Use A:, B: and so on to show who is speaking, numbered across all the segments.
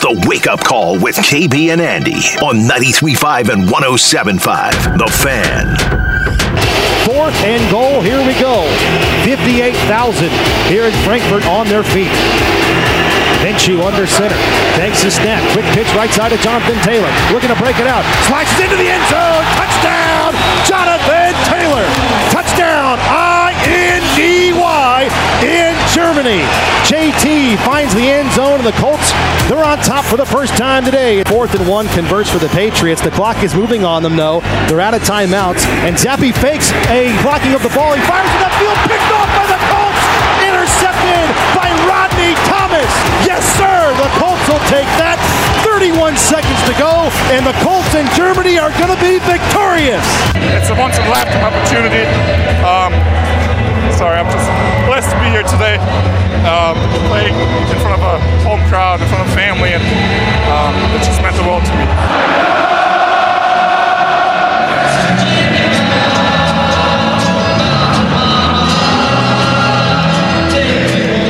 A: It's the wake up call with KB and Andy on 93.5 and 107.5. The Fan.
B: Fourth and goal. Here we go. 58,000 here in Frankfurt on their feet. Minshew under center. Takes the snap. Quick pitch right side of Jonathan Taylor. Looking to break it out. Slices into the end zone. Touchdown, Jonathan Taylor. Touchdown, I-N-D-Y in Germany. JT finds the end zone and the Colts, they're on top for the first time today. Fourth and one converts for the Patriots. The clock is moving on them, though. They're out of timeouts. And Zappe fakes a blocking of the ball. He fires it upfield, picked off by the Colts. Intercepted by Rodney Thomas. Yes, sir. The Colts will take that. 31 seconds to go, and the Colts in Germany are going to be victorious.
C: It's a once in a lifetime opportunity. Um, sorry, I'm just blessed to be here today, um, playing in front of a home crowd, in front of family, and um, it just meant the world to me.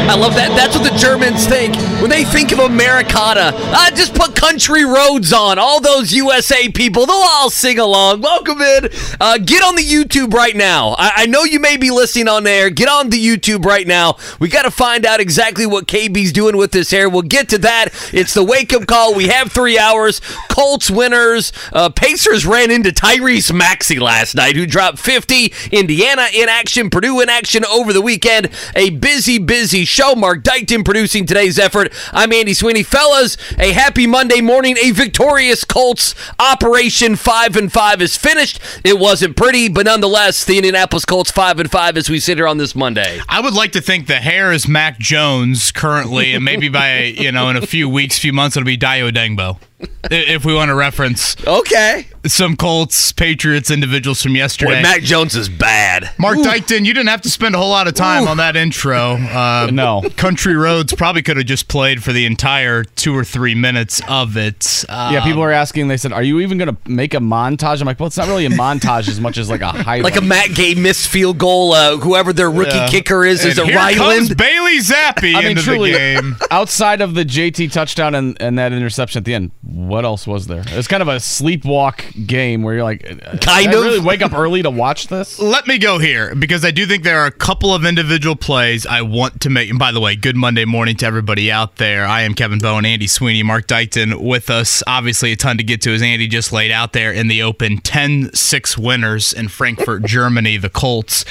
D: I love that. That's what the Germans think when they think of Americana. Uh, just put country roads on. All those USA people, they'll all sing along. Welcome in. Uh, get on the YouTube right now. I, I know you may be listening on there. Get on the YouTube right now. We got to find out exactly what KB's doing with this hair. We'll get to that. It's the wake up call. We have three hours. Colts winners. Uh, Pacers ran into Tyrese Maxey last night, who dropped 50. Indiana in action. Purdue in action over the weekend. A busy, busy show. Mark Dykton producing today's effort. I'm Andy Sweeney. Fellas, a happy Monday morning. A victorious Colts Operation 5 and 5 is finished. It wasn't pretty, but nonetheless, the Indianapolis Colts 5 and 5 as we sit here on this Monday.
E: I would like to think the hair is Mac Jones currently, and maybe by you know in a few weeks, few months, it'll be Dayo Odeyingbo. If we want to reference
D: Okay.
E: some Colts Patriots individuals from yesterday.
D: Boy, Mac Jones is bad.
E: Mark Dykton, you didn't have to spend a whole lot of time on that intro. Uh,
B: No.
E: Country Roads probably could have just played for the entire two or three minutes of it. Uh,
F: Yeah, people were asking. They said, "Are you even going to make a montage?" I'm like, "Well, it's not really a montage as much as like a highlight."
D: Like a Matt Gay missed field goal. Uh, whoever their rookie
E: Yeah.
D: kicker is is a
E: and here comes
D: Ryland.
E: Bailey Zappe
F: I mean,
E: into
F: truly,
E: the game.
F: outside of the JT touchdown and, and that interception at the end, what else was there? It's kind of a sleepwalk game where you're like, uh,
D: Kind
F: did I
D: of.
F: really wake up early to watch this.
E: Let me go here because I do think there are a couple of individual plays I want to make. And by the way, good Monday morning to everybody out there. I am Kevin Bowen, Andy Sweeney, Mark Dykton with us. Obviously, a ton to get to as Andy just laid out there in the open 10 6 winners in Frankfurt, Germany, the Colts.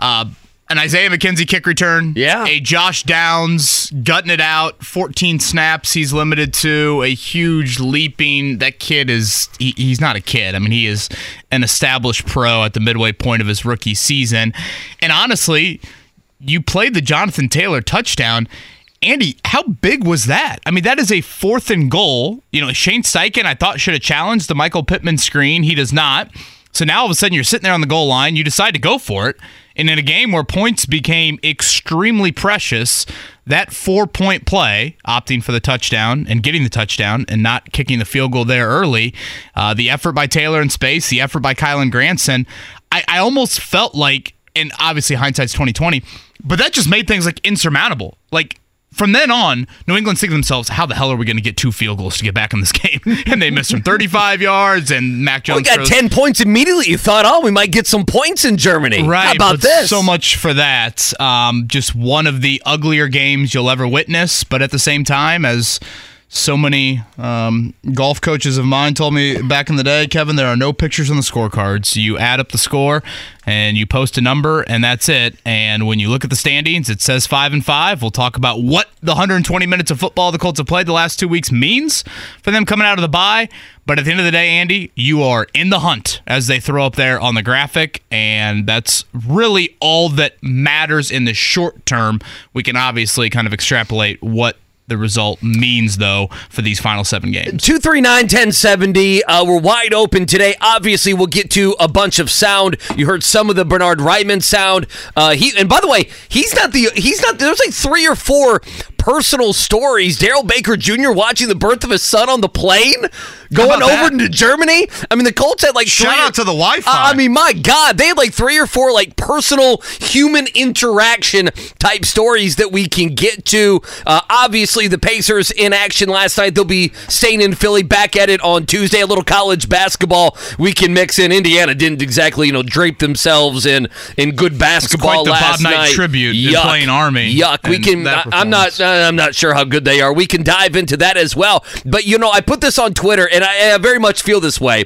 E: Uh, an Isaiah McKenzie kick return.
D: Yeah.
E: A Josh Downs gutting it out. 14 snaps he's limited to. A huge leaping. That kid is, he, he's not a kid. I mean, he is an established pro at the midway point of his rookie season. And honestly, you played the Jonathan Taylor touchdown. Andy, how big was that? I mean, that is a fourth and goal. You know, Shane Steichen, I thought should have challenged the Michael Pittman screen. He does not. So now all of a sudden you're sitting there on the goal line. You decide to go for it. And in a game where points became extremely precious, that four point play, opting for the touchdown and getting the touchdown and not kicking the field goal there early, uh, the effort by Taylor in space, the effort by Kylen Granson, I, I almost felt like, and obviously hindsight's 2020, but that just made things like insurmountable. Like from then on, New England think to themselves, how the hell are we going to get two field goals to get back in this game? and they missed from 35 yards, and Mac Jones
D: We got
E: throws-
D: 10 points immediately. You thought, oh, we might get some points in Germany.
E: Right.
D: How about this?
E: So much for that. Um, just one of the uglier games you'll ever witness. But at the same time, as so many um, golf coaches of mine told me back in the day, Kevin, there are no pictures on the scorecards. You add up the score and you post a number, and that's it. And when you look at the standings, it says five and five. We'll talk about what the 120 minutes of football the Colts have played the last two weeks means for them coming out of the bye. But at the end of the day, Andy, you are in the hunt as they throw up there on the graphic, and that's really all that matters in the short term. We can obviously kind of extrapolate what the result means, though, for these final seven games.
D: 239 1070. Uh, we're wide open today. Obviously, we'll get to a bunch of sound. You heard some of the Bernhard Raimann sound. Uh, he and by the way, he's not the he's not there's like three or four personal stories. Darrell Baker Jr. watching the birth of his son on the plane, going over to Germany. I mean, the Colts had like
E: Shout
D: three,
E: out to the Wi-Fi.
D: I I mean, my God, they had like three or four like personal human interaction type stories that we can get to. Uh, obviously, the Pacers in action last night. They'll be staying in Philly, back at it on Tuesday. A little college basketball we can mix in. Indiana didn't exactly, you know, drape themselves in in good basketball
E: the
D: last
E: Bob Knight
D: night.
E: tribute in playing Army
D: Yuck. We can. I, I'm not. I'm not sure how good they are. We can dive into that as well. But you know, I put this on Twitter, and I, I very much feel this way.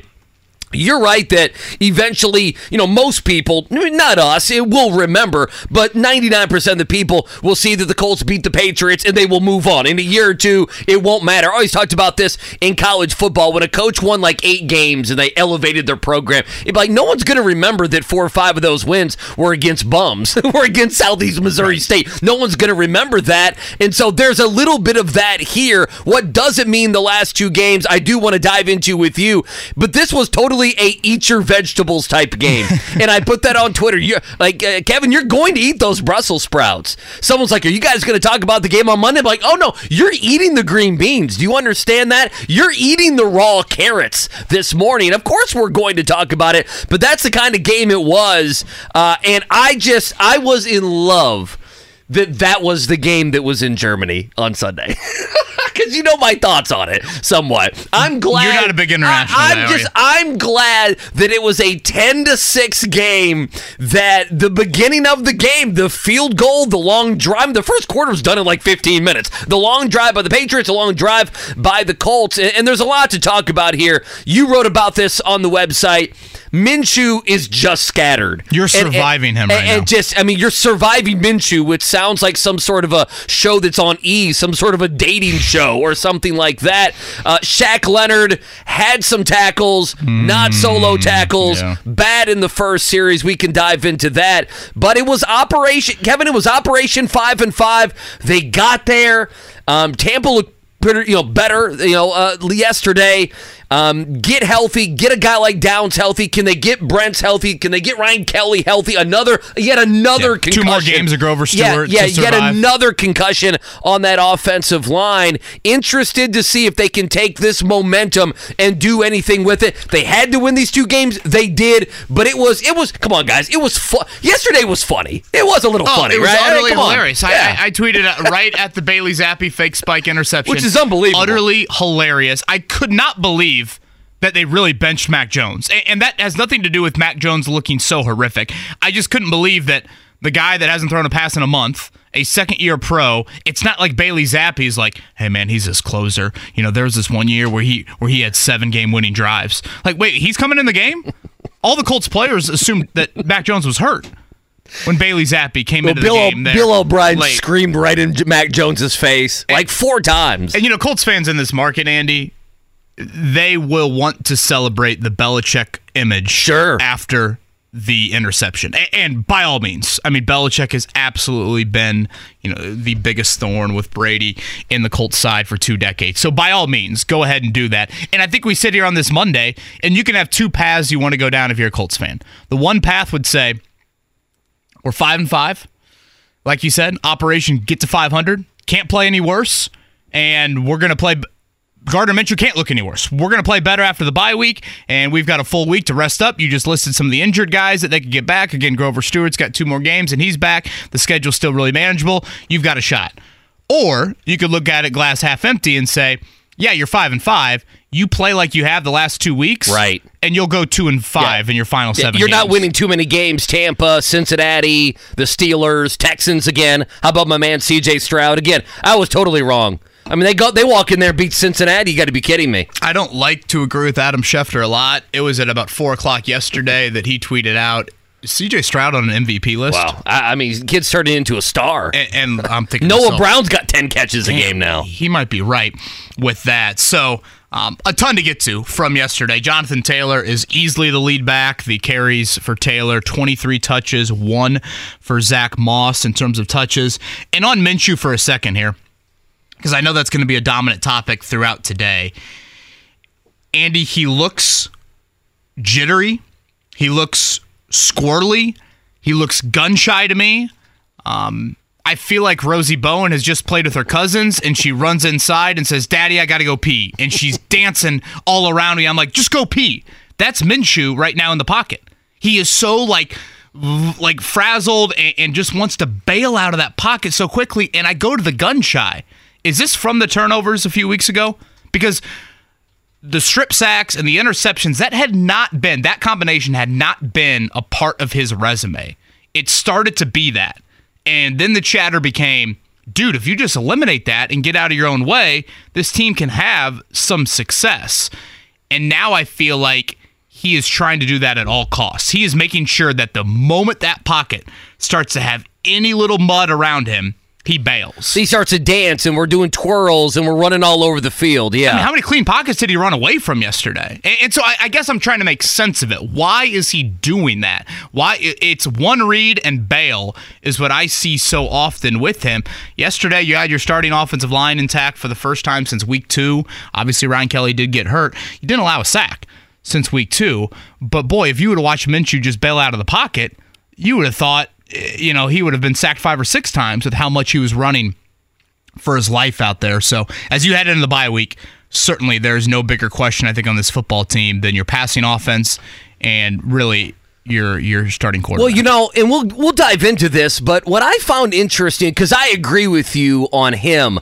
D: You're right that eventually, you know, most people, not us, it will remember, but 99% of the people will see that the Colts beat the Patriots and they will move on. In a year or two, it won't matter. I always talked about this in college football when a coach won like eight games and they elevated their program. It'd be like, no one's going to remember that four or five of those wins were against bums, were against Southeast Missouri State. No one's going to remember that. And so there's a little bit of that here. What does it mean the last two games? I do want to dive into with you, but this was totally a eat your vegetables type game. and I put that on Twitter. You're like, uh, Kevin, you're going to eat those Brussels sprouts. Someone's like, Are you guys going to talk about the game on Monday? I'm like, Oh, no, you're eating the green beans. Do you understand that? You're eating the raw carrots this morning. Of course, we're going to talk about it, but that's the kind of game it was. Uh, and I just, I was in love that that was the game that was in Germany on Sunday. Because you know my thoughts on it somewhat. I'm glad
E: You're not a big international
D: I, am just? I'm glad that it was a 10 to 6 game that the beginning of the game, the field goal, the long drive, the first quarter was done in like 15 minutes. The long drive by the Patriots, a long drive by the Colts, and, and there's a lot to talk about here. You wrote about this on the website. Minshew is just scattered.
E: You're
D: And- and-
E: surviving him right
D: and, and
E: now.
D: just, I mean, you're surviving Minshew, which sounds like some sort of a show that's on E, some sort of a dating show or something like that. Uh, Shaq Leonard had some tackles, not solo tackles,
E: yeah.
D: bad in the first series. We can dive into that, but it was Operation Kevin. It was Operation Five and Five. They got there. Um, Tampa looked you know, better, you know, uh, yesterday. Um, get healthy. Get a guy like Downs healthy. Can they get Brent's healthy? Can they get Ryan Kelly healthy? Another, yet another
E: Yeah,
D: concussion.
E: two more games of Grover Stewart
D: Yeah,
E: to
D: yet another concussion on that offensive line. Interested to see if they can take this momentum and do anything with it. They had to win these two games. They did, but it was, it was. Come on, guys. It was fun. Yesterday was funny. It was a little
E: Oh,
D: funny,
E: it was
D: right?
E: utterly
D: Come on.
E: hilarious.
D: Yeah.
E: I, I, I tweeted right at the Bailey Zappe fake spike interception,
D: Which is unbelievable.
E: Utterly hilarious. I could not believe that they really benched Mac Jones, and, and that has nothing to do with Mac Jones looking so horrific. I just couldn't believe that the guy that hasn't thrown a pass in a month. A second year pro, it's not like Bailey Zappe's like, hey man, he's his closer. You know, there was this one year where he where he had seven game winning drives. Like, wait, he's coming in the game? All the Colts players assumed that Mac Jones was hurt when Bailey Zappe came
D: Well,
E: into
D: Bill,
E: the
D: O-
E: game. there
D: Bill O'Brien
E: late.
D: screamed right in Mac Jones's face like four times.
E: And you know, Colts fans in this market, Andy, they will want to celebrate the Belichick image
D: Sure.
E: after the interception. A- And by all means, I mean Belichick has absolutely been, you know, the biggest thorn with Brady in the Colts side for two decades. So by all means, go ahead and do that. And I think we sit here on this Monday and you can have two paths you want to go down if you're a Colts fan. The one path would say we're 5 and 5 like you said, Operation Get to 500. Can't play any worse. And we're going to play. Gardner Minshew can't look any worse. We're going to play better after the bye week, and we've got a full week to rest up. You just listed some of the injured guys that they could get back. Again, Grover Stewart's got two more games, and he's back. The schedule's still really manageable. You've got a shot. Or you could look at it glass half empty and say, yeah, you're five and five. You play like you have the last two weeks,
D: Right.
E: And you'll go two and five in your final seven.
D: You're not winning too many games. Tampa, Cincinnati, the Steelers, Texans again. How about my man CJ Stroud? Again, I was totally wrong. I mean, they go, they walk in there, beat Cincinnati. You got to be kidding me.
E: I don't like to agree with Adam Schefter a lot. It was at about four o'clock yesterday that he tweeted out CJ Stroud on an MVP list.
D: Wow. I, I mean, kid's turning into a star.
E: And, and I'm thinking
D: Noah
E: myself,
D: Brown's got ten catches a game now.
E: He might be right with that. So, um, a ton to get to from yesterday. Jonathan Taylor is easily the lead back. The carries for Taylor, 23 touches, one for Zach Moss in terms of touches. And on Minshew for a second here. Because I know that's going to be a dominant topic throughout today. Andy, he looks jittery. He looks squirrely. He looks gun shy to me. Um, I feel like Rosie Bowen has just played with her cousins and she runs inside and says, Daddy, I got to go pee. And she's dancing all around me. I'm like, just go pee. That's Minshew right now in the pocket. He is so like like frazzled and, and just wants to bail out of that pocket so quickly. And I go to the gun shy. Is this from the turnovers a few weeks ago? Because the strip sacks and the interceptions that had not been that combination had not been a part of his resume. It started to be that. And then the chatter became, dude, if you just eliminate that and get out of your own way, this team can have some success. And now I feel like he is trying to do that at all costs. He is making sure that the moment that pocket starts to have any little mud around him, he bails.
D: He starts to dance, and we're doing twirls, and we're running all over the field. Yeah.
E: I mean, how many clean pockets did he run away from yesterday? And, and so I, I, guess I'm trying to make sense of it. Why is he doing that? Why it's one read and bail is what I see so often with him. Yesterday, you had your starting offensive line intact for the first time since week two. Obviously, Ryan Kelly did get hurt. You didn't allow a sack since week two. But boy, if you would have watched Minshew just bail out of the pocket, you would have thought you know, he would have been sacked five or six times with how much he was running for his life out there. So as you head into the bye week, certainly there's no bigger question I think on this football team than your passing offense and really your your starting quarterback.
D: Well, you know, and we'll we'll dive into this, but what I found interesting because I agree with you on him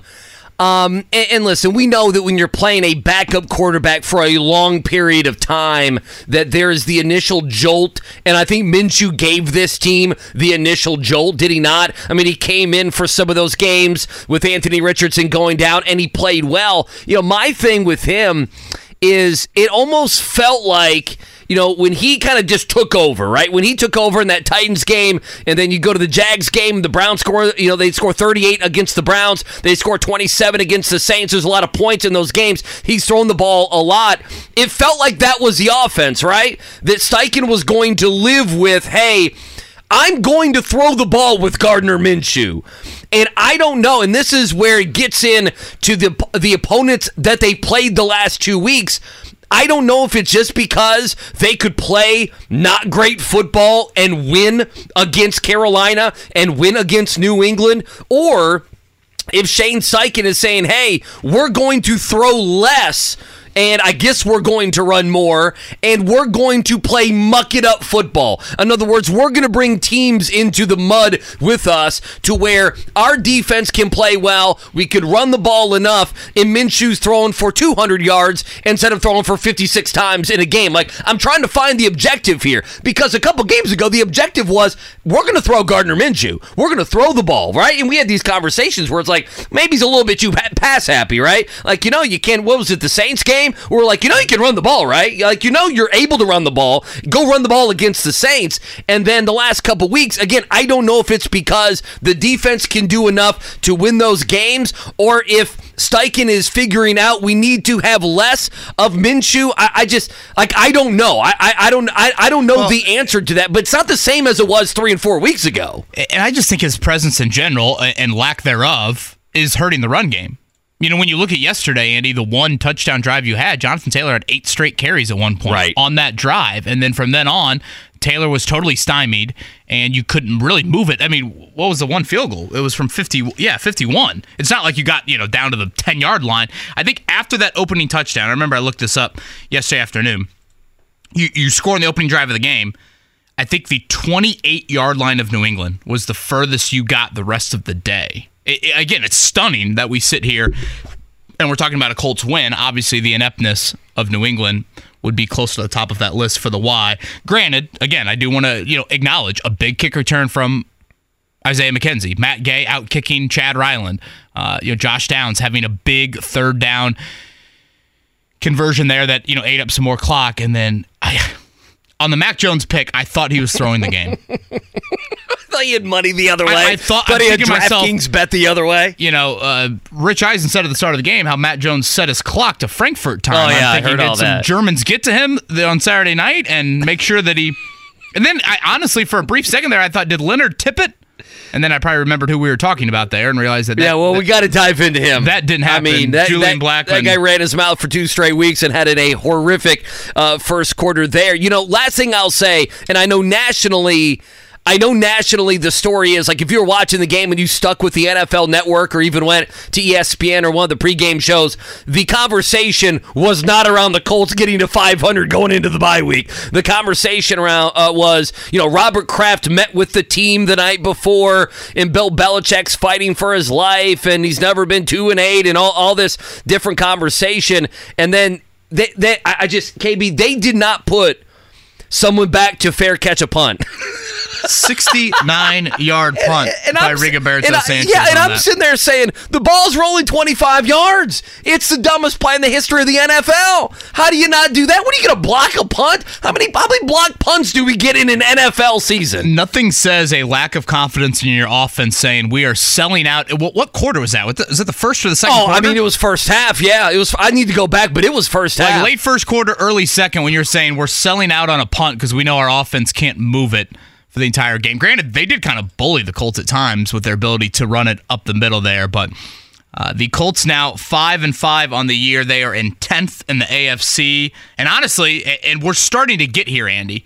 D: um, and, and, listen, we know that when you're playing a backup quarterback for a long period of time, that there is the initial jolt. And I think Minshew gave this team the initial jolt, did he not? I mean, he came in for some of those games with Anthony Richardson going down, and he played well. You know, my thing with him is it almost felt like you know, when he kind of just took over, right? When he took over in that Titans game, and then you go to the Jags game, the Browns score, you know, they score 38 against the Browns. They score 27 against the Saints. There's a lot of points in those games. He's thrown the ball a lot. It felt like that was the offense, right? That Steichen was going to live with, hey, I'm going to throw the ball with Gardner Minshew. And I don't know, and this is where it gets in to the the opponents that they played the last two weeks. I don't know if it's just because they could play not great football and win against Carolina and win against New England, or if Shane Steichen is saying, hey, we're going to throw less and I guess we're going to run more, and we're going to play muck it up football. In other words, we're going to bring teams into the mud with us to where our defense can play well. We could run the ball enough, and Minshew's throwing for 200 yards instead of throwing for 56 times in a game. Like, I'm trying to find the objective here because a couple games ago, the objective was we're going to throw Gardner Minshew. We're going to throw the ball, right? And we had these conversations where it's like, maybe he's a little bit too pass happy, right? Like, you know, you can't, what was it, the Saints game? Game where we're like, you know, you can run the ball, right? Like, you know, you're able to run the ball. Go run the ball against the Saints. And then the last couple weeks, again, I don't know if it's because the defense can do enough to win those games or if Steichen is figuring out we need to have less of Minshew. I, I just like I don't know. I I, I don't I, I don't know well, the answer to that. But it's not the same as it was three and four weeks ago.
E: And I just think his presence in general and lack thereof is hurting the run game. You know, when you look at yesterday, Andy, the one touchdown drive you had, Jonathan Taylor had eight straight carries at one point
D: right.
E: on that drive. And then from then on, Taylor was totally stymied and you couldn't really move it. I mean, what was the one field goal? It was from 50, yeah, 51. It's not like you got, you know, down to the 10 yard line. I think after that opening touchdown, I remember I looked this up yesterday afternoon. You, you score in the opening drive of the game. I think the 28 yard line of New England was the furthest you got the rest of the day it, again, it's stunning that we sit here and we're talking about a Colts win. Obviously, the ineptness of New England would be close to the top of that list for the why. Granted, again, I do want to you know acknowledge a big kick return from Isaiah McKenzie, Matt Gay out kicking Chad Ryland, uh, you know Josh Downs having a big third down conversion there that you know ate up some more clock, and then I on the Mac Jones pick, I thought he was throwing the game.
D: I thought he had money the other way. I,
E: I thought I'm
D: he had
E: DraftKings
D: bet the other way.
E: You know, uh, Rich Eisen said at the start of the game how Mac Jones set his clock to Frankfurt time.
D: Oh yeah,
E: I'm
D: I heard all
E: some
D: that.
E: Germans get to him on Saturday night and make sure that he. And then, I honestly, for a brief second there, I thought, did Leonard Tippett And then I probably remembered who we were talking about there and realized that. that
D: Yeah, well,
E: that,
D: we got to dive into him.
E: That didn't happen.
D: I mean, that,
E: Julian
D: that,
E: Blackmon-
D: that guy ran his mouth for two straight weeks and had in a horrific uh, first quarter there. You know, last thing I'll say, and I know nationally. I know nationally the story is like if you were watching the game and you stuck with the NFL network or even went to ESPN or one of the pregame shows, the conversation was not around the Colts getting to 500 going into the bye week. The conversation around uh, was, you know, Robert Kraft met with the team the night before and Bill Belichick's fighting for his life and he's never been 2 and 8 and all, all this different conversation and then they, they I just KB they did not put someone back to fair catch a punt.
E: 69 yard punt by
D: I'm-
E: Rigoberto
D: and I-
E: Sanchez.
D: Yeah, and I'm
E: that.
D: sitting there saying the ball's rolling 25 yards. It's the dumbest play in the history of the NFL. How do you not do that? What are you going to block a punt? How many how many block punts do we get in an NFL season?
E: Nothing says a lack of confidence in your offense saying we are selling out. What, what quarter was that? Was it the first or the second
D: Oh,
E: quarter?
D: I mean, it was first half. Yeah, it was. I need to go back, but it was first
E: like
D: half.
E: late first quarter, early second when you're saying we're selling out on a punt because we know our offense can't move it for the entire game. Granted, they did kind of bully the Colts at times with their ability to run it up the middle there, but uh, the Colts now five and five on the year. They are in tenth in the AFC, and honestly, and we're starting to get here, Andy.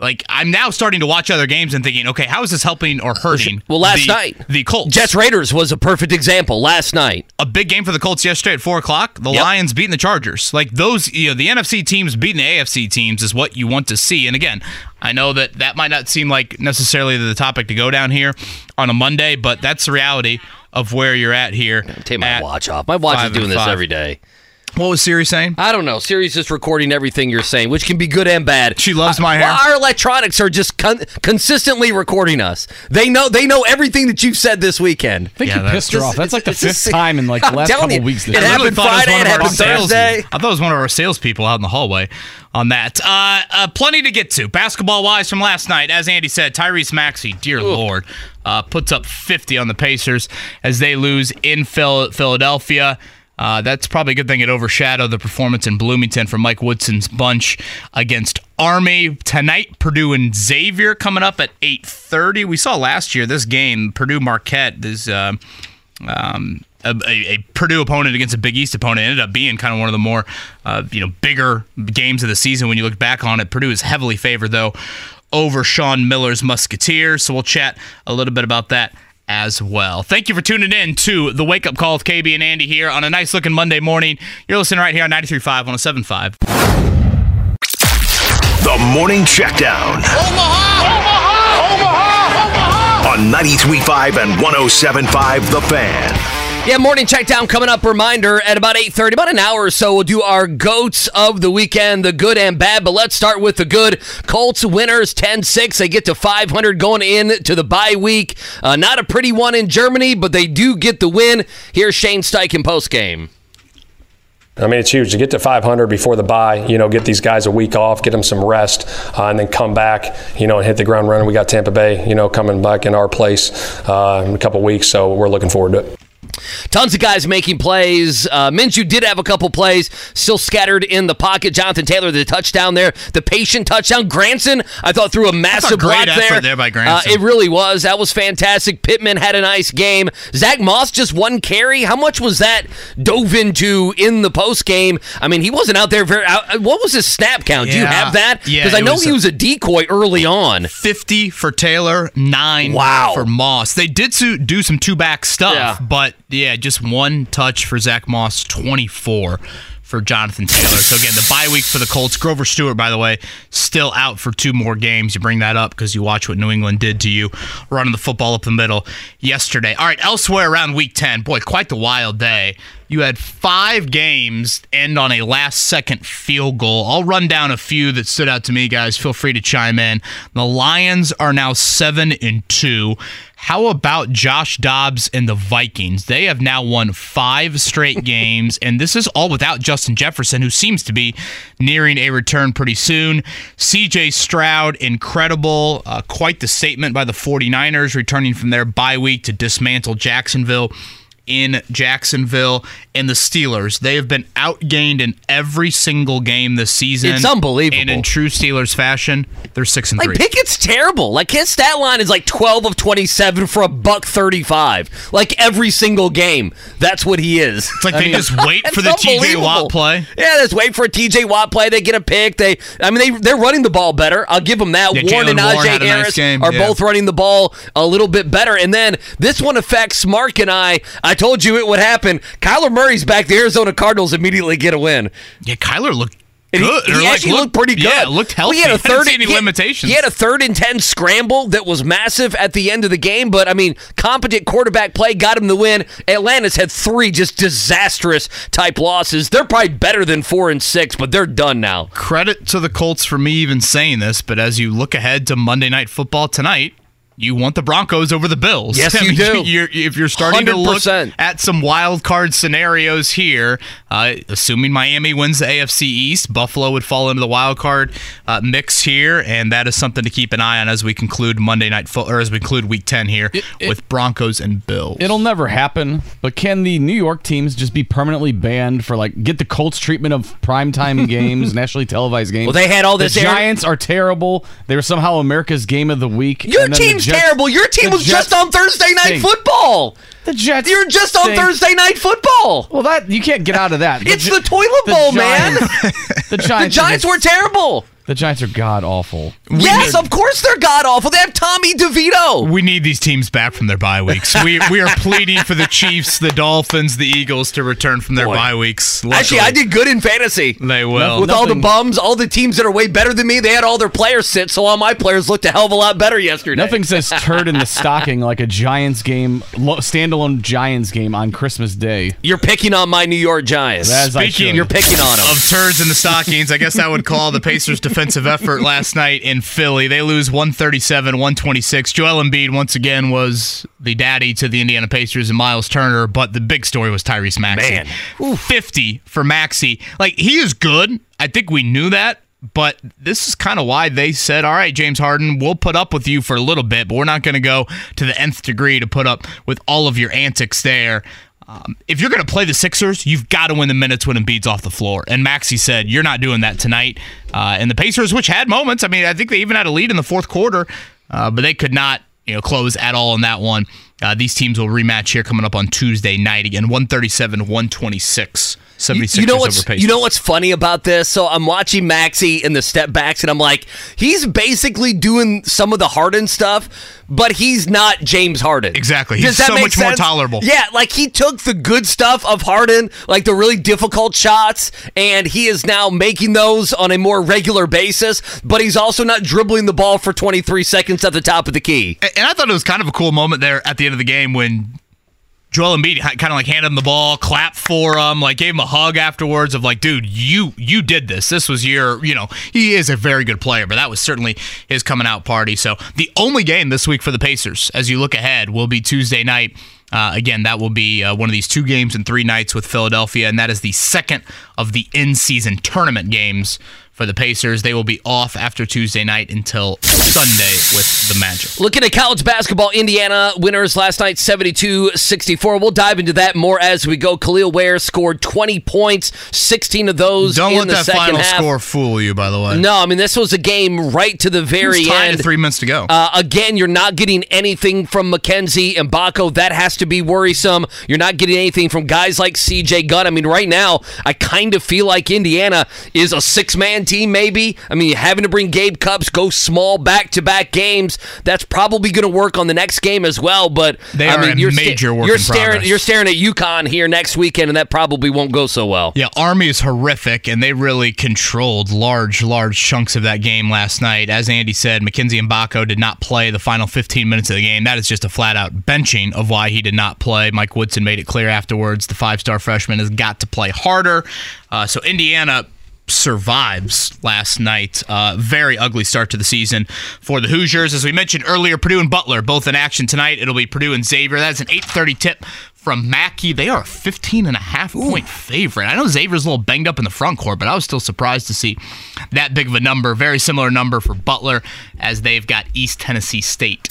E: Like I'm now starting to watch other games and thinking, okay, how is this helping or hurting?
D: Well, last
E: the-
D: night,
E: the Colts.
D: Jets Raiders was a perfect example. Last night,
E: a big game for the Colts yesterday at four o'clock. The
D: Yep.
E: Lions beating the Chargers. Like those, you know, the NFC teams beating the AFC teams is what you want to see. And again, I know that that might not seem like necessarily the topic to go down here on a Monday, but that's the reality of where you're at here.
D: take my
E: at
D: watch off. My watch is doing this every day.
E: What was Siri saying?
D: I don't know. Siri's just recording everything you're saying, which can be good and bad.
E: She loves my
D: Well,
E: hair.
D: Our electronics are just con- consistently recording us. They know they know everything that you've said this weekend.
F: I think
E: Yeah,
F: you
E: that's-
F: pissed her off. That's like the fifth
D: just-
F: time in like the last couple
D: you,
F: weeks. This
D: it happened
E: thought it
D: Friday, it happened
E: sales-
D: Thursday.
E: I thought it was one of our salespeople out in the hallway on that. Uh, uh, plenty to get to. Basketball wise from last night, as Andy said, Tyrese Maxey, dear Lord, uh, puts up 50 on the Pacers as they lose in Phil- Philadelphia. Uh, that's probably a good thing it overshadowed the performance in Bloomington for Mike Woodson's bunch against Army tonight. Purdue and Xavier coming up at 8:30. We saw last year this game Purdue Marquette. This uh, um, a, a, Purdue opponent against a Big East opponent ended up being kind of one of the more uh, you know bigger games of the season when you look back on it. Purdue is heavily favored though over Sean Miller's Musketeers, so we'll chat a little bit about that as well. Thank you for tuning in to the Wake Up Call with KB and Andy here on a nice looking Monday morning. You're listening right here on 93.5 1075.
A: The Morning Checkdown. Omaha! Omaha! Omaha! Omaha! On 93.5 and 107.5 The Fan.
D: Yeah, morning check down coming up. Reminder at about 8.30, about an hour or so, we'll do our GOATs of the weekend, the good and bad. But let's start with the good. Colts winners 10-6. They get to 500 going in to the bye week. Uh, not a pretty one in Germany, but they do get the win. Here's Shane Steichen postgame.
G: I mean, it's huge to get to 500 before the bye. You know, get these guys a week off, get them some rest, uh, and then come back. You know, and hit the ground running. We got Tampa Bay, you know, coming back in our place uh, in a couple weeks, so we're looking forward to it.
D: Tons of guys making plays. Uh, Minshew did have a couple plays still scattered in the pocket. Jonathan Taylor, the touchdown there, the patient touchdown. Granson, I thought threw a massive
E: great
D: block
E: effort
D: there.
E: there by
D: Uh, it really was. That was fantastic. Pittman had a nice game. Zach Moss just one carry. How much was that dove into in the post game? I mean, he wasn't out there very. Uh, what was his snap count? Do you have that?
E: Yeah,
D: Because I know
E: was
D: he was a decoy early on.
E: 50 for Taylor, nine
D: Wow.
E: for Moss. They did do some two back stuff,
D: Yeah.
E: but yeah, just one touch for Zach Moss, 24 for Jonathan Taylor. So again, the bye week for the Colts. Grover Stewart, by the way, still out for two more games. You bring that up because you watch what New England did to you running the football up the middle yesterday. All right, elsewhere around week 10, boy, quite the wild day. You had five games end on a last second field goal. I'll run down a few that stood out to me, guys. Feel free to chime in. The Lions are now seven and two. How about Josh Dobbs and the Vikings? They have now won five straight games, and this is all without Justin Jefferson, who seems to be nearing a return pretty soon. CJ Stroud, incredible. Uh, quite the statement by the 49ers, returning from their bye week to dismantle Jacksonville in Jacksonville. And the Steelers, they have been outgained in every single game this season.
D: It's unbelievable.
E: And in true Steelers fashion, they're six and
D: Like
E: three.
D: Pickett's terrible. Like his stat line is like 12 of 27 for a buck 35. Like every single game. That's what he is.
E: It's like they just wait for the TJ. Watt play.
D: Yeah, they just wait for a TJ Watt play. They get a pick. They, I mean, they they're running the ball better. I'll give them that.
E: Yeah,
D: Warren and Najee
E: nice
D: Harris
E: game,
D: are
E: yeah.
D: both running the ball a little bit better. And then this one affects Mark and I. I told you it would happen. Kyler Murray's back. The Arizona Cardinals immediately get a win.
E: Yeah, Kyler looked
D: And
E: good.
D: He,
E: or, like,
D: actually looked, pretty good.
E: Yeah, looked
D: Well,
E: healthy.
D: He had a third.
E: any
D: he
E: limitations.
D: He had a third and ten scramble that was massive at the end of the game. But I mean, competent quarterback play got him the win. Atlanta's had three just disastrous type losses. They're probably better than four and six, but they're done now.
E: credit to the Colts for me even saying this, but as you look ahead to Monday Night Football tonight, you want the Broncos over the Bills.
D: Yes,
E: I
D: you
E: mean,
D: do.
E: You're, if you're starting to look at some wild card scenarios here, uh, assuming Miami wins the AFC East, Buffalo would fall into the wild card uh, mix here, and that is something to keep an eye on as we conclude Monday Night Football, or as we conclude Week 10 here
F: it-
E: with Broncos and Bills.
F: It'll never happen, but can the New York teams just be permanently banned for like get the Colts treatment of primetime games, nationally televised games?
D: Well, they had all this
F: The
D: air-
F: Giants are terrible. They were somehow America's game of the week.
D: Your
F: and then the
D: team's
F: Jets-
D: terrible. Your team
F: the
D: was just on Thursday Night
F: stink.
D: Football.
F: The Jets.
D: You're just on
F: stink.
D: Thursday Night Football.
F: Well, that you can't get out of that.
D: It's
F: Gi-
D: the toilet bowl, man.
F: Giants- the
D: The
F: Giants. are
D: Giants were terrible.
F: The Giants are god awful.
D: yes, of course they're god awful. They have Tommy DeVito.
E: We need these teams back from their bye weeks. We we are pleading for the Chiefs, the Dolphins, the Eagles to return from their
D: Boy.
E: bye weeks.
D: Actually, I did good in fantasy.
E: They will.
D: With all the bums, all the teams that are way better than me, they had all their players sit, so all my players looked a hell of a lot better yesterday.
F: Nothing says turd in the stocking like a Giants game, standalone Giants game on Christmas Day.
D: You're picking on my New York Giants.
F: As
E: Speaking
F: should.
D: You're picking on them.
E: of turds in the stockings, I guess I would call the Pacers' defensive effort last night in Philly. They lose 137 126. Joel Embiid, once again, was the daddy to the Indiana Pacers and Miles Turner, but the big story was Tyrese Maxey.
D: Man.
E: 50 for Maxey. Like, he is good. I think we knew that. But this is kind of why they said, all right, James Harden, we'll put up with you for a little bit, but we're not going to go to the nth degree to put up with all of your antics there. Um, if you're going to play the Sixers, you've got to win the minutes when Embiid's off the floor. And Maxey said, you're not doing that tonight. Uh, and the Pacers, which had moments, I mean, I think they even had a lead in the fourth quarter, uh, but they could not, you know, close at all in that one. Uh, these teams will rematch here coming up on Tuesday night again, 137 126. 76ers
D: you know what's you know what's funny about this? So I'm watching Maxey in the step backs, and I'm like, he's basically doing some of the Harden stuff, but he's not James Harden.
E: Exactly. He's
D: Does that
E: so
D: make
E: much more
D: sense?
E: tolerable.
D: Yeah, like he took the good stuff of Harden, like the really difficult shots, and he is now making those on a more regular basis. But he's also not dribbling the ball for 23 seconds at the top of the key.
E: And I thought it was kind of a cool moment there at the end of the game when Joel Embiid kind of like handed him the ball, clapped for him, like gave him a hug afterwards of like, dude, you you did this. This was your, you know, he is a very good player, but that was certainly his coming out party. So the only game this week for the Pacers, as you look ahead, will be Tuesday night. Uh, again, that will be uh, one of these two games in three nights with Philadelphia, and that is the second of the in-season tournament games for the Pacers. They will be off after Tuesday night until Sunday with the Magic.
D: Looking at college basketball, Indiana winners last night 72 64. We'll dive into that more as we go. Kel'el Ware scored 20 points, 16 of those
E: Don't let that final
D: half.
E: score fool you, by the way.
D: No, I mean, this was a game right to the very end.
E: three minutes to go.
D: Uh, again, you're not getting anything from Mackenzie Mgbako. That has to be worrisome. You're not getting anything from guys like CJ Gunn. I mean, right now, I kind of feel like Indiana is a six man team, maybe. I mean, having to bring Gabe Cupps, go small back to back games, that's probably going to work on the next game as well. But
E: They
D: I
E: are
D: mean,
E: a
D: you're
E: major work
D: you're
E: in
D: staring,
E: progress.
D: You're staring at UConn here next weekend, and that probably won't go so well.
E: yeah, Army is horrific, and they really controlled large, large chunks of that game last night. As Andy said, Mackenzie Mgbako did not play the final 15 minutes of the game. That is just a flat out benching of why he did not play. Mike Woodson made it clear afterwards the five star freshman has got to play harder. Uh, so Indiana survives last night. Uh, very ugly start to the season for the Hoosiers. As we mentioned earlier, Purdue and Butler both in action tonight. It'll be Purdue and Xavier. That's an 8:30 tip from Mackey. They are a 15 and a half point favorite. I know Xavier's a little banged up in the front court, but I was still surprised to see that big of a number. Very similar number for Butler as they've got East Tennessee State.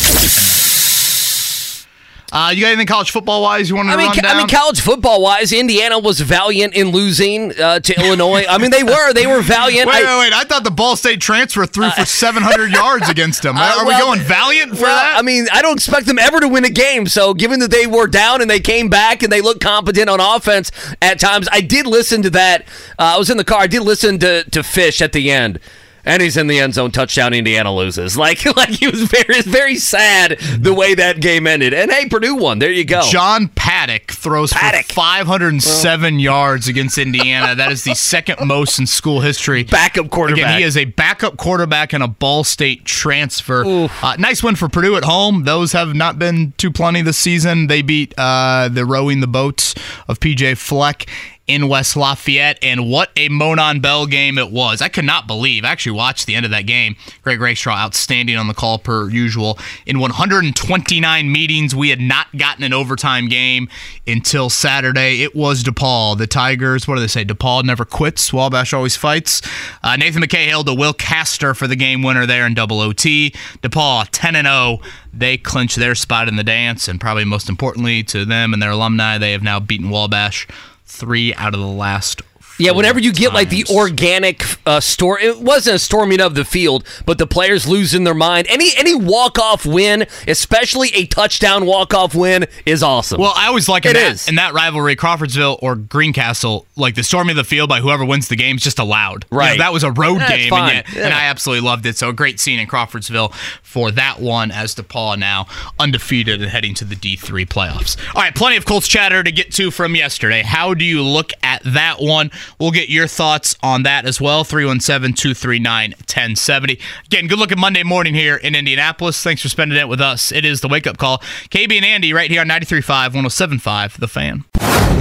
E: Uh, you got anything college football wise you want to
D: I mean,
E: run
D: ca-
E: down?
D: I mean, college football wise, Indiana was valiant in losing uh, to Illinois. I mean, they were they were valiant.
E: Wait,
D: I-
E: wait, wait! I thought the Ball State transfer threw for 700 yards against them.
D: Uh,
E: Are we going valiant for
D: well,
E: that?
D: I mean, I don't expect them ever to win a game. So, given that they were down and they came back and they looked competent on offense at times, I did listen to that. Uh, I was in the car. I did listen to to Fish at the end. And he's in the end zone. Touchdown. Indiana loses. Like, like he was very, very sad the way that game ended. And hey, Purdue won. There you go.
E: John Paddock throws
D: Paddock.
E: for 507 yards against Indiana. That is the second most in school history.
D: Backup quarterback.
E: Again, he is a backup quarterback and a Ball State transfer. Uh, nice win for Purdue at home. Those have not been too plenty this season. They beat uh, the rowing the boats of PJ Fleck in West Lafayette, and what a Monon Bell game it was. I could not believe. I actually watched the end of that game. Greg Rakestraw outstanding on the call per usual. In 129 meetings, we had not gotten an overtime game until Saturday. It was DePauw. The Tigers, what do they say? DePauw never quits. Wabash always fights. Uh, Nathan McKay hailed to Will Castor for the game winner there in double OT. DePauw 10 and 0. They clinch their spot in the dance, and probably most importantly to them and their alumni, they have now beaten Wabash three out of the last.
D: Yeah, whenever you get like the organic uh, store, it wasn't a storming of the field, but the players losing their mind. Any any walk off win, especially a touchdown walk off win, is awesome.
E: Well, I always like in
D: It
E: that, in that rivalry, Crawfordsville or Greencastle, like the storming of the field by whoever wins the game is just allowed. You know,
D: Right.
E: that was a road
D: That's
E: game, and, yet,
D: Yeah.
E: and I absolutely loved it. So a great scene in Crawfordsville for that one as DePauw now undefeated and heading to the D3 playoffs. All right, plenty of Colts chatter to get to from yesterday. How do you look at that one? We'll get your thoughts on that as well. 317 239 1070. Again, good looking Monday morning here in Indianapolis. Thanks for spending it with us. It is the wake up call. KB and Andy right here on 93.5, 107.5, The Fan.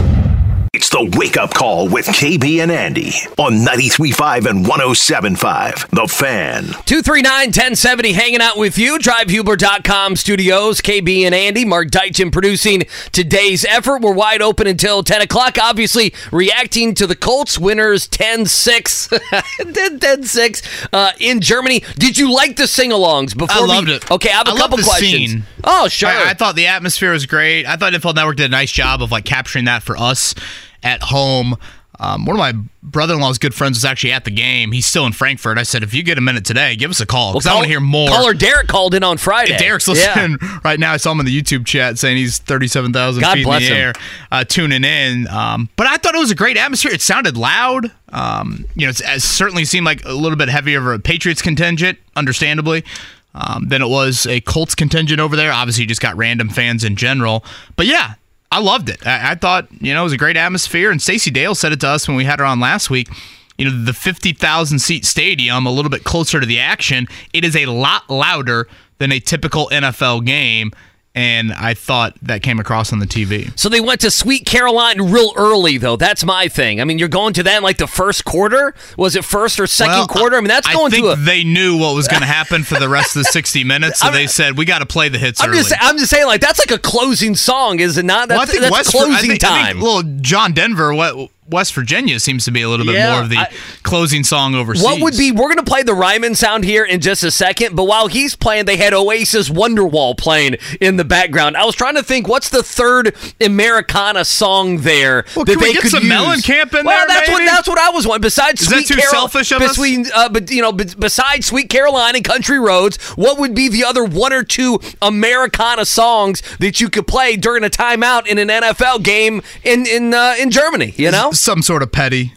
A: It's the wake up call with KB and Andy on 93.5 and 107.5. The Fan.
D: 239 1070 hanging out with you. DriveHubler.com studios. KB and Andy. Mark Deitchen producing today's effort. We're wide open until 10 o'clock. Obviously, reacting to the Colts winners 10 6. 10 6 uh, in Germany. Did you like the sing alongs before
E: I loved
D: we,
E: it.
D: Okay, I have a
E: I love
D: couple
E: the
D: questions.
E: scene.
D: Oh, sure.
E: I, I thought the atmosphere was great. I thought NFL Network did a nice job of like capturing that for us at home. Um, one of my brother-in-law's good friends was actually at the game. He's still in Frankfurt. I said, if you get a minute today, give us a call because I want to hear more.
D: Caller Derek called in on Friday.
E: Yeah, Derek's
D: Yeah.
E: listening right now. I saw him in the YouTube chat saying he's 37,000 feet in the
D: him.
E: air, uh, tuning in. Um, but I thought it was a great atmosphere. It sounded loud. Um, you know, it's, it certainly seemed like a little bit heavier of a Patriots contingent, understandably, um, than it was a Colts contingent over there. Obviously, you just got random fans in general. But yeah, I loved it. I, I thought, you know, it was a great atmosphere. And Stacey Dales said it to us when we had her on last week. You know, the 50,000 seat stadium, a little bit closer to the action, it is a lot louder than a typical NFL game. And I thought that came across on the TV.
D: So they went to Sweet Caroline real early, though. That's my thing. I mean, you're going to that in like the first quarter. Was it first or second
E: Well,
D: quarter? I mean, that's
E: I
D: going
E: think
D: to a.
E: they knew what was going to happen for the rest of the 60 minutes, so
D: I'm-
E: they said we got to play the hits
D: I'm
E: early.
D: just, I'm just saying, like that's like a closing song, is it not? That's,
E: well, I think
D: that's
E: West,
D: closing
E: I think, I
D: time.
E: think little John Denver, what West Virginia seems to be a little bit
D: Yeah,
E: more of the
D: I-
E: closing song overseas.
D: what would be? We're gonna play the Raimann sound here in just a second, but while he's playing, they had Oasis Wonderwall playing in the background. I was trying to think, what's the third Americana song there
E: Well,
D: that they
E: get
D: could
E: some
D: use?
E: Mellencamp in
D: well,
E: there,
D: that's what that's what I was wanting. Besides
E: Is that
D: Sweet
E: too
D: Carol-
E: selfish of us?
D: between, uh, but you know, besides Sweet Caroline and Country Roads, what would be the other one or two Americana songs that you could play during a timeout in an NFL game in in uh, in Germany? You know,
E: some sort of petty?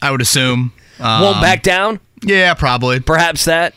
E: I would assume. Um,
D: won't back down.
E: Yeah, probably.
D: Perhaps that.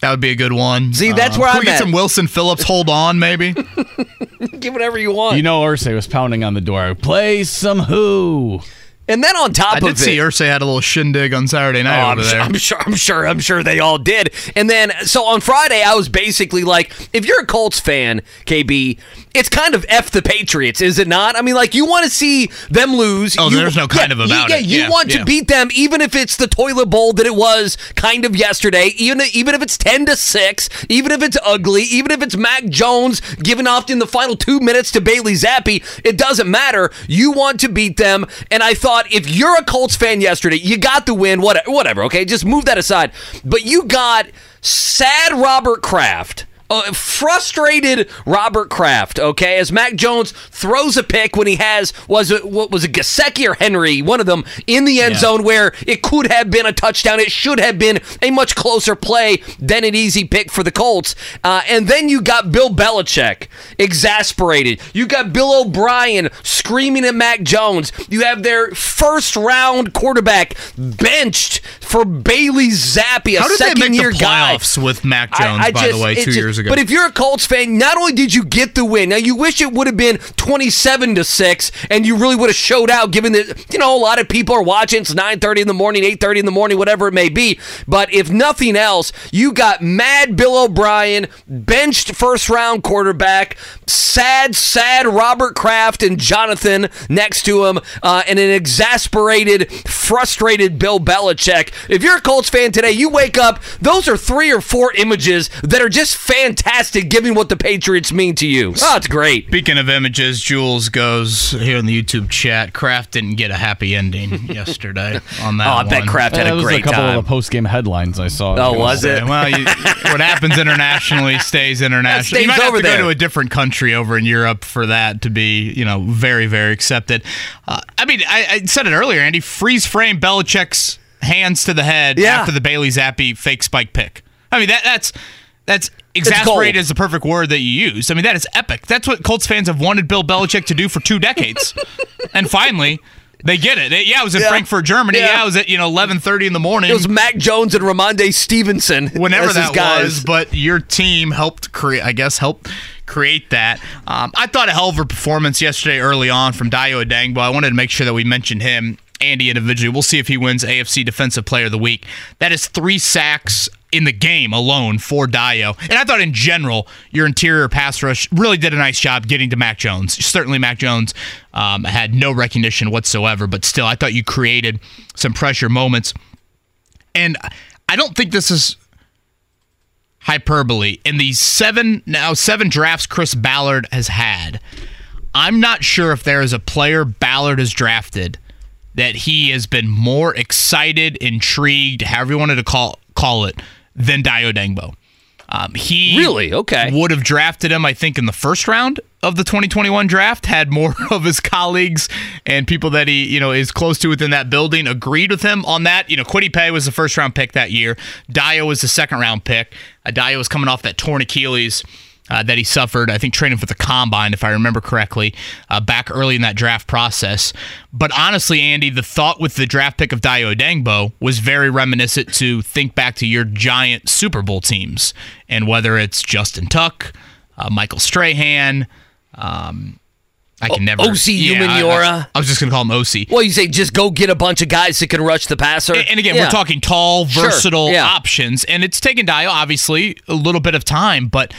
E: That would be a good one.
D: See, that's
E: Um,
D: where
E: can
D: I'm
E: we get
D: at.
E: some Wilson Phillips. Hold on, maybe.
D: Get whatever you want.
F: You know, Irsay was pounding on the door. Play some Who.
D: and then on top
E: I
D: of
E: did see
D: it,
E: Irsay had a little shindig on Saturday night
D: Oh,
E: over
D: I'm,
E: there.
D: sure, I'm sure. I'm sure. I'm sure they all did. And then, so on Friday, I was basically like, if you're a Colts fan, KB, it's kind of f the Patriots, is it not? I mean, like you want to see them lose.
E: Oh,
D: You-
E: there's no kind
D: yeah,
E: of
D: you-
E: about
D: yeah,
E: it.
D: you
E: Yeah,
D: want
E: yeah.
D: to beat them, even if it's the toilet bowl that it was kind of yesterday. Even even if it's ten to six, even if it's ugly, even if it's Mac Jones giving off in the final two minutes to Bailey Zappe, it doesn't matter. You want to beat them, and I thought if you're a Colts fan yesterday, you got the win. Whatever, whatever. Okay, just move that aside. But you got sad Robert Kraft uh, frustrated Robert Kraft. Okay, as Mac Jones throws a pick when he has was it what was it Gesicki or Henry, one of them in the end
E: Yeah.
D: zone where it could have been a touchdown. It should have been a much closer play than an easy pick for the Colts. Uh, and then you got Bill Belichick exasperated. You got Bill O'Brien screaming at Mac Jones. You have their first round quarterback benched for Bailey Zappe, a
E: How did they
D: second
E: make
D: year
E: the
D: guy.
E: playoffs with Mac Jones,
D: I
E: by
D: just-
E: the way, two
D: just-
E: years ago?
D: But if you're a Colts fan, not only did you get the win, now you wish it would have been 27 to 6 and you really would have showed out given that you know a lot of people are watching it's 9:30 in the morning, 8:30 in the morning, whatever it may be. But if nothing else, you got mad Bill O'Brien, benched first round quarterback, sad sad Robert Kraft and Jonathan next to him uh, and an exasperated, frustrated Bill Belichick. If you're a Colts fan today, you wake up, those are three or four images that are just fantastic given what the Patriots mean to you. Oh, it's great.
E: Speaking of images, Jules goes here in the YouTube chat. Kraft didn't get a happy ending yesterday on that.
D: Oh, I bet
E: one.
D: Kraft had
F: that
D: a
F: was
D: great
F: a couple
D: time.
F: of the post game headlines I saw.
D: Oh, was it?
E: Well, you, what happens internationally stays international.
D: stays
E: you might have to
D: there.
E: go to a different country over in Europe for that to be, you know, very, very accepted. Uh, I mean, I, I said it earlier, Andy. Freeze frame Belichick's hands to the head
D: Yeah.
E: after the Bailey Zappe fake spike pick. I mean, that that's that's exasperated is the perfect word that you use. I mean, that is epic. That's what Colts fans have wanted Bill Belichick to do for two decades, and finally. They get it. It- yeah, it was in
D: Yeah.
E: Frankfurt, Germany.
D: Yeah.
E: Yeah. it was at you know eleven thirty in the morning
D: It was Mac Jones and Rhamondre Stevenson.
E: whenever that
D: guys.
E: was, but your team helped create, I guess, helped create that. Um, I thought a hell of a performance yesterday early on from Dayo Odeyingbo. I wanted to make sure that we mentioned him, Andy individually. We'll see if he wins AFC Defensive Player of the Week. That is three sacks in the game alone for Dayo. And I thought in general, your interior pass rush really did a nice job getting to Mac Jones. Certainly, Mac Jones um, had no recognition whatsoever, but still, I thought you created some pressure moments. And I don't think this is hyperbole. In these seven now seven drafts Chris Ballard has had, I'm not sure if there is a player Ballard has drafted that he has been more excited, intrigued, however you wanted to call call it, than Dayo Odeyingbo. Um, he
D: Really? Okay.
E: would have drafted him, I think, in the first round of the 2021 draft. Had more of his colleagues and people that he, you know, is close to within that building agreed with him on that. You know, Kwity Paye was the first round pick that year. Dayo was the second round pick. Uh, Dayo was coming off that torn Achilles. Uh, that he suffered, I think, training for the combine, if I remember correctly, uh, back early in that draft process. But honestly, Andy, the thought with the draft pick of Dayo Odeyingbo was very reminiscent to think back to your giant Super Bowl teams, and whether it's Justin Tuck, uh, Michael Strahan, um, I can never.
D: O.C.
E: Yeah, I- I, I was just gonna call him OC.
D: Well, you say just go get a bunch of guys that can rush the passer.
E: And, and again,
D: Yeah.
E: we're talking tall,
D: Sure,
E: versatile
D: yeah.
E: options, and it's taken Dayo obviously a little bit of time, but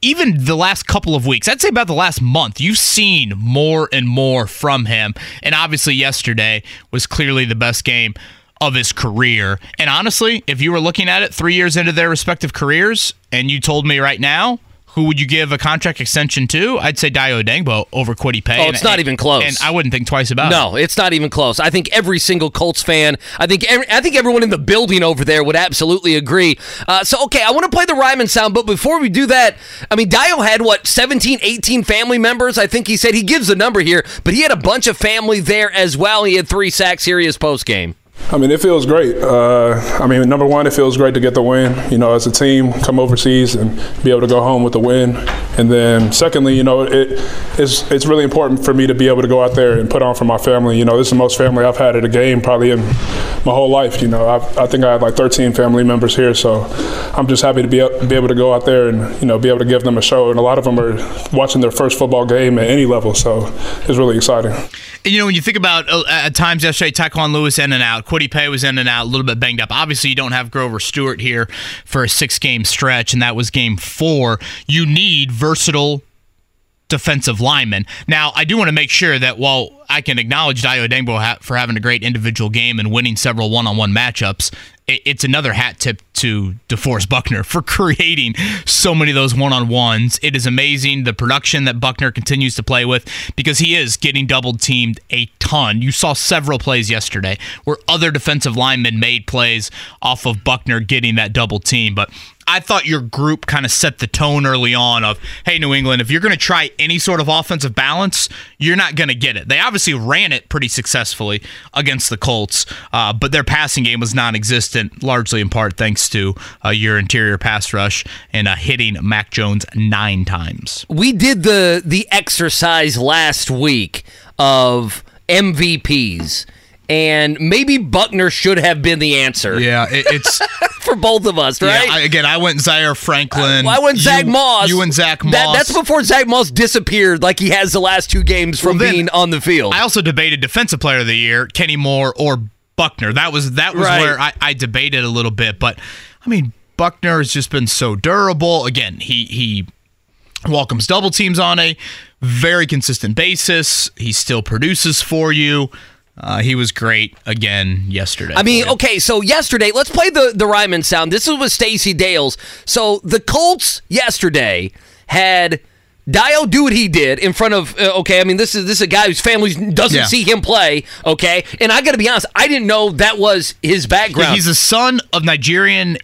E: even the last couple of weeks, I'd say about the last month, you've seen more and more from him. And obviously, yesterday was clearly the best game of his career. And honestly, if you were looking at it three years into their respective careers, and you told me right now. Who would you give a contract extension to? I'd say Dayo Odeyingbo over Kwity Paye.
D: Oh, it's not even close.
E: And I wouldn't think twice about it.
D: No, it's not even close. I think every single Colts fan, I think every, I think everyone in the building over there would absolutely agree. Uh, so, okay, I want to play the Raimann sound, but before we do that, I mean, Dayo had, what, 17, 18 family members? I think he said he gives a number here, but he had a bunch of family there as well. He had three sacks here in his post game.
H: I mean, it feels great. Uh, I mean, number one, it feels great to get the win. You know, as a team, come overseas and be able to go home with the win. And then, secondly, you know, it, it's it's really important for me to be able to go out there and put on for my family. You know, this is the most family I've had at a game probably in my whole life. You know, I've, I think I have like 13 family members here, so I'm just happy to be be able to go out there and you know be able to give them a show. And a lot of them are watching their first football game at any level, so it's really exciting.
E: You know, when you think about uh, at times yesterday, Taquan Lewis in and out, Kwity Paye was in and out, a little bit banged up. Obviously, you don't have Grover Stewart here for a six game stretch, and that was game four. You need versatile defensive linemen. Now, I do want to make sure that while I can acknowledge Dayo Odeyingbo ha- for having a great individual game and winning several one on one matchups, it- it's another hat tip to DeForest Buckner for creating so many of those one on ones. It is amazing the production that Buckner continues to play with because he is getting double teamed a ton. You saw several plays yesterday where other defensive linemen made plays off of Buckner getting that double team, but I thought your group kind of set the tone early on of, hey, New England, if you're going to try any sort of offensive balance, you're not going to get it. They obviously ran it pretty successfully against the Colts, uh, but their passing game was non existent, largely in part thanks to uh, your interior pass rush and uh, hitting Mac Jones nine times.
D: we did the the exercise last week of MVPs, and maybe Buckner should have been the answer
E: Yeah, it, it's.
D: for both of us,
E: yeah,
D: right?
E: I, again, I went Zaire Franklin.
D: Well, I went Zach
E: you,
D: Moss.
E: You and Zach Moss.
D: That- that's before Zach Moss disappeared, like he has the last two games from
E: Well,
D: being on the field.
E: I also debated defensive player of the year, Kenny Moore or Buckner. That was that was
D: Right.
E: where I, I debated a little bit. But I mean, Buckner has just been so durable. Again, he he welcomes double teams on a very consistent basis. He still produces for you. Uh, he was great again yesterday.
D: I mean, okay, so yesterday, let's play the the Raimann sound. This is with Stacey Dales. So the Colts yesterday had Dayo do what he did in front of. Uh, okay, I mean, this is this is a guy whose family doesn't
E: Yeah.
D: see him play. Okay, and I got to be honest, I didn't know that was his
E: Yeah,
D: background.
E: he's a son of Nigerian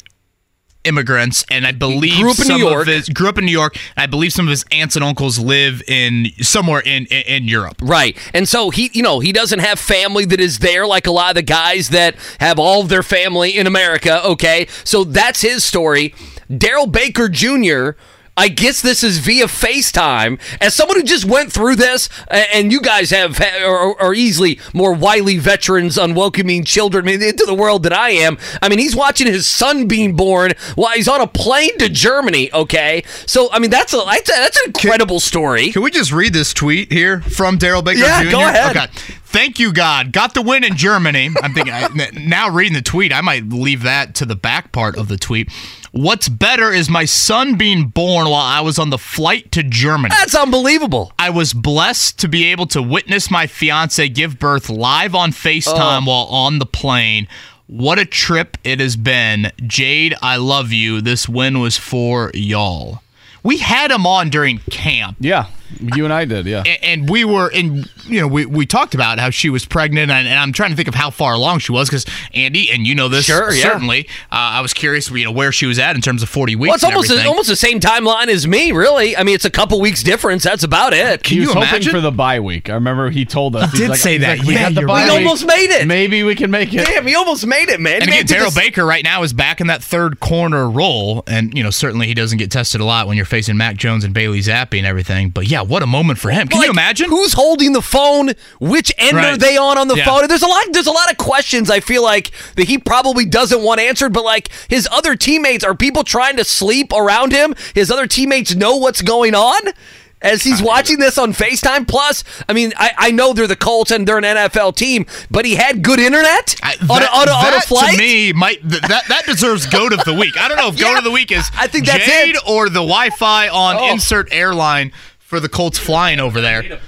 E: immigrants, and I believe
D: grew up in
E: some
D: New York.
E: of his grew up in New York. And I believe some of his aunts and uncles live in somewhere in in, in Europe.
D: Right. And so he, you know, he doesn't have family that is there like a lot of the guys that have all of their family in America. Okay. So that's his story. Darrell Baker Jr., I guess this is via FaceTime. As someone who just went through this, and you guys have are, easily more wily veterans on welcoming children into the world than I am. I mean, he's watching his son being born while he's on a plane to Germany. Okay, so I mean, that's a that's, that's an incredible story.
E: Can we just read this tweet here from Darrell Baker
D: Yeah,
E: Jr.?
D: go ahead.
E: Okay. Thank you, God. Got the win in Germany. I'm thinking I, now reading the tweet, I might leave that to the back part of the tweet. What's better is my son being born while I was on the flight to Germany.
D: That's unbelievable.
E: I was blessed to be able to witness my fiance give birth live on FaceTime
D: Oh.
E: while on the plane. What a trip it has been. Jade, I love you. This win was for y'all. We had him on during camp.
F: Yeah, you and I did. Yeah.
E: And we were in you know we, we talked about how she was pregnant and, and i'm trying to think of how far along she was because andy and you know this
D: Sure, yeah.
E: certainly uh, i was curious you know where she was at in terms of 40 weeks
D: Well, it's
E: and
D: almost
E: everything.
D: almost the same timeline as me, really. I mean, it's a couple weeks difference. That's about it.
F: he
E: you
F: was hoping
E: imagine?
F: for the bye week. I remember he told us.
E: He
F: he's
E: did
F: like-
E: say that.
F: like, we
E: Yeah,
F: got the
E: you're
F: bye
D: We
F: week.
D: almost made it.
F: Maybe we can make it.
D: Damn, he almost made it, man.
E: and again,
D: made it to
E: Darrell
D: the-
E: Baker right now is back in that third corner role, and you know certainly he doesn't get tested a lot when you're facing Mac Jones and Bailey Zappe and everything. But yeah, what a moment for him! Can
D: Like,
E: you imagine?
D: who's holding the phone? Which end are they on on the
E: Yeah.
D: phone? There's a lot. There's a lot of questions. I feel like that he probably doesn't want answered. But like his other teammates, are people trying to sleep around him? His other teammates know what's going on. As he's watching this on FaceTime, plus, I mean, I, I know they're the Colts and they're an NFL team, but he had good internet
E: I-
D: on, a, on, a, on a flight.
E: To me, might th- that that deserves goat of the week. I don't know if goat
D: Yeah,
E: of the week is
D: I think that's
E: Jade
D: it.
E: or the Wi-Fi on
D: Oh.
E: insert airline for the Colts flying over there.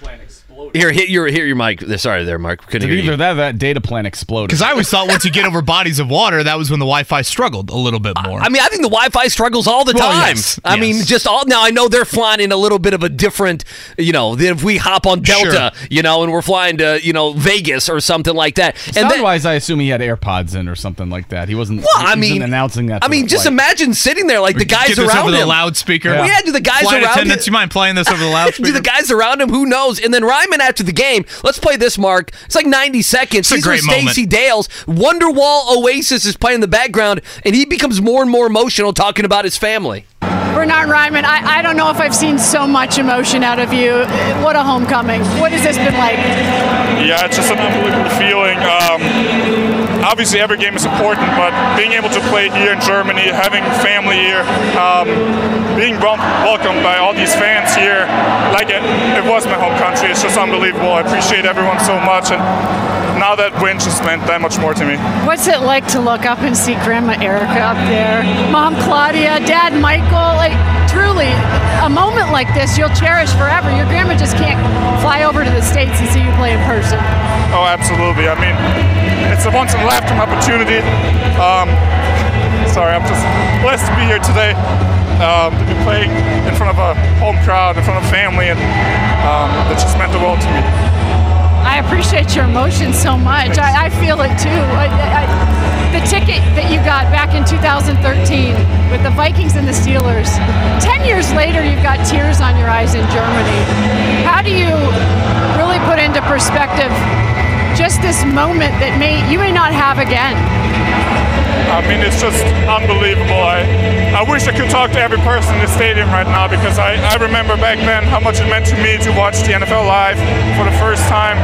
D: Here, hit your, hit your mic. Sorry, there, Mark. Couldn't hear
F: Either
D: you.
F: that, or that data plan exploded.
E: Because I always thought once you get over bodies of water, that was when the Wi-Fi struggled a little bit more.
D: I mean, I think the Wi-Fi struggles all the
E: Well,
D: time.
E: yes,
D: I mean, just all now. I know they're flying in a little bit of a different, you know, than if we hop on Delta, you know, and we're flying to, you know, Vegas or something like that. And
F: Sound
D: then,
F: wise, I assume he had AirPods in or something like that. He wasn't.
D: well,
F: he
D: I mean,
F: announcing that.
D: I mean, just
F: flight.
D: imagine sitting there like the guys
E: Get this
D: around
E: over the
D: him.
E: loudspeaker.
D: We had the guys
E: Flight
D: around
E: attendants,
D: him.
E: you mind playing this over the
D: Do the guys around him? Who knows? And then Raimann after the game. Let's play this, Mark. It's like 90 seconds.
E: It's a
D: He's
E: great
D: with Stacey
E: moment.
D: Dales. Wonderwall Oasis is playing in the background, and he becomes more and more emotional talking about his family.
I: Bernhard Raimann, I, I don't know if I've seen so much emotion out of you. What a homecoming. What has this been like?
C: Yeah, it's just an unbelievable feeling. Um, obviously, every game is important, but being able to play here in Germany, having family here, um, being welcomed by all these fans here, like it, it was my home country, it's just unbelievable. I appreciate everyone so much, and now that win just meant that much more to me.
I: What's it like to look up and see Grandma Erica up there? Mom Claudia, Dad Michael, like truly a moment like this you'll cherish forever. Your grandma just can't fly over to the States and see you play in person.
C: Oh, absolutely. I mean, it's a once in a lifetime opportunity. Um, sorry, I'm just blessed to be here today. Um, to be playing in front of a home crowd, in front of family, and um, that just meant the world to me.
I: I appreciate your emotion so much. I, I feel it too. I, I, the ticket that you got back in 2013 with the Vikings and the Steelers, 10 years later, you've got tears on your eyes in Germany. How do you really put into perspective just this moment that may you may not have again?
C: I mean, it's just unbelievable. I, I wish I could talk to every person in the stadium right now because I, I remember back then how much it meant to me to watch the NFL live for the first time.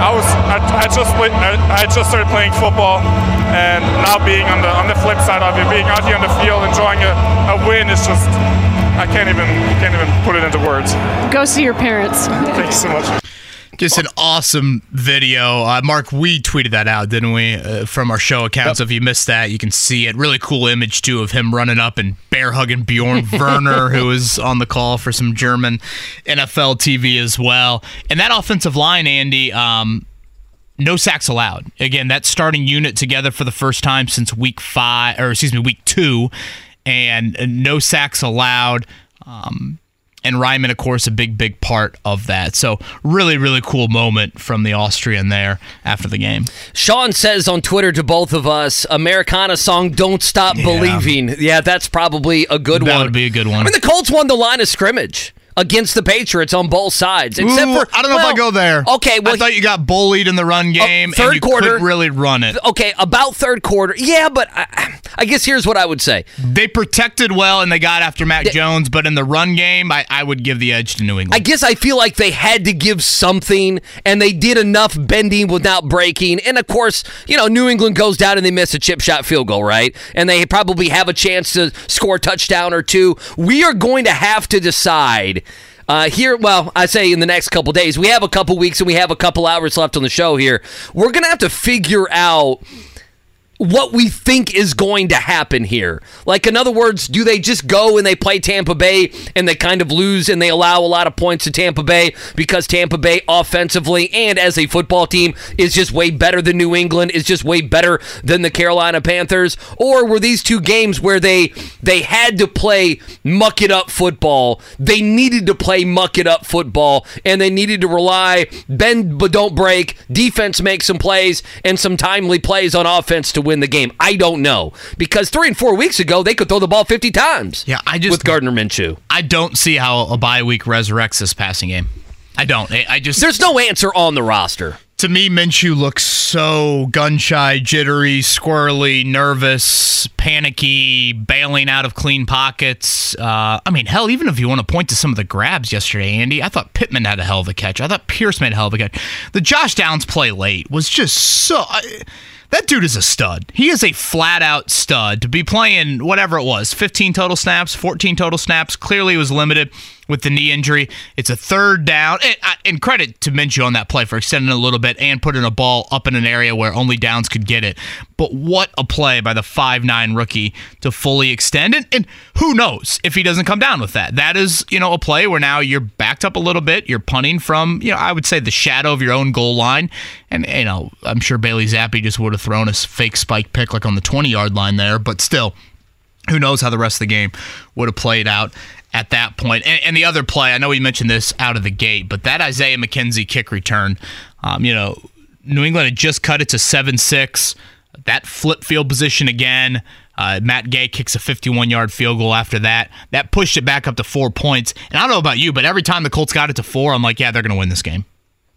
C: I was I, I just I, I just started playing football, and now being on the on the flip side of it, being out here on the field, enjoying a, a win is just I can't even can't even put it into words.
I: Go see your parents.
C: Thank you so much.
E: Just an awesome video. Uh, Mark, we tweeted that out, didn't we? Uh, from our show account. So if you missed that, you can see it. Really cool image, too, of him running up and bear hugging Bjorn Werner, who was on the call for some German NFL TV as well. And that offensive line, Andy, um, no sacks allowed. Again, that starting unit together for the first time since week five, or excuse me, week two, and no sacks allowed. Um, and Raimann, of course, a big, big part of that. So, really, really cool moment from the Austrian there after the game.
D: Sean says on Twitter to both of us, Americana song "Don't Stop
E: Yeah.
D: Believing." Yeah, that's probably a good
E: That
D: one.
E: That would be a good one.
D: I mean, the Colts won the line of scrimmage against the Patriots on both sides, except
E: Ooh,
D: for
E: I don't know
D: well,
E: if I go there.
D: Okay, well,
E: I thought you got bullied in the run oh, game,
D: third
E: and you
D: quarter-
E: really run it.
D: okay, about third quarter. Yeah, but I, I guess here's what I would say.
E: They protected well and they got after Mac Jones, but in the run game, I, I would give the edge to New England.
D: I guess I feel like they had to give something, and they did enough bending without breaking. And of course, you know, New England goes down and they miss a chip shot field goal, right? And they probably have a chance to score a touchdown or two. We are going to have to decide. Uh, here, well, I say in the next couple days, we have a couple weeks and we have a couple hours left on the show here. We're going to have to figure out what we think is going to happen here. Like, in other words, do they just go and they play Tampa Bay and they kind of lose and they allow a lot of points to Tampa Bay because Tampa Bay offensively and as a football team is just way better than New England, is just way better than the Carolina Panthers? Or were these two games where they they had to play muck it up football? They needed to play muck it up football and they needed to rely bend but don't break, defense make some plays and some timely plays on offense to win the game. I don't know because three and four weeks ago they could throw the ball fifty times.
E: Yeah, I just
D: with Gardner Minshew.
E: I don't see how a bye week resurrects this passing game. I don't. I just
D: There's no answer on the roster.
E: to me, Minshew looks so gun shy, jittery, squirrely, nervous, panicky, bailing out of clean pockets. Uh, I mean, hell, even if you want to point to some of the grabs yesterday, Andy, I thought Pittman had a hell of a catch. I thought Pierce made a hell of a catch. The Josh Downs play late was just so. I, that dude is a stud. He is a flat out stud to be playing whatever it was 15 total snaps, 14 total snaps. Clearly, was limited with the knee injury. It's a third down. And, and credit to Minshew on that play for extending a little bit and putting a ball up in an area where only Downs could get it. But what a play by the 5'9 rookie to fully extend. And, and who knows if he doesn't come down with that. That is, you know, a play where now you're backed up a little bit. You're punting from, you know, I would say the shadow of your own goal line. And, you know, I'm sure Bailey Zappe just would have thrown a fake spike pick like on the 20 yard line there. But still, who knows how the rest of the game would have played out at that point. And, and the other play, I know we mentioned this out of the gate, but that Isaiah McKenzie kick return, um, you know, New England had just cut it to 7 6. That flip field position again. Uh, Matt Gay kicks a 51 yard field goal after that. That pushed it back up to four points. And I don't know about you, but every time the Colts got it to four, I'm like, yeah, they're going to win this game.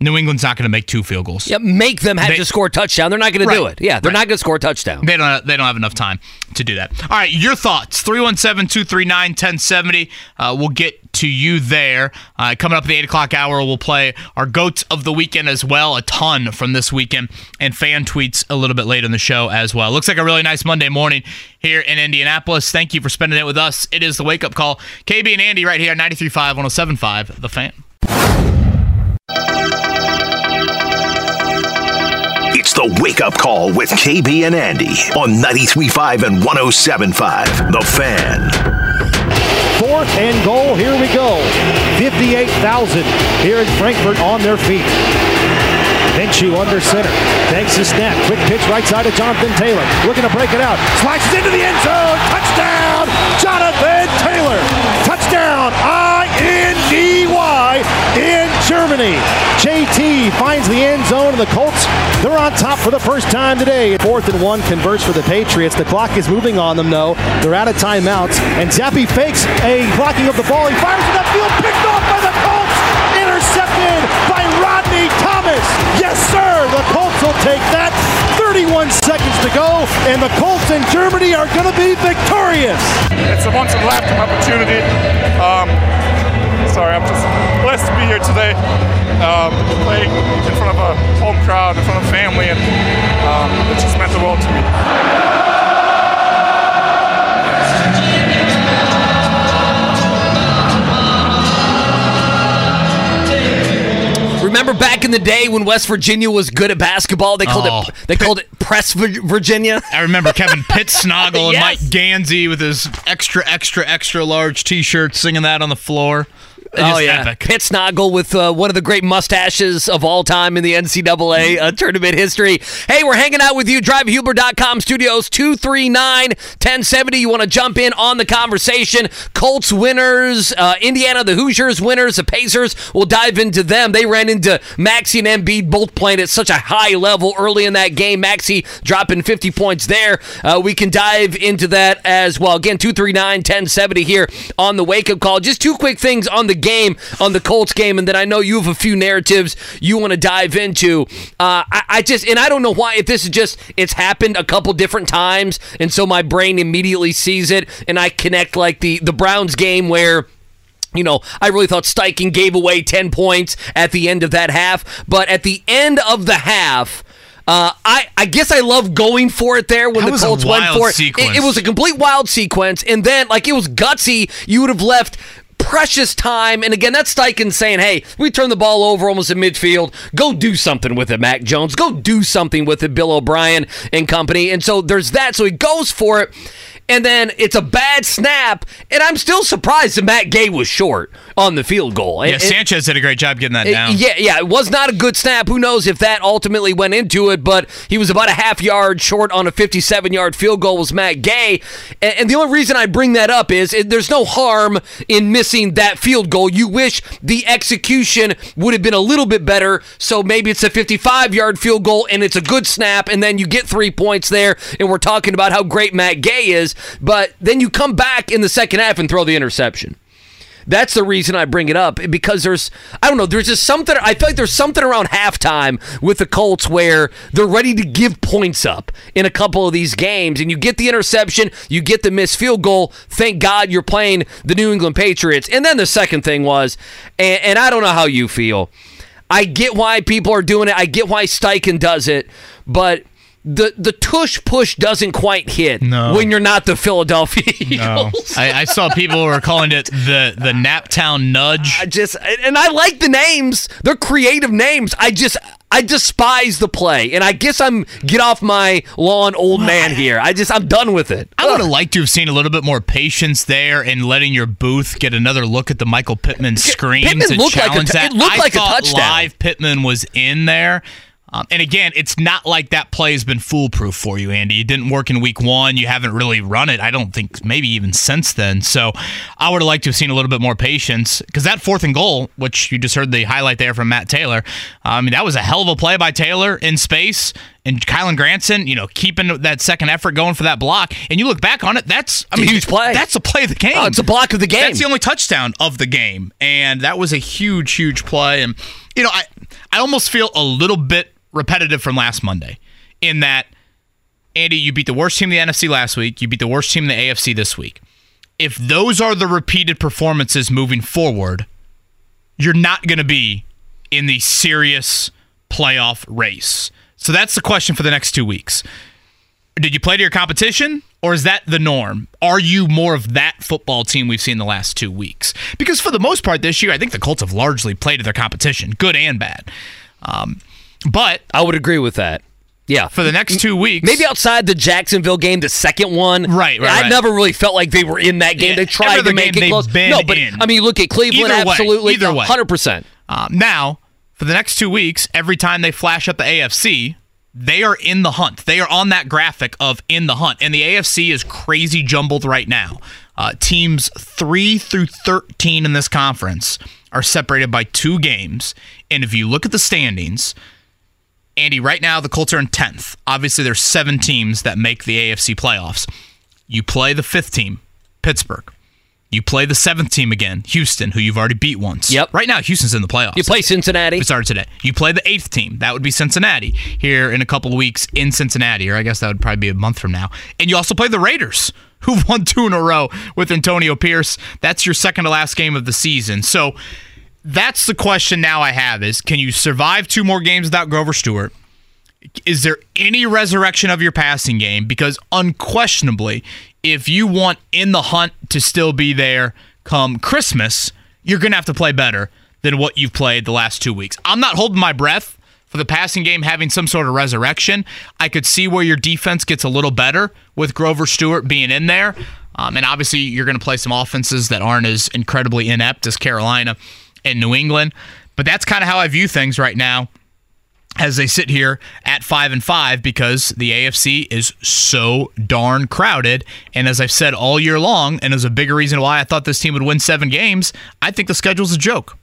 E: New England's not going to make two field goals.
D: Yeah, make them have
E: They-
D: to score a touchdown. They're not going to do it. Yeah, they're
E: Right.
D: not going to score a touchdown.
E: They don't. They don't have enough time to do that. All right, your thoughts? 317-239-1070. Uh, we'll get to you there. Uh, coming up at the eight o'clock hour, we'll play our goats of the weekend as well. A ton from this weekend and fan tweets a little bit later in the show as well. Looks like a really nice Monday morning here in Indianapolis. Thank you for spending it with us. It is the wake up call. KB and Andy right here, 93.5, 107.5, The Fan.
A: The wake up call with KB and Andy on 93.5 and 107.5. The Fan.
B: Fourth and goal. Here we go. 58,000 here in Frankfurt on their feet. Minshew under center. Takes the snap. Quick pitch right side to Jonathan Taylor. Looking to break it out. Slices into the end zone. Touchdown, Jonathan Taylor. Touchdown, I-N-D-Y in Germany. JT finds the end zone, and the Colts, they're on top for the first time today. Fourth and one converts for the Patriots. The clock is moving on them, though. They're out of timeouts, and Zappe fakes a blocking of the ball. He fires it upfield, picked off by the Colts. Intercepted by Rodney Thomas. Yes, sir. The Colts will take that. 31 seconds to go, and the Colts in Germany are going to be victorious.
C: It's a once in a lifetime opportunity. Um, sorry, I'm just blessed to be here today, um, playing in front of a home crowd, in front of family, and um, it just meant the world to me.
D: Remember back in the day when West Virginia was good at basketball? They called
E: Oh.
D: it they called it Press Virginia.
E: I remember Kevin Pittsnoggle and
D: Yes.
E: Mike Gansey with his extra, extra, extra large T-shirts singing that on the floor.
D: Oh yeah,
E: epic.
D: Pittsnoggle with uh, one of the great mustaches of all time in the NCAA uh, tournament history. Hey, we're hanging out with you. DriveHubler.com studios 239-1070. You want to jump in on the conversation? Colts winners, uh, Indiana the Hoosiers winners, the Pacers. We'll dive into them. They ran into Maxey and Embiid both playing at such a high level early in that game. Maxey dropping 50 points there. Uh, we can dive into that as well. Again, 239-1070 here on the wake up call. Just two quick things on the game, on the Colts game, and then I know you have a few narratives you want to dive into. Uh, I, I just, and I don't know why, if this is just, it's happened a couple different times, and so my brain immediately sees it, and I connect like the, the Browns game where. You know, I really thought Steichen gave away 10 points at the end of that half, but at the end of the half, uh, I, I guess I love going for it there when
E: That
D: the Colts went for it. it. It was a complete wild sequence, and then like it was gutsy. You would have left precious time, and again, that's Steichen saying, "Hey, we turn the ball over almost in midfield. Go do something with it, Mac Jones. Go do something with it, Bill O'Brien and company." And so there's that. So he goes for it. And then it's a bad snap, and I'm still surprised that Matt Gay was short on the field goal.
E: Yeah,
D: And-
E: Sanchez did a great job getting that
D: it-
E: down.
D: Yeah, yeah, it was not a good snap. Who knows if that ultimately went into it, but he was about a half yard short on a 57 yard field goal was Matt Gay. And, and the only reason I bring that up is it, there's no harm in missing that field goal. You wish the execution would have been a little bit better. So maybe it's a 55 yard field goal and it's a good snap, and then you get three points there. And we're talking about how great Matt Gay is, but then you come back in the second half and throw the interception. That's the reason I bring it up because there's I don't know there's just something I feel like there's something around halftime with the Colts where they're ready to give points up in a couple of these games and you get the interception you get the missed field goal. Thank God you're playing the New England Patriots. And then the second thing was and, and I don't know how you feel. I get why people are doing it. I get why Steichen does it. But the the tush push doesn't quite hit
E: No.
D: when you're not the Philadelphia Eagles.
E: I, I saw people who were calling it the the Naptown nudge.
D: I just and I like the names. They're creative names. I just I despise the play, and I guess I'm get off my lawn, old man here. I just I'm done with it.
E: I would have liked to have seen a little bit more patience there and letting your booth get another look at the Michael Pittman screens
D: Pittman
E: and
D: looked like a t-
E: that.
D: it looked
E: I
D: like a
E: thought
D: touchdown.
E: Live Pittman was in there. Um, and again, it's not like that play has been foolproof for you, Andy. It didn't work in week one. You haven't really run it, I don't think, maybe even since then. So I would have liked to have seen a little bit more patience because that fourth and goal, which you just heard the highlight there from Matt Taylor, I mean, that was a hell of a play by Taylor in space. And Kylen Granson, you know, keeping that second effort going for that block. And you look back on it, that's I mean,
D: huge play.
E: That's a play of the game.
D: Oh, it's a block of the game.
E: That's the only touchdown of the game, and that was a huge, huge play. And you know, I I almost feel a little bit repetitive from last Monday, in that Andy, you beat the worst team in the NFC last week. You beat the worst team in the AFC this week. If those are the repeated performances moving forward, you're not going to be in the serious playoff race. So that's the question for the next two weeks. Did you play to your competition, or is that the norm? Are you more of that football team we've seen the last two weeks? Because for the most part this year, I think the Colts have largely played to their competition, good and bad. Um, but
D: I would agree with that. Yeah.
E: for the next two weeks,
D: Maybe outside the Jacksonville game, the second one.
E: Right, right,
D: I
E: right.
D: never really felt like they were in that game.
E: Yeah,
D: they tried to make
E: game
D: it close. no, but
E: in.
D: I mean, look at Cleveland.
E: Either way,
D: absolutely,
E: either way.
D: hundred percent.
E: Um, now, for the next two weeks, every time they flash up the AFC, they are in the hunt. They are on that graphic of in the hunt. And the AFC is crazy jumbled right now. Uh, teams 3 through 13 in this conference are separated by two games. And if you look at the standings, Andy, right now the Colts are in 10th. Obviously, there's seven teams that make the AFC playoffs. You play the fifth team, Pittsburgh. You play the seventh team again, Houston, who you've already beat once.
D: Yep.
E: Right now, Houston's in the playoffs.
D: You play Cincinnati.
E: It started today. You play the eighth team. That would be Cincinnati here in a couple of weeks in Cincinnati, or I guess that would probably be a month from now. And you also play the Raiders, who've won two in a row with Antonio Pierce. That's your second to last game of the season. So that's the question now I have is can you survive two more games without Grover Stewart? Is there any resurrection of your passing game? Because unquestionably, if you want in the hunt to still be there come Christmas, you're going to have to play better than what you've played the last two weeks. I'm not holding my breath for the passing game having some sort of resurrection. I could see where your defense gets a little better with Grover Stewart being in there. Um, and obviously, you're going to play some offenses that aren't as incredibly inept as Carolina and New England. But that's kind of how I view things right now as they sit here at five and five because the AFC is so darn crowded. And as I've said all year long, and as a bigger reason why I thought this team would win seven games, I think the schedule's a joke.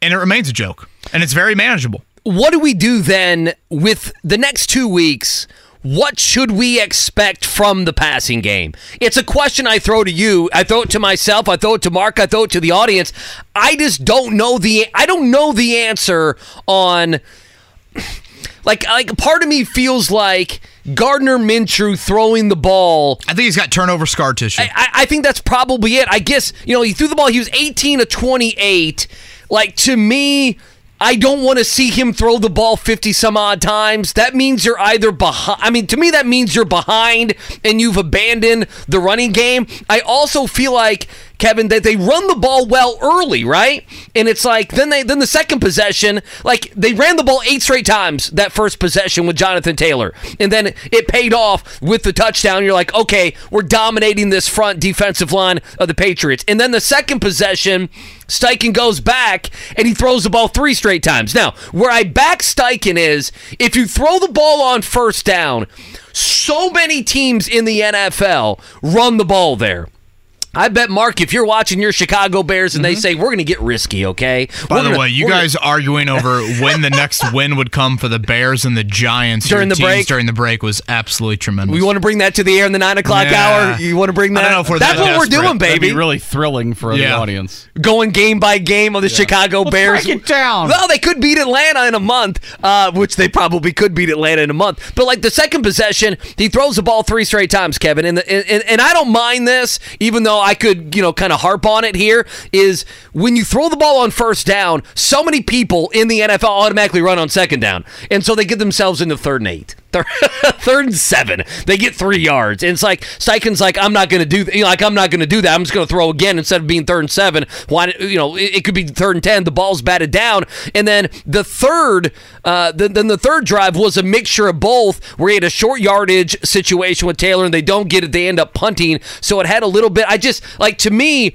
E: And it remains a joke. And it's very manageable.
D: What do we do then with the next two weeks? What should we expect from the passing game? It's a question I throw to you. I throw it to myself. I throw it to Mark. I throw it to the audience. I just don't know the. I don't know the answer on like like part of me feels like Gardner Minshew throwing the ball.
E: I think he's got turnover scar tissue.
D: I, I think that's probably it. I guess you know he threw the ball. He was 18 to 28. Like to me. I don't want to see him throw the ball 50 some odd times. That means you're either behind. I mean, to me, that means you're behind and you've abandoned the running game. I also feel like Kevin, that they run the ball well early, right? And it's like then they then the second possession, like they ran the ball eight straight times that first possession with Jonathan Taylor, and then it paid off with the touchdown. You're like, okay, we're dominating this front defensive line of the Patriots, and then the second possession. Steichen goes back and he throws the ball three straight times. Now, where I back Steichen is if you throw the ball on first down, so many teams in the NFL run the ball there. I bet Mark, if you're watching your Chicago Bears and they say we're going to get risky, okay?
E: By
D: We're
E: the
D: gonna-
E: way, you
D: we're gonna-
E: guys arguing over when the next win would come for the Bears and the Giants
D: During the break?
E: during the break was absolutely tremendous.
D: we want to bring that to the air in the nine o'clock
E: Yeah.
D: hour. You want to bring that?
E: I
D: that?
E: don't know if we're
D: That's
E: that
D: what we're
E: desperate.
D: doing,
F: That'd
D: baby.
F: be really thrilling for the audience.
D: Going game by game of the Chicago Bears.
F: break it down.
D: Well, they could beat Atlanta in a month, uh, which they probably could beat Atlanta in a month. But like the second possession, he throws the ball three straight times, Kevin. And, the, and and I don't mind this, even though I could, you know, kind of harp on it here. Is when you throw the ball on first down, so many people in the NFL automatically run on second down, and so they get themselves into third and eight. Third, and seven, they get three yards. And it's like Steichen's like, I'm not going to do, know, like I'm not going to do that. I'm just going to throw again instead of being third and seven. Why, you know, it, it could be third and ten. The ball's batted down, and then the third, uh, then, then the third drive was a mixture of both, where he had a short yardage situation with Taylor, and they don't get it. They end up punting, so it had a little bit. I just like to me,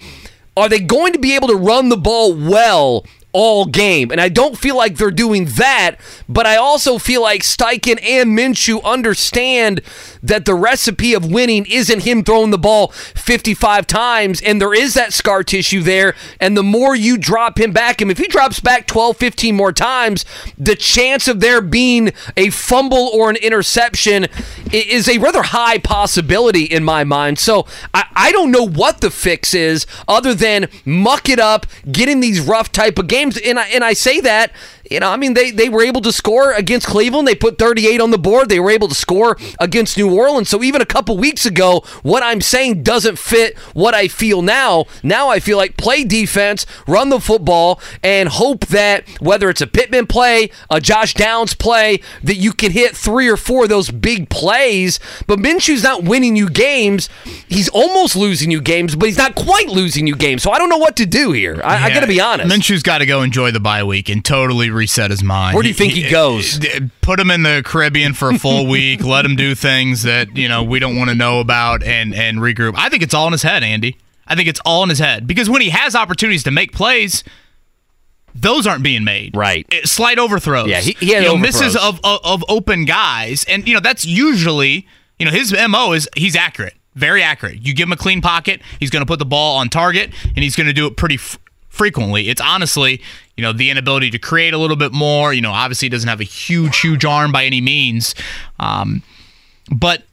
D: are they going to be able to run the ball well? All game. And I don't feel like they're doing that, but I also feel like Steichen and Minshew understand that the recipe of winning isn't him throwing the ball 55 times, and there is that scar tissue there. And the more you drop him back, and if he drops back 12, 15 more times, the chance of there being a fumble or an interception is a rather high possibility in my mind. So I, I don't know what the fix is other than muck it up, get in these rough type of games. And I, and I say that, you know, I mean, they, they were able to score against Cleveland. They put 38 on the board. They were able to score against New Orleans. So even a couple weeks ago, what I'm saying doesn't fit what I feel now. Now I feel like play defense, run the football, and hope that whether it's a Pittman play, a Josh Downs play, that you can hit three or four of those big plays. But Minshew's not winning you games. He's almost losing you games, but he's not quite losing you games. So I don't know what to do here. I, I got to be honest.
E: Minshew's got to go enjoy the bye week and totally reset his mind.
D: Where do you think he goes?
E: Put him in the Caribbean for a full week. Let him do things that you know we don't want to know about, and and regroup. I think it's all in his head, Andy. I think it's all in his head because when he has opportunities to make plays, those aren't being made.
D: Right.
E: Eh, slight overthrows.
D: Yeah, he- he had
E: you know, misses of, of of open guys, and you know that's usually you know his mo is he's accurate, very accurate. You give him a clean pocket, he's going to put the ball on target, and he's going to do it pretty f- frequently. It's honestly you know the inability to create a little bit more. You know, obviously doesn't have a huge huge arm by any means, um, but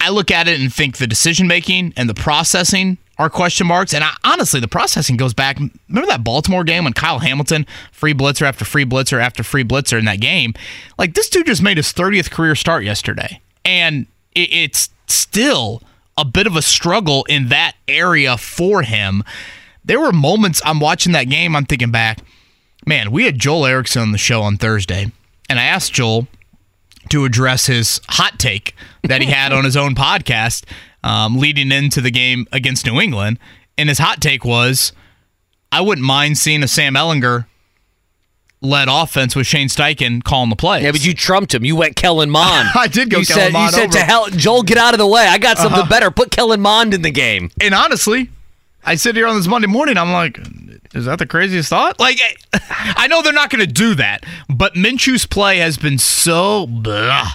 E: I look at it and think the decision making and the processing are question marks. And I, honestly, the processing goes back. Remember that Baltimore game when Kyle Hamilton free blitzer after free blitzer after free blitzer in that game? Like this dude just made his 30th career start yesterday, and it, it's still a bit of a struggle in that area for him. There were moments I'm watching that game. I'm thinking back, man. We had Joel Erickson on the show on Thursday, and I asked Joel to address his hot take that he had on his own podcast um, leading into the game against New England. And his hot take was I wouldn't mind seeing a Sam Ehlinger led offense with Shane Steichen calling the plays.
D: Yeah, but you trumped him. You went Kellen Mond.
E: I did go
D: you
E: Kellen
D: said,
E: Mond
D: You said
E: over
D: to hell, Joel, get out of the way. I got something
E: Uh-huh.
D: better. Put Kellen Mond in the game.
E: And honestly, I sit here on this Monday morning. I'm like, is that the craziest thought? Like, I know they're not going to do that, but Minshew's play has been so blah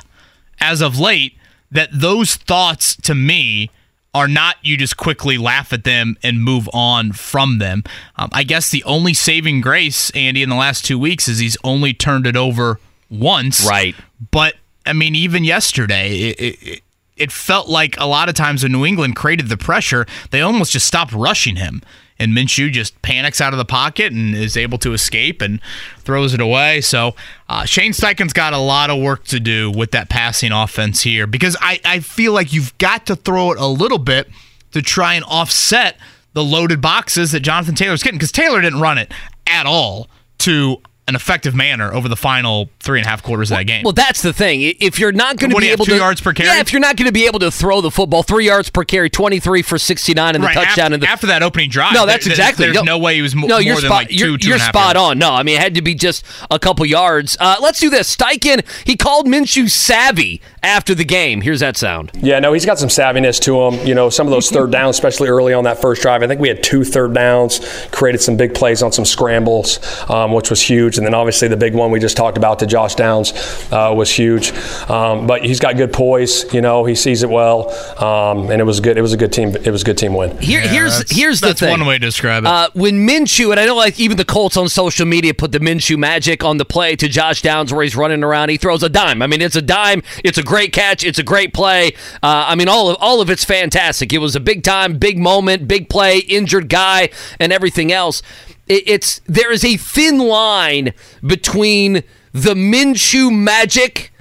E: as of late that those thoughts to me are not you just quickly laugh at them and move on from them. Um, I guess the only saving grace, Andy, in the last two weeks is he's only turned it over once.
D: Right.
E: But I mean, even yesterday, it, it, it felt like a lot of times when New England created the pressure, they almost just stopped rushing him. And Minshew just panics out of the pocket and is able to escape and throws it away. So uh, Shane Steichen's got a lot of work to do with that passing offense here because I, I feel like you've got to throw it a little bit to try and offset the loaded boxes that Jonathan Taylor's getting because Taylor didn't run it at all to an effective manner over the final three and a half quarters of that game.
D: Well, that's the thing. If you're not going to be able
E: two
D: to
E: yards per carry?
D: yeah, if you're not going to be able to throw the football three yards per carry, 23 for 69 and the
E: Right,
D: touchdown
E: after,
D: in the
E: after that opening drive.
D: No, that's
E: there-
D: exactly.
E: There's no way he was mo-
D: no,
E: more
D: you're
E: than
D: spot,
E: like 2
D: you're,
E: two
D: you're
E: and a half
D: spot
E: yards.
D: on. No, I mean it had to be just a couple yards. Uh, let's do this. Steichen he called Minshew savvy after the game. Here's that sound.
G: Yeah, no, he's got some savviness to him. You know, some of those third downs, especially early on that first drive. I think we had two third downs, created some big plays on some scrambles, um, which was huge. And then obviously the big one we just talked about to Josh Downs uh, was huge. Um, but he's got good poise. You know, he sees it well, um, and it was good. It was a good team. It was a good team win.
D: Here, here's
E: that's-
D: here's the
E: that's
D: thing.
E: one way to describe it.
D: Uh, when Minshew, and I know like even the Colts on social media put the Minshew magic on the play to Josh Downs where he's running around. He throws a dime. I mean, it's a dime. It's a great catch. It's a great play. Uh, I mean, all of all of it's fantastic. It was a big time, big moment, big play, injured guy, and everything else. It, it's there is a thin line between the Minshew magic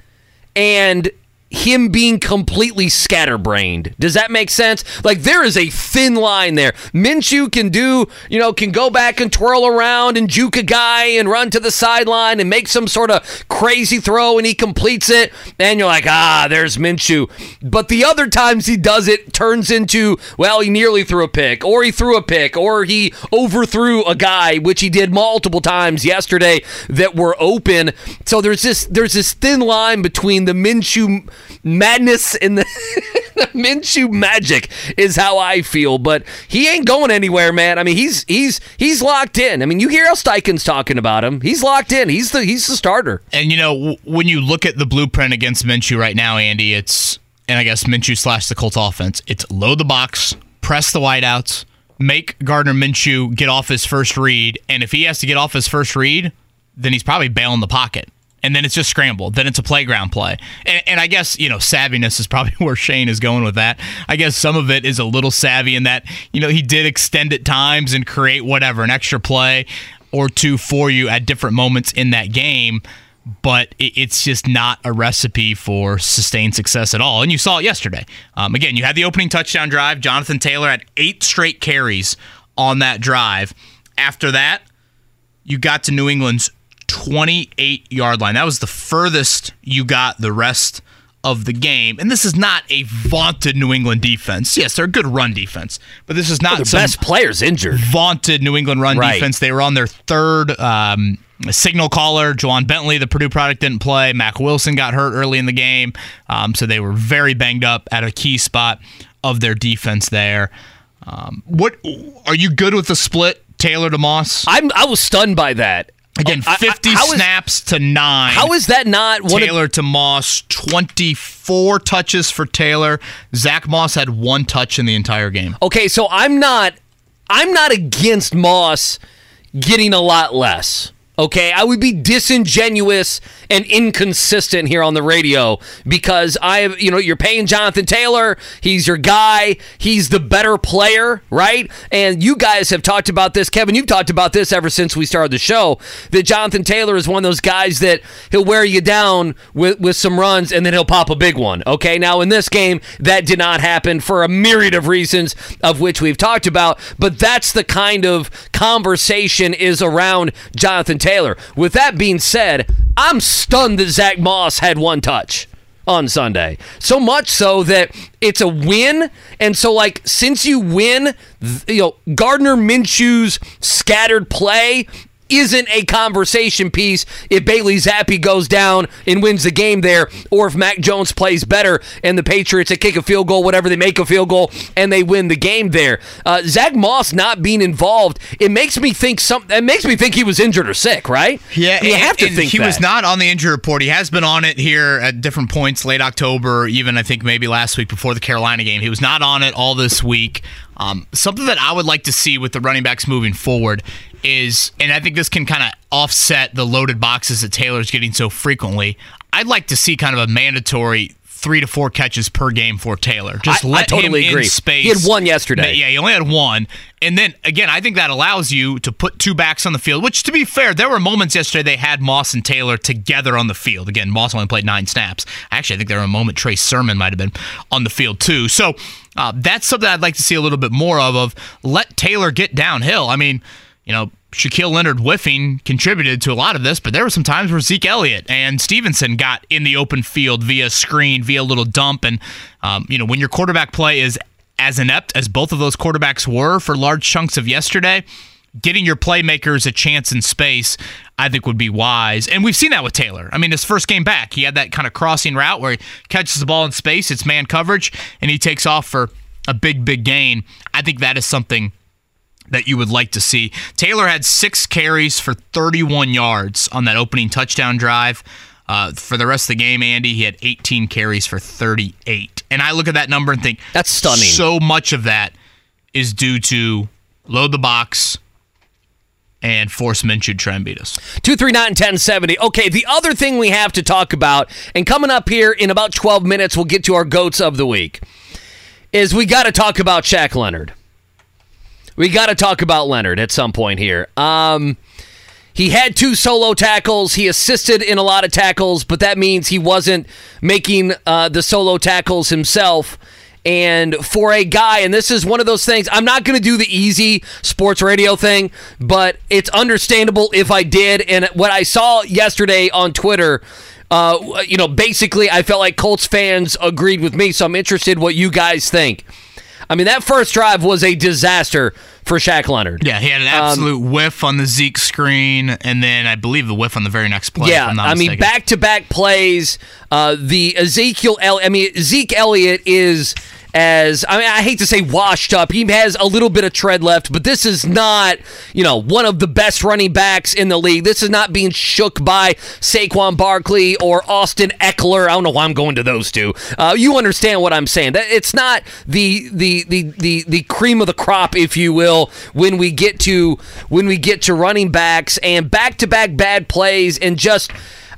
D: and him being completely scatterbrained. Does that make sense? Like there is a thin line there. Minshew can do, you know, can go back and twirl around and juke a guy and run to the sideline and make some sort of crazy throw and he completes it and you're like, "Ah, there's Minshew." But the other times he does it turns into, well, he nearly threw a pick or he threw a pick or he overthrew a guy, which he did multiple times yesterday that were open. So there's this there's this thin line between the Minshew madness in the, the Minshew magic is how I feel. But he ain't going anywhere, man. I mean, he's he's he's locked in. I mean, you hear how Steichen's talking about him. He's locked in. He's the he's the starter.
E: And you know, w- when you look at the blueprint against Minshew right now, Andy, it's and I guess Minshew slash the Colts offense. It's load the box, press the wideouts, make Gardner Minshew get off his first read, and if he has to get off his first read, then he's probably bailing the pocket. And then it's just scramble. Then it's a playground play. And, and I guess, you know, savviness is probably where Shane is going with that. I guess some of it is a little savvy in that, you know, he did extend at times and create whatever, an extra play or two for you at different moments in that game but it- it's just not a recipe for sustained success at all. And you saw it yesterday. Um, again, you had the opening touchdown drive. Jonathan Taylor had eight straight carries on that drive. After that, you got to New England's 28 yard line. That was the furthest you got the rest of the game. And this is not a vaunted New England defense. Yes, they're a good run defense, but this is not
D: The best players injured.
E: vaunted New England run
D: Right.
E: defense. They were on their third um, signal caller. Ja'Whaun Bentley, the Purdue product, didn't play. Mack Wilson got hurt early in the game, um, so they were very banged up at a key spot of their defense there. Um, what are you good with the split Taylor to Moss.
D: I'm I was stunned by that.
E: Again, oh,
D: I- I-
E: 50
D: how is-
E: snaps to nine.
D: How is that not one of-
E: Taylor to Moss? 24 touches for Taylor. Zach Moss had one touch in the entire game.
D: Okay, so I'm not I'm not against Moss getting a lot less. Okay, I would be disingenuous and inconsistent here on the radio because I, you know, you're paying Jonathan Taylor. He's your guy. He's the better player, right? And you guys have talked about this, Kevin. You've talked about this ever since we started the show. That Jonathan Taylor is one of those guys that he'll wear you down with with some runs and then he'll pop a big one. Okay, now in this game that did not happen for a myriad of reasons of which we've talked about. But that's the kind of conversation is around Jonathan Taylor. With that being said, I'm stunned that Zach Moss had one touch on Sunday. So much so that it's a win. And so, like, since you win, you know, Gardner Minshew's scattered play isn't a conversation piece if Bailey Zappe goes down and wins the game there, or if Mac Jones plays better and the Patriots they kick a field goal, whatever they make a field goal and they win the game there. Uh, Zach Moss not being involved, it makes me think some. It makes me think he was injured or sick, right?
E: Yeah,
D: you
E: and-
D: have to think
E: he was not on the injury report. He has been on it here at different points, late October, even I think maybe last week before the Carolina game. He was not on it all this week. Um, something that I would like to see with the running backs moving forward is, and I think this can kind of offset the loaded boxes that Taylor's getting so frequently. I'd like to see kind of a mandatory three to four catches per game for Taylor. Just
D: I- I
E: let
D: totally
E: him
D: agree.
E: in space.
D: He had one yesterday.
E: Yeah, he only had one. And then again, I think that allows you to put two backs on the field, which to be fair, there were moments yesterday they had Moss and Taylor together on the field. Again, Moss only played nine snaps. Actually, I think there were a moment Trey Sermon might have been on the field too. So uh, that's something I'd like to see a little bit more of, of let Taylor get downhill. I mean, you know, Shaquille Leonard whiffing contributed to a lot of this, but there were some times where Zeke Elliott and Stevenson got in the open field via screen, via a little dump. And, um, you know, when your quarterback play is as inept as both of those quarterbacks were for large chunks of yesterday, getting your playmakers a chance in space, I think would be wise. And we've seen that with Taylor. I mean, his first game back, he had that kind of crossing route where he catches the ball in space, it's man coverage, and he takes off for a big, big gain. I think that is something that you would like to see. Taylor had six carries for 31 yards on that opening touchdown drive. Uh, for the rest of the game, Andy, he had 18 carries for 38. And I look at that number and think
D: That's stunning.
E: So much of that is due to load the box and force Minshew to try and beat us.
D: 239 1070. Okay, the other thing we have to talk about, and coming up here in about 12 minutes, we'll get to our goats of the week, is we got to talk about Shaq Leonard. We got to talk about Leonard at some point here. Um, he had two solo tackles. He assisted in a lot of tackles, but that means he wasn't making uh, the solo tackles himself. And for a guy, and this is one of those things, I'm not going to do the easy sports radio thing, but it's understandable if I did. And what I saw yesterday on Twitter, uh, you know, basically, I felt like Colts fans agreed with me. So I'm interested what you guys think. I mean, that first drive was a disaster for Shaq Leonard.
E: Yeah, he had an
D: Um,
E: absolute whiff on the Zeke screen, and then I believe the whiff on the very next play.
D: Yeah, I mean back to back plays. Uh, the Ezekiel, El- I mean Zeke Elliott is as I mean I hate to say washed up. He has a little bit of tread left, but this is not you know one of the best running backs in the league. This is not being shook by Saquon Barkley or Austin Ekeler. I don't know why I'm going to those two. Uh, you understand what I'm saying? That it's not the the the the the cream of the crop, if you will, when we get to when we get to running backs and back to back bad plays and just.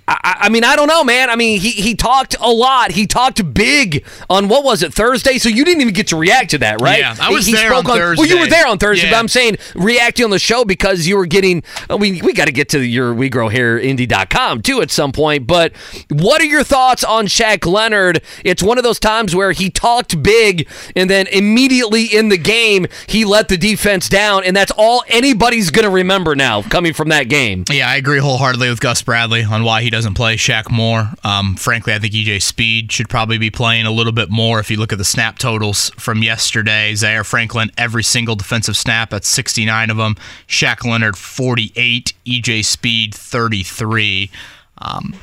D: I, I mean, I don't know, man. I mean, he, he talked a lot. He talked big on what was it Thursday? So you didn't even get to react to that, right?
E: Yeah, I was
D: he,
E: there on Thursday.
D: Well, you were there on Thursday, but I'm saying reacting on the show because you were getting. I mean, we got to get to your We Grow Hair Indy.com too at some point. But what are your thoughts on Shaq Leonard? It's one of those times where he talked big and then immediately in the game he let the defense down, and that's all anybody's going to remember now coming from that game.
E: Yeah, I agree wholeheartedly with Gus Bradley on why he doesn't play Shaq more. Um, frankly, I think EJ Speed should probably be playing a little bit more. If you look at the snap totals from yesterday, Zaire Franklin every single defensive snap at 69 of them. Shaq Leonard 48, EJ Speed 33. Um,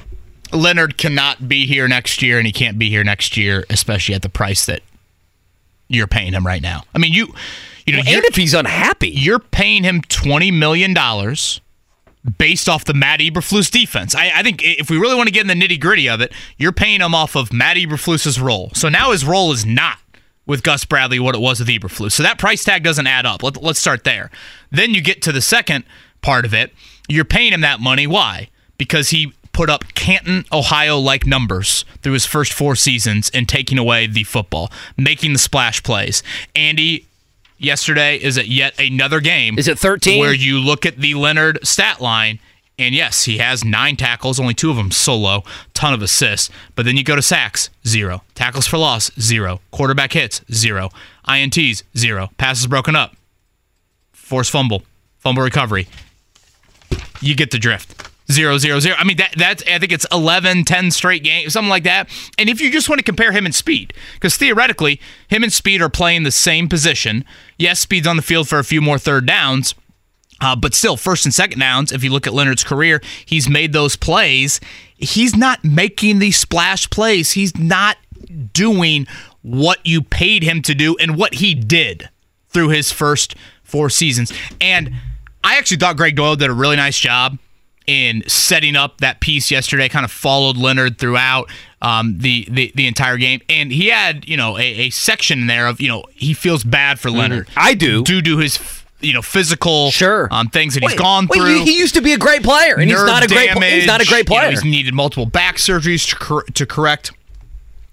E: Leonard cannot be here next year, and he can't be here next year, especially at the price that you're paying him right now. I mean, you You know,
D: Well, and if he's unhappy,
E: you're paying him twenty million dollars based off the Matt Eberflus defense. I, I think if we really want to get in the nitty gritty of it, you're paying him off of Matt Eberflus's role. So now his role is not with Gus Bradley what it was with Eberflus. So that price tag doesn't add up. Let, let's start there. Then you get to the second part of it. You're paying him that money. Why? Because he put up Canton, Ohio like numbers through his first four seasons and taking away the football, making the splash plays. Andy, yesterday is it yet another game.
D: Is it 13?
E: Where you look at the Leonard stat line, and yes, he has nine tackles, only two of them solo, ton of assists. But then you go to sacks, zero. Tackles for loss, zero. Quarterback hits, zero. INTs, zero. Passes broken up, forced fumble, fumble recovery. You get the drift. Zero, zero, zero. I mean, that that's I think it's 11, 10 straight games, something like that. And if you just want to compare him and Speed, because theoretically, him and Speed are playing the same position. Yes, Speed's on the field for a few more third downs, uh, but still, first and second downs, if you look at Leonard's career, he's made those plays. He's not making these splash plays. He's not doing what you paid him to do and what he did through his first four seasons. And I actually thought Greg Doyle did a really nice job in setting up that piece yesterday. Kind of followed Leonard throughout um, the, the the entire game, and he had you know a, a section there of you know he feels bad for Leonard.
D: I do.
E: due to his you know physical
D: Sure.
E: um, things that he's
D: Wait,
E: gone
D: wait,
E: through.
D: he- he used to be a great player, and he's not a great. He's not a
E: damage,
D: great
E: you know,
D: player.
E: he's needed multiple back surgeries to cor- to correct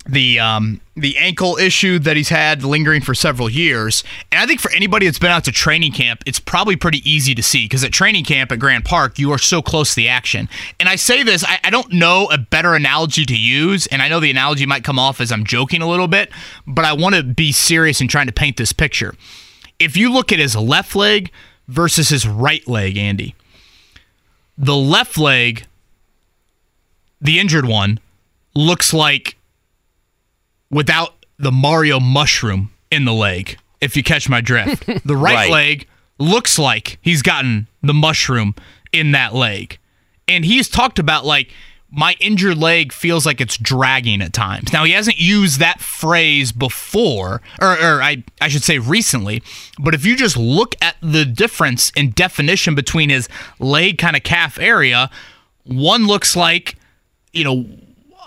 E: the um the ankle issue that he's had lingering for several years. And I think for anybody that's been out to training camp, it's probably pretty easy to see because at training camp at Grand Park, you are so close to the action. And I say this, I, I don't know a better analogy to use, and I know the analogy might come off as I'm joking a little bit, but I want to be serious in trying to paint this picture. If you look at his left leg versus his right leg, Andy, the left leg, the injured one, looks like without the Mario mushroom in the leg, if you catch my drift. The right,
D: Right.
E: leg looks like he's gotten the mushroom in that leg. And he's talked about like my injured leg feels like it's dragging at times. Now he hasn't used that phrase before, or, or I, I should say recently, but if you just look at the difference in definition between his leg kind of calf area, one looks like, you know,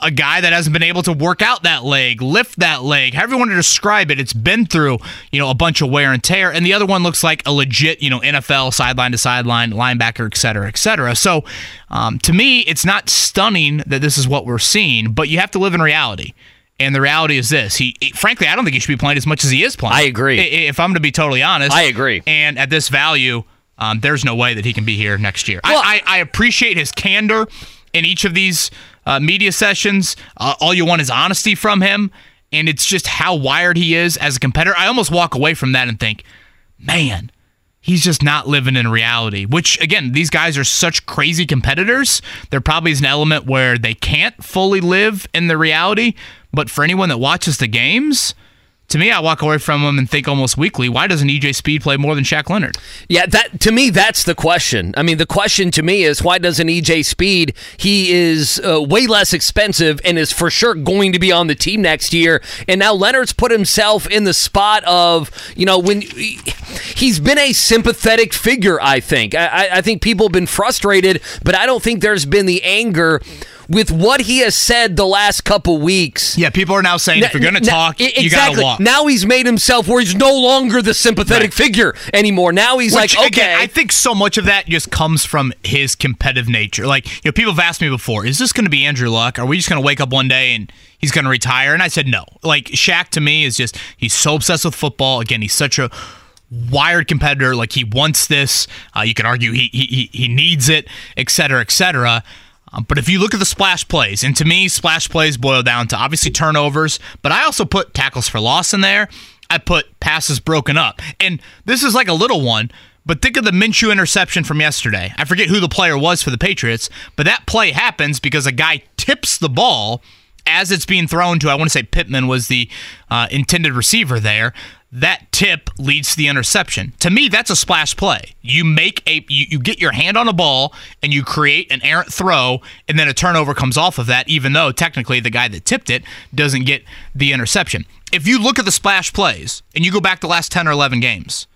E: a guy that hasn't been able to work out that leg, lift that leg, however you want to describe it. It's been through, you know, a bunch of wear and tear. And the other one looks like a legit, you know, NFL sideline to sideline linebacker, et cetera, et cetera. So um, to me, it's not stunning that this is what we're seeing, but you have to live in reality. And the reality is this: he, frankly, I don't think he should be playing as much as he is playing.
D: I agree.
E: If I'm going to be totally honest,
D: I agree.
E: And at this value, um, there's no way that he can be here next year.
D: Well-
E: I, I, I appreciate his candor in each of these uh, media sessions. Uh, all you want is honesty from him, and it's just how wired he is as a competitor. I almost walk away from that and think, man, he's just not living in reality. Which again, these guys are such crazy competitors. There probably is an element where they can't fully live in the reality. But for anyone that watches the games, to me, I walk away from them and think almost weekly, why doesn't EJ Speed play more than Shaq Leonard?
D: Yeah, that to me that's the question. I mean, the question to me is why doesn't EJ Speed? He is uh, way less expensive and is for sure going to be on the team next year. And now Leonard's put himself in the spot of you know when he's been a sympathetic figure. I think. I- I think people have been frustrated, but I don't think there's been the anger. With what he has said the last couple weeks,
E: Yeah, people are now saying if you're going to talk,
D: n-
E: you got to
D: exactly.
E: walk.
D: Now he's made himself where he's no longer the sympathetic
E: Right.
D: figure anymore. Now he's
E: Which,
D: like, okay,
E: again, I think so much of that just comes from his competitive nature. Like, you know, people have asked me before, is this going to be Andrew Luck? Are we just going to wake up one day and he's going to retire? And I said no. Like, Shaq to me is just, he's so obsessed with football. Again, he's such a wired competitor. Like, he wants this. Uh, you can argue he, he, he- he needs it, et cetera, et cetera. Um, but if you look at the splash plays, and to me, splash plays boil down to obviously turnovers, but I also put tackles for loss in there. I put passes broken up. And this is like a little one, but think of the Minshew interception from yesterday. I forget who the player was for the Patriots, but that play happens because a guy tips the ball as it's being thrown to, I want to say Pittman was the uh, intended receiver there. That tip leads to the interception. To me, that's a splash play. You make a you, you get your hand on a ball and you create an errant throw, and then a turnover comes off of that, even though technically the guy that tipped it doesn't get the interception. If you look at the splash plays and you go back the last 10 or 11 games,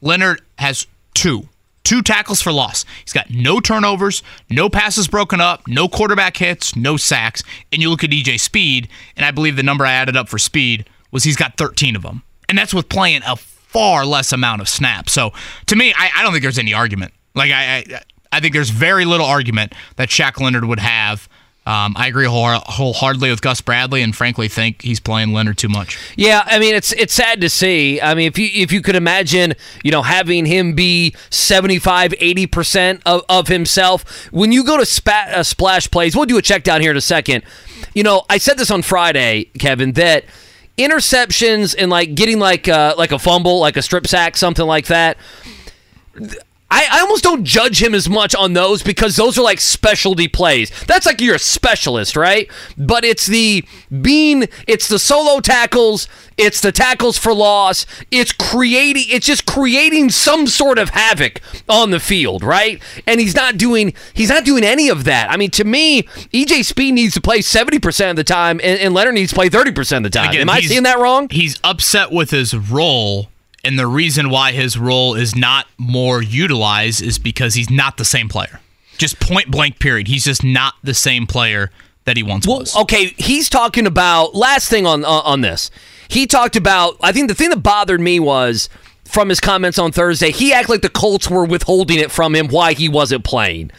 E: Leonard has two. Two tackles for loss. He's got no turnovers, no passes broken up, no quarterback hits, no sacks. And you look at EJ Speed, and I believe the number I added up for Speed was he's got 13 of them. And that's with playing a far less amount of snaps. So to me, I, I don't think there's any argument. Like I, I, I think there's very little argument that Shaq Leonard would have. Um, I agree whole- wholeheartedly with Gus Bradley, and frankly think he's playing Leonard too much.
D: Yeah, I mean it's it's sad to see. I mean if you if you could imagine, you know, having him be 75 80% of, of himself when you go to spat, uh, splash plays. We'll do a check down here in a second. You know, I said this on Friday, Kevin, that interceptions and like getting like uh, like a fumble, like a strip sack, something like that. I, I almost don't judge him as much on those because those are like specialty plays. That's like you're a specialist, right? But it's the being, it's the solo tackles, it's the tackles for loss, it's creating, it's just creating some sort of havoc on the field, right? And he's not doing, he's not doing any of that. I mean, to me, EJ Speed needs to play 70% of the time and, and Leonard needs to play 30% of the time.
E: Again,
D: Am I seeing that wrong?
E: He's upset with his role, and the reason why his role is not more utilized is because he's not the same player. Just point blank, period. He's just not the same player that he once was.
D: Okay, he's talking about last thing on on on this. He talked about. I think the thing that bothered me was from his comments on Thursday. He acted like the Colts were withholding it from him why he wasn't playing.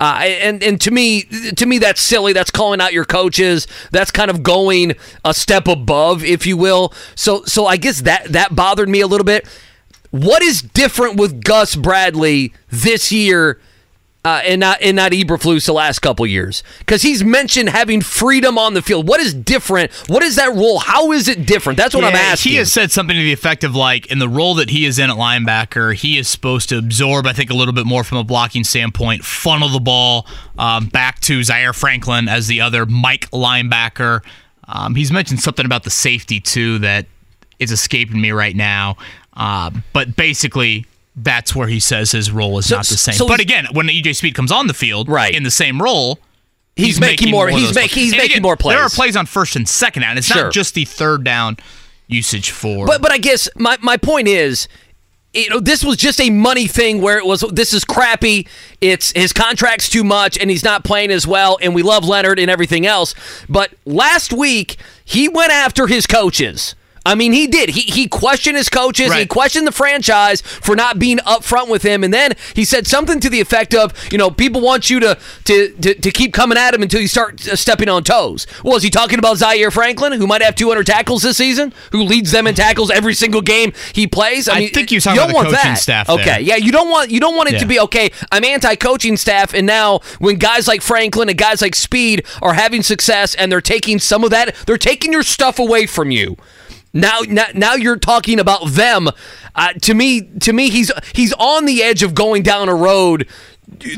D: Uh, and and to me, to me, that's silly. That's calling out your coaches. That's kind of going a step above, if you will. So so I guess that that bothered me a little bit. What is different with Gus Bradley this year uh, and not and not Eberflus the last couple years? Because he's mentioned having freedom on the field. What is different? What is that role? How is it different? That's what I'm asking.
E: He has said something to the effect of like, in the role that he is in at linebacker, he is supposed to absorb, I think, a little bit more from a blocking standpoint, funnel the ball um, back to Zaire Franklin as the other Mike linebacker. Um, he's mentioned something about the safety too that is escaping me right now. Uh, but basically, that's where he says his role is
D: So-
E: not the same.
D: so
E: but again, when EJ Speed comes on the field, right. in the same role,
D: He's making more-
E: of
D: he's make-
E: plays.
D: he's making
E: again,
D: more
E: There are
D: plays.
E: plays on first and second down. It's
D: Sure.
E: not just the third down usage for.
D: But but I guess my, my point is, you know, this was just a money thing where it was this is crappy. It's his contract's too much and he's not playing as well. And we love Leonard and everything else. But last week he went after his coaches. I mean, he did. He he questioned his coaches. He questioned the franchise for not being upfront with him, and then he said something to the effect of, you know, people want you to to to, to keep coming at him until you start uh, stepping on toes. Well, is he talking about Zaire Franklin, who might have 200 tackles this season, who leads them in tackles every single game he plays?
E: I
D: mean,
E: think was talking
D: you don't
E: about
D: want
E: coaching
D: that.
E: staff
D: Okay,
E: there.
D: yeah, you don't want you don't want it to be okay. I'm anti-coaching staff, and now when guys like Franklin and guys like Speed are having success, and they're taking some of that, they're taking your stuff away from you. Now, now, now you're talking about them. Uh, to me, to me, he's he's on the edge of going down a road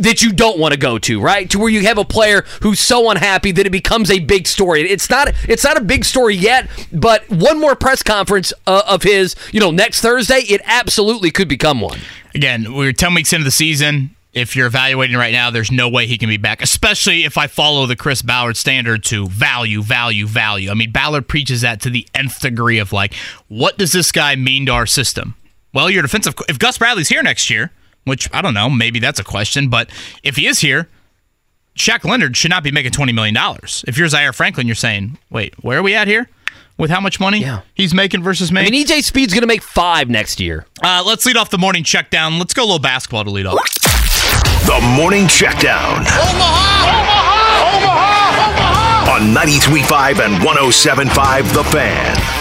D: that you don't want to go to, right? To where you have a player who's so unhappy that it becomes a big story. It's not it's not a big story yet, but one more press conference uh, of his, you know, next Thursday, it absolutely could become one.
E: Again, we're 10 weeks into the season. If you're evaluating right now, there's no way he can be back, especially if I follow the Chris Ballard standard to value, value, value. I mean, Ballard preaches that to the nth degree of like, what does this guy mean to our system? Well, your defensive, if Gus Bradley's here next year, which I don't know, maybe that's a question, but if he is here, Shaq Leonard should not be making $20 million. If you're Zaire Franklin, you're saying, wait, where are we at here? With how much money he's making versus me?
D: I mean, EJ Speed's going to make five next year.
E: Uh, let's lead off the morning check down. Let's go a little basketball to lead off.
A: The morning checkdown Omaha! Omaha! Omaha! Omaha! on 93.5 and 107.5 The Fan.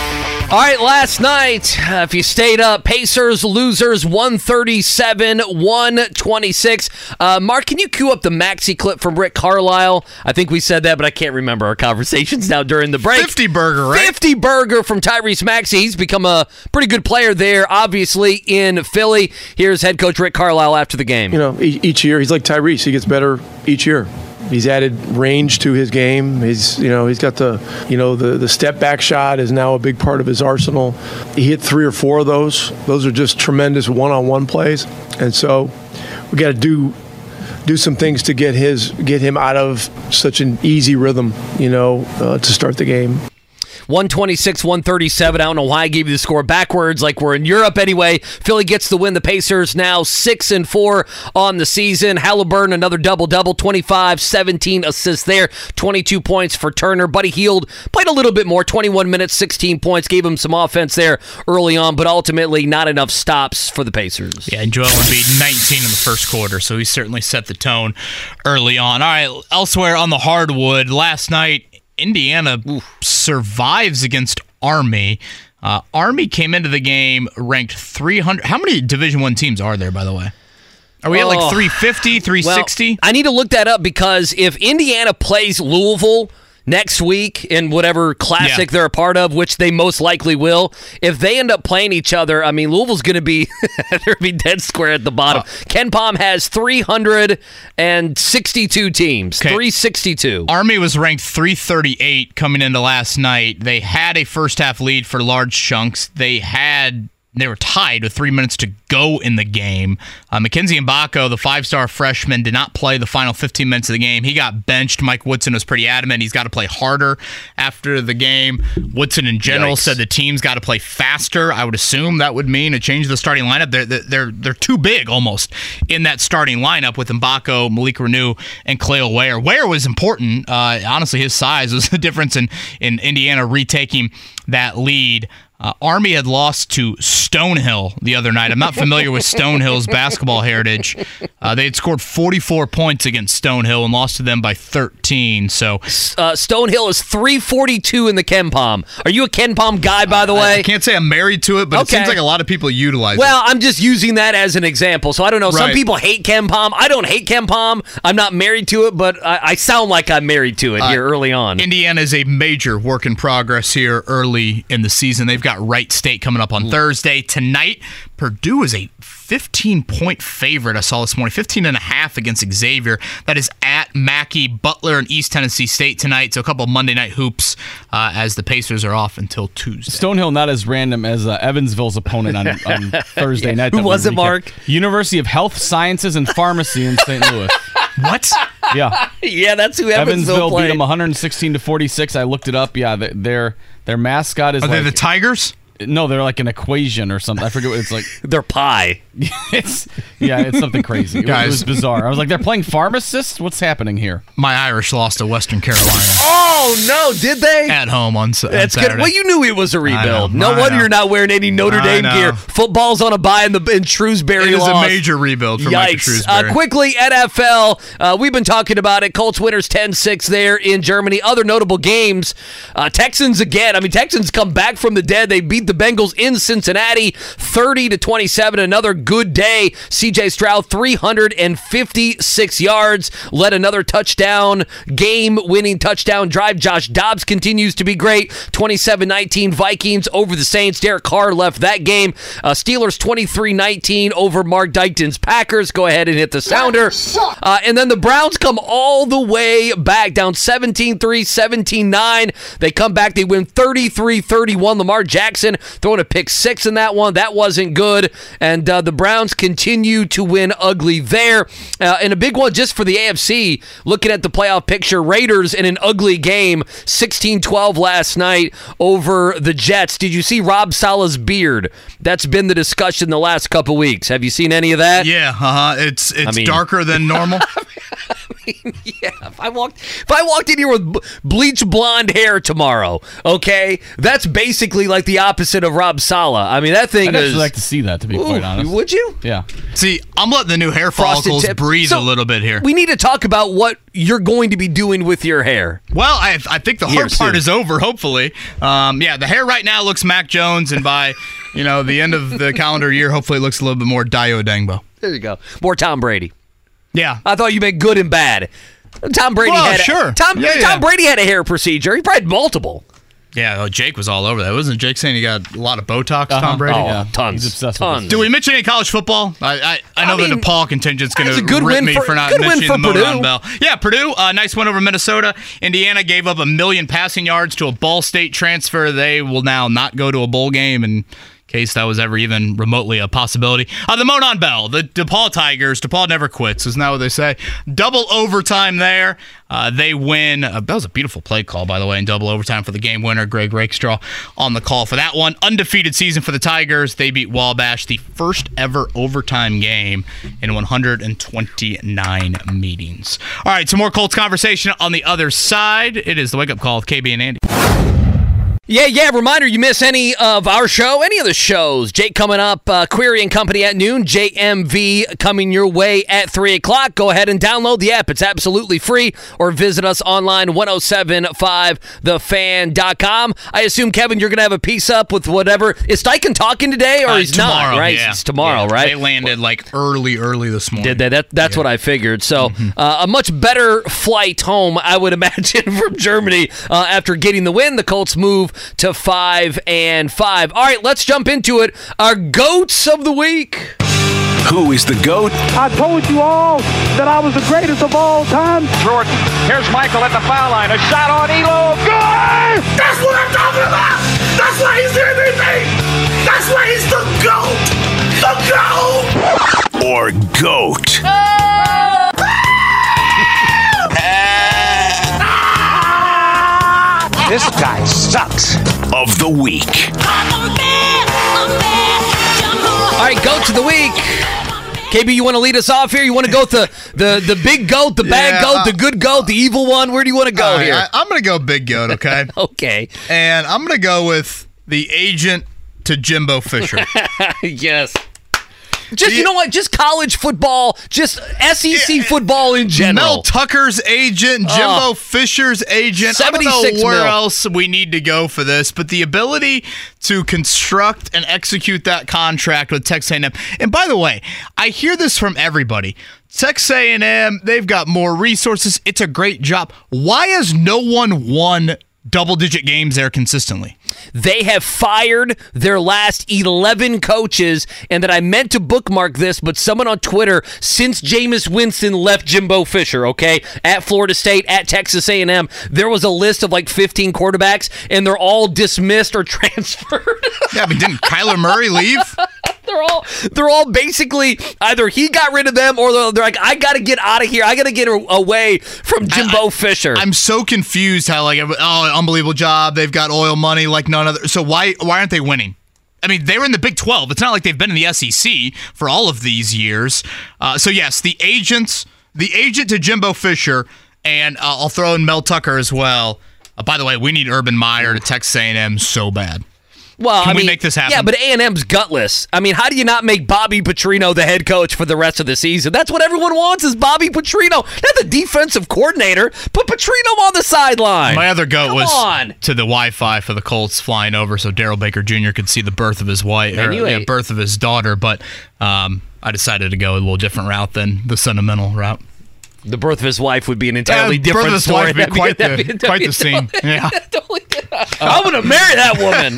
D: All right, last night, uh, if you stayed up, Pacers losers 137 126. Uh, Mark, can you cue up the Maxey clip from Rick Carlisle? I think we said that, but I can't remember our conversations now during the break.
E: 50 burger, right?
D: 50 burger from Tyrese Maxey. He's become a pretty good player there, obviously, in Philly. Here's head coach Rick Carlisle after the game.
J: You know, each year he's like Tyrese. He gets better each year. He's added range to his game. He's, you know, he's got the, you know, the the step back shot is now a big part of his arsenal. He hit three or four of those. Those are just tremendous one-on-one plays, and so we got to do do some things to get his get him out of such an easy rhythm, you know, uh, to start the game.
D: 126 137. I don't know why I gave you the score backwards, like we're in Europe anyway. Philly gets the win. The Pacers now 6 and 4 on the season. Halliburton, another double double, 25, 17 assists there, 22 points for Turner. Buddy Hield played a little bit more, 21 minutes, 16 points, gave him some offense there early on, but ultimately not enough stops for the Pacers.
E: Yeah, and Joel Embiid 19 in the first quarter, so he certainly set the tone early on. All right, elsewhere on the hardwood, last night Indiana survives against Army. Uh, Army came into the game ranked 300. How many Division One teams are there, by the way? Are we at like
D: Oh.
E: 350, 360?
D: Well, I need to look that up because if Indiana plays Louisville next week in whatever classic
E: Yeah.
D: they're a part of, which they most likely will, if they end up playing each other, I mean, Louisville's going to be they're be dead square at the bottom. Uh. KenPom has 362 teams, 362.
E: Army was ranked 338 coming into last night. They had a first half lead for large chunks. They had they were tied with three minutes to go in the game. Uh, Mackenzie Mgbako, the five star freshman, did not play the final 15 minutes of the game. He got benched. Mike Woodson was pretty adamant he's got to play harder after the game. Woodson, in general,
D: Yikes.
E: said the team's got to play faster. I would assume that would mean a change of the starting lineup. They're, they're, they're, they're too big almost in that starting lineup with Mgbako, Malik Reneau, and Kel'el Ware. Ware was important. Uh, honestly, his size was the difference in, in Indiana retaking that lead. Uh, Army had lost to Stonehill the other night. I'm not familiar with Stonehill's basketball heritage. Uh, they had scored 44 points against Stonehill and lost to them by 13. So
D: Uh, Stonehill is 342 in the KenPom. Are you a KenPom guy, by the way?
E: I can't say I'm married to it, but it seems like a lot of people utilize it.
D: Well, I'm just using that as an example. So I don't know. Some people hate KenPom. I don't hate KenPom. I'm not married to it, but I, I sound like I'm married to it
E: Uh,
D: here early on.
E: Indiana is a major work in progress here early in the season. They've got Wright State coming up on Thursday. Tonight, Purdue is a 15 point favorite. I saw this morning 15 and a half against Xavier. That is at Mackey, Butler, and East Tennessee State tonight. So a couple of Monday night hoops uh, as the Pacers are off until Tuesday.
F: Stonehill not as random as uh, Evansville's opponent on, on Thursday
D: Yeah.
F: night.
D: Who was it,
F: recap.
D: Mark?
F: University of Health Sciences and Pharmacy in St. Louis.
E: What?
F: Yeah.
D: yeah, that's who Evansville,
F: Evansville beat them 116 to 46. I looked it up. Yeah, th- their mascot is
E: Are
F: like
E: they the Tigers?
F: No, they're like an equation or something. I forget what it's like.
D: They're pie.
F: it's yeah, it's something crazy. It, was- it
E: Guys.
F: was bizarre. I was like, they're playing pharmacists. What's happening here?
E: My Irish lost to Western Carolina
D: Oh no, did they?
E: at home on, Sa- on
D: That's
E: Saturday.
D: good. Well, you knew it was a rebuild.
E: know,
D: no
E: I
D: wonder
E: know.
D: you're not wearing any Notre
E: I
D: Dame
E: know.
D: gear. Football's on a bye in the in Shrewsberry.
E: It is a
D: loss.
E: major rebuild for Micah
D: Yikes.
E: Shrewsberry.
D: Uh, quickly, NFL. Uh, we've been talking about it. Colts winners 10 6 there in Germany. Other notable games. Uh, Texans again. I mean, Texans come back from the dead. They beat the Bengals in Cincinnati 30 to 27. Another good day. CJ Stroud, 356 yards, led another touchdown, game winning touchdown drive. Josh Dobbs continues to be great. 27 19 Vikings over the Saints. Derek Carr left that game. Uh, Steelers 23 19 over Mark Dykton's Packers. Go ahead and hit the sounder. Uh, and then the Browns come all the way back, down 17 3, 17 9. They come back, they win 33 31. Lamar Jackson throwing a pick six in that one. That wasn't good. And uh, the Browns continue to win ugly there. Uh, and a big one just for the AFC, looking at the playoff picture Raiders in an ugly game, 16 12 last night over the Jets. Did you see Rob Saleh's beard? That's been the discussion the last couple weeks. Have you seen any of that?
E: Yeah, uh-huh. It's it's
D: mean-
E: darker than normal.
D: Yeah, if I walked if I walked in here with b- bleach blonde hair tomorrow, okay, that's basically like the opposite of Rob Saleh. I mean, that thing
F: I'd
D: is.
F: actually like to see that, to be quite honest.
D: Would you?
F: Yeah.
E: See, I'm letting the new hair
D: Frosted
E: follicles
D: tip.
E: breathe
D: So,
E: a little bit here.
D: We need to talk about what you're going to be doing with your hair.
E: Well, I, I think the
D: Here
E: hard part
D: soon.
E: is over. Hopefully, um, yeah. The hair right now looks Mac Jones, and by you know the end of the calendar year, hopefully it looks a little bit more Dayo Odeyingbo.
D: There you go. More Tom Brady.
E: Yeah,
D: I thought you meant good and bad. Tom Brady
E: Well,
D: had a-
E: sure.
D: Tom
E: Yeah,
D: Tom
E: yeah.
D: Brady had a hair procedure. He probably had multiple.
E: yeah. Oh, Jake was all over that. Wasn't Jake saying he got a lot of Botox? Tom Brady.
D: Oh,
F: Yeah,
D: tons.
F: he's obsessed with
D: tons.
E: Do we mention any college football? I I, I know
D: I
E: the
D: mean,
E: DePauw contingent's going to
D: a good
E: rip
D: win
E: me
D: for-
E: for, not
D: good win
E: mentioning
D: for
E: the Monon
D: Purdue.
E: Bell. Yeah, Purdue, uh, nice win over Minnesota. Indiana gave up a million passing yards to a Ball State transfer. They will now not go to a bowl game, and case that was ever even remotely a possibility. Uh, the Monon Bell, the DePauw Tigers. DePauw never quits, isn't that what they say? Double overtime there. Uh, they win. Uh, that was a beautiful play call, by the way, in double overtime for the game winner, Greg Rakestraw, on the call for that one. Undefeated season for the Tigers. They beat Wabash, the first ever overtime game in 129 meetings. All right, some more Colts conversation on the other side. It is the wake up call with KB and Andy.
D: Yeah, yeah. Reminder: you miss any of our show, any of the shows? Jake coming up, uh, Query and Company at noon. JMV coming your way at three o'clock. Go ahead and download the app; it's absolutely free. Or visit us online 1075thefan.com. I assume Kevin, you're gonna have a piece up with whatever. Is Steichen talking today, or
E: Uh,
D: he's
E: tomorrow,
D: not? Right?
E: yeah.
D: It's tomorrow,
E: Yeah,
D: right?
E: They landed like early, early this morning.
D: Did they? That, that's what I figured. So, uh, a much better flight home, I would imagine, from Germany uh, after getting the win. The Colts move to five and five. All right, let's jump into it. Our goats of the week.
A: Who is the GOAT?
K: I told you all that I was the greatest of all time.
L: Jordan. Here's Michael at the foul line. A shot on Ehlo. Good! That's what I'm talking about! That's why he's the MVP! That's why he's the GOAT! The GOAT!
A: Or GOAT? Ah!
L: This guy sucks.
A: Of the week.
D: All right, goats of the week. KB, you want to lead us off here? You want to go with the, the, the big goat, the bad
E: Yeah,
D: goat,
E: uh,
D: the good goat, the evil one? Where do you want to go
E: All right,
D: here?
E: I, I'm going to go big goat, okay?
D: okay.
E: And I'm going to go with the agent to Jimbo Fisher.
D: yes. Just you know what? Just college football, just SEC football in general.
E: Mel Tucker's agent, Jimbo
D: Oh.
E: Fisher's agent. I don't
D: 76
E: know where
D: mil.
E: else we need to go for this, but the ability to construct and execute that contract with Texas A&M. And by the way, I hear this from everybody. Texas A&M, they've got more resources. It's a great job. Why has no one won double-digit games there consistently?
D: They have fired their last 11 coaches, and that I meant to bookmark this, but someone on Twitter, since Jameis Winston left Jimbo Fisher, okay, at Florida State, at Texas A&M, there was a list of like 15 quarterbacks, and they're all dismissed or transferred.
E: Yeah, but didn't Kyler Murray leave?
D: they're all they're all basically either he got rid of them or they're, they're like, I got to get out of here. I got to get away from Jimbo Fisher.
E: I'm so confused how like oh unbelievable job they've got oil money like none other so why why aren't they winning? I mean they were in the Big 12. It's not like they've been in the SEC for all of these years. Uh, so yes, the agents, the agent to Jimbo Fisher, and uh, I'll throw in Mel Tucker as well. Uh, by the way, we need Urban Meyer to Texas A&M so bad.
D: Well,
E: Can
D: I
E: we
D: mean,
E: make this happen?
D: Yeah, but A and M's gutless. I mean, how do you not make Bobby Petrino the head coach for the rest of the season? That's what everyone wants is Bobby Petrino, not the defensive coordinator. Put Petrino on the sideline.
E: My other goat
D: Come
E: was
D: on.
E: to the Wi-Fi for the Colts flying over, so Darrell Baker Jr. could see the birth of his wife, or yeah, birth of his daughter. But um, I decided to go a little different route than the sentimental route.
D: The birth of his wife would be an entirely
E: Yeah, birth
D: different
E: of his
D: story.
E: wife would be quite
D: that'd
E: the-
D: that'd
E: quite the scene. Yeah.
D: I'm gonna marry that woman.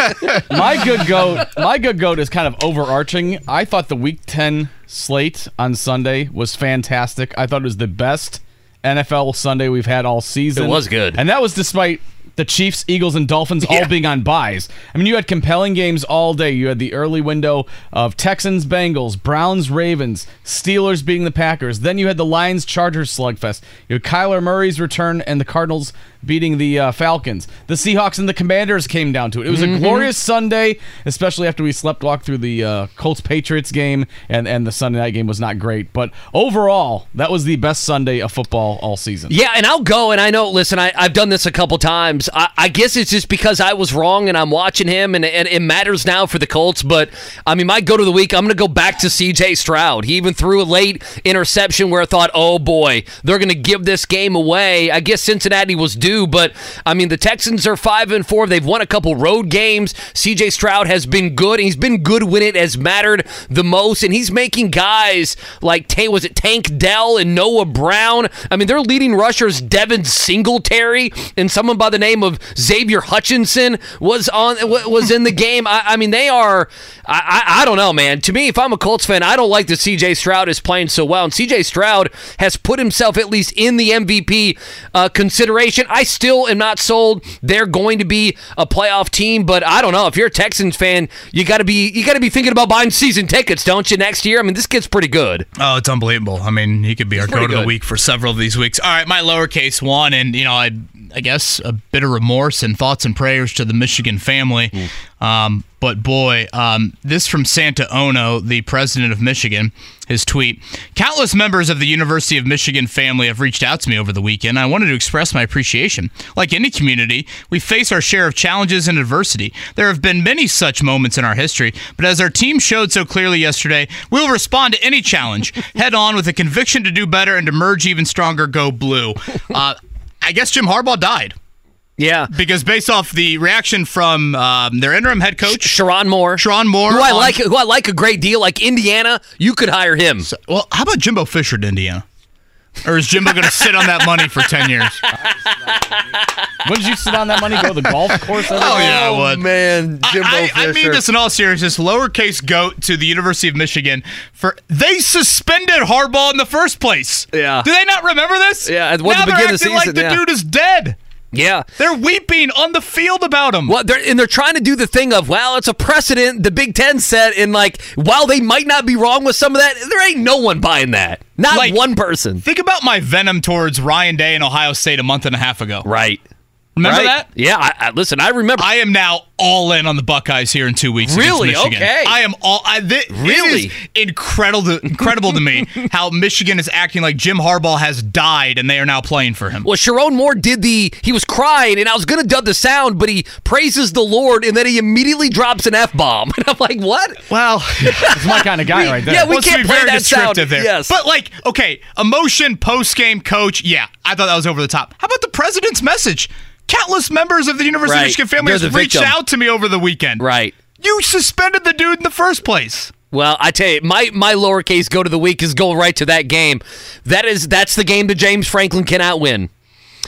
F: my good goat, my good goat is kind of overarching. I thought the Week Ten slate on Sunday was fantastic. I thought it was the best NFL Sunday we've had all season.
D: It was good.
F: and that was despite the Chiefs, Eagles, and Dolphins all being on buys. I mean, you had compelling games all day. You had the early window of Texans, Bengals, Browns, Ravens, Steelers being the Packers. Then you had the Lions, Chargers slugfest. You had Kyler Murray's return and the Cardinals beating the uh, Falcons. The Seahawks and the Commanders came down to it. It was
D: Mhm.
F: a glorious Sunday, especially after we slept walk through the uh, Colts Patriots game, and and the Sunday night game was not great. But overall, that was the best Sunday of football all season.
D: Yeah, and I'll go. And I know, listen, I, I've done this a couple times. I, I guess it's just because I was wrong and I'm watching him, and, and it matters now for the Colts. But I mean, my go to the week, I'm going to go back to CJ Stroud. He even threw a late interception where I thought, oh boy, they're going to give this game away. I guess Cincinnati was due, but I mean, the Texans are five and four. They've won a couple road games. CJ Stroud has been good. He's been good when it has mattered the most, and he's making guys like Tank was it Tank Dell and Noah Brown. I mean, their leading rushers Devin Singletary and someone by the name of Xavier Hutchinson was on was in the game. I, I mean, they are. I, I I don't know, man. To me, if I'm a Colts fan, I don't like that CJ Stroud is playing so well, and CJ Stroud has put himself at least in the MVP uh, consideration. I still am not sold. They're going to be a playoff team, but I don't know. If you're a Texans fan, you got to be you got to be thinking about buying season tickets, don't you? Next year. I mean, this gets pretty good.
E: Oh, it's unbelievable. I mean, he could be our
D: pretty
E: go to the week for several of these weeks. All right, my lowercase one, and you know, I, I guess a bit of remorse and thoughts and prayers to the Michigan family. Um, but boy, um, this from Santa Ono, the president of Michigan, his tweet: Countless members of the University of Michigan family have reached out to me over the weekend. I wanted to express my appreciation. Like any community, we face our share of challenges and adversity. There have been many such moments in our history, but as our team showed so clearly yesterday, we'll respond to any challenge head on with a conviction to do better and to merge even stronger. Go blue. Uh, I guess Jim Harbaugh died.
D: Yeah,
E: because based off the reaction from um, their interim head coach,
D: Sherrone Moore,
E: Sherrone Moore,
D: who I
E: on-
D: like, who I like a great deal, like Indiana, you could hire him.
E: well, how about Jimbo Fisher to Indiana? Or is Jimbo going to sit on that money for ten years?
F: Wouldn't you sit on that money, go to the golf course? every
E: Oh
F: day?
E: yeah, I would.
D: man, Jimbo
E: I, I, I mean this in all seriousness. Lowercase goat to the University of Michigan for they suspended Harbaugh in the first place.
D: Yeah.
E: Do they not remember this?
D: Yeah, at the
E: now they're
D: beginning of the
E: acting like the
D: yeah.
E: dude is dead.
D: Yeah.
E: They're weeping on the field about him.
D: Well, they're, and they're trying to do the thing of, well, it's a precedent the Big Ten set, and like, while they might not be wrong with some of that, there ain't no one buying that. Not
E: Like-
D: one person.
E: Think about my venom towards Ryan Day in Ohio State a month and a half ago.
D: Right.
E: Remember
D: Right?
E: that?
D: Yeah. I, I, listen, I remember.
E: I am now all in on the Buckeyes here in two weeks.
D: Really?
E: Michigan.
D: Okay.
E: I am all. I, thi-
D: Really?
E: It is incredible, to, incredible to me how Michigan is acting like Jim Harbaugh has died and they are now playing for him.
D: Well, Sherrone Moore did the. He was crying, and I was going to dub the sound, but he praises the Lord, and then he immediately drops an f bomb, and I'm like, what?
E: Well,
F: It's my kind of guy right there.
D: Yeah, we
E: to
D: can't
E: be
D: play
E: very
D: that sound.
E: there.
D: Yes.
E: But like, okay, emotion post game coach. Yeah, I thought that was over the top. How about the president's message? Countless members of the University
D: Right.
E: of Michigan family
D: the
E: reached
D: victim.
E: out to me over the weekend.
D: Right.
E: You suspended the dude in the first place.
D: Well, I tell you, my my lowercase go to the week is go right to that game. That is that's the game that James Franklin cannot win.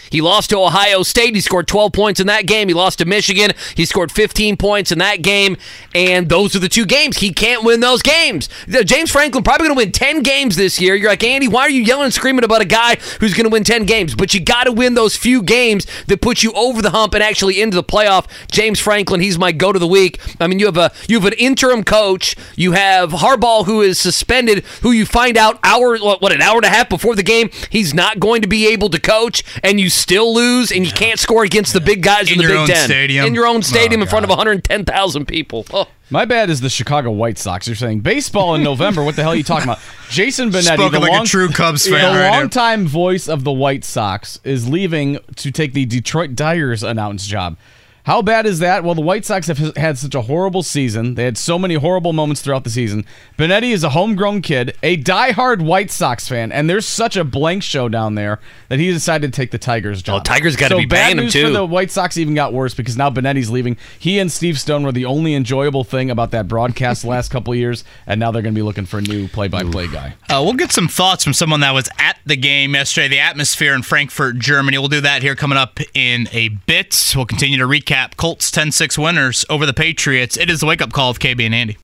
D: He lost to Ohio State. He scored 12 points in that game. He lost to Michigan. He scored 15 points in that game. And those are the two games. He can't win those games. James Franklin probably going to win 10 games this year. You're like, Andy, why are you yelling and screaming about a guy who's going to win 10 games? But you got to win those few games that put you over the hump and actually into the playoff. James Franklin, he's my go to the week. I mean, you have a you have an interim coach. You have Harbaugh who is suspended, who you find out hour what, what an hour and a half before the game he's not going to be able to coach, and you still lose, and you can't score against the big guys in,
E: In
D: the Big Ten
E: stadium.
D: in your own stadium
E: Oh,
D: in front of 110,000 people. Oh.
F: My bad is the Chicago White Sox. You're saying baseball in November. What the hell are you talking about? Jason Benetti,
E: Spoken
F: the
E: like a
F: long,
E: true Cubs fan
F: the
E: right here.
F: voice of the White Sox, is leaving to take the Detroit Tigers announce job. How bad is that? Well, the White Sox have had such a horrible season. They had so many horrible moments throughout the season. Benetti is a homegrown kid, a diehard White Sox fan, and there's such a blank show down there that he decided to take the Tigers job.
D: Oh, Tigers gotta
F: so
D: be
F: bad
D: paying him,
F: news
D: too.
F: For the White Sox even got worse because now Benetti's leaving. He and Steve Stone were the only enjoyable thing about that broadcast the last couple years, and now they're going to be looking for a new play-by-play guy.
E: Uh, we'll get some thoughts from someone that was at the game yesterday, the atmosphere in Frankfurt, Germany. We'll do that here coming up in a bit. We'll continue to recap Colts 10 6 winners over the Patriots. It is the wake up call of KB and Andy.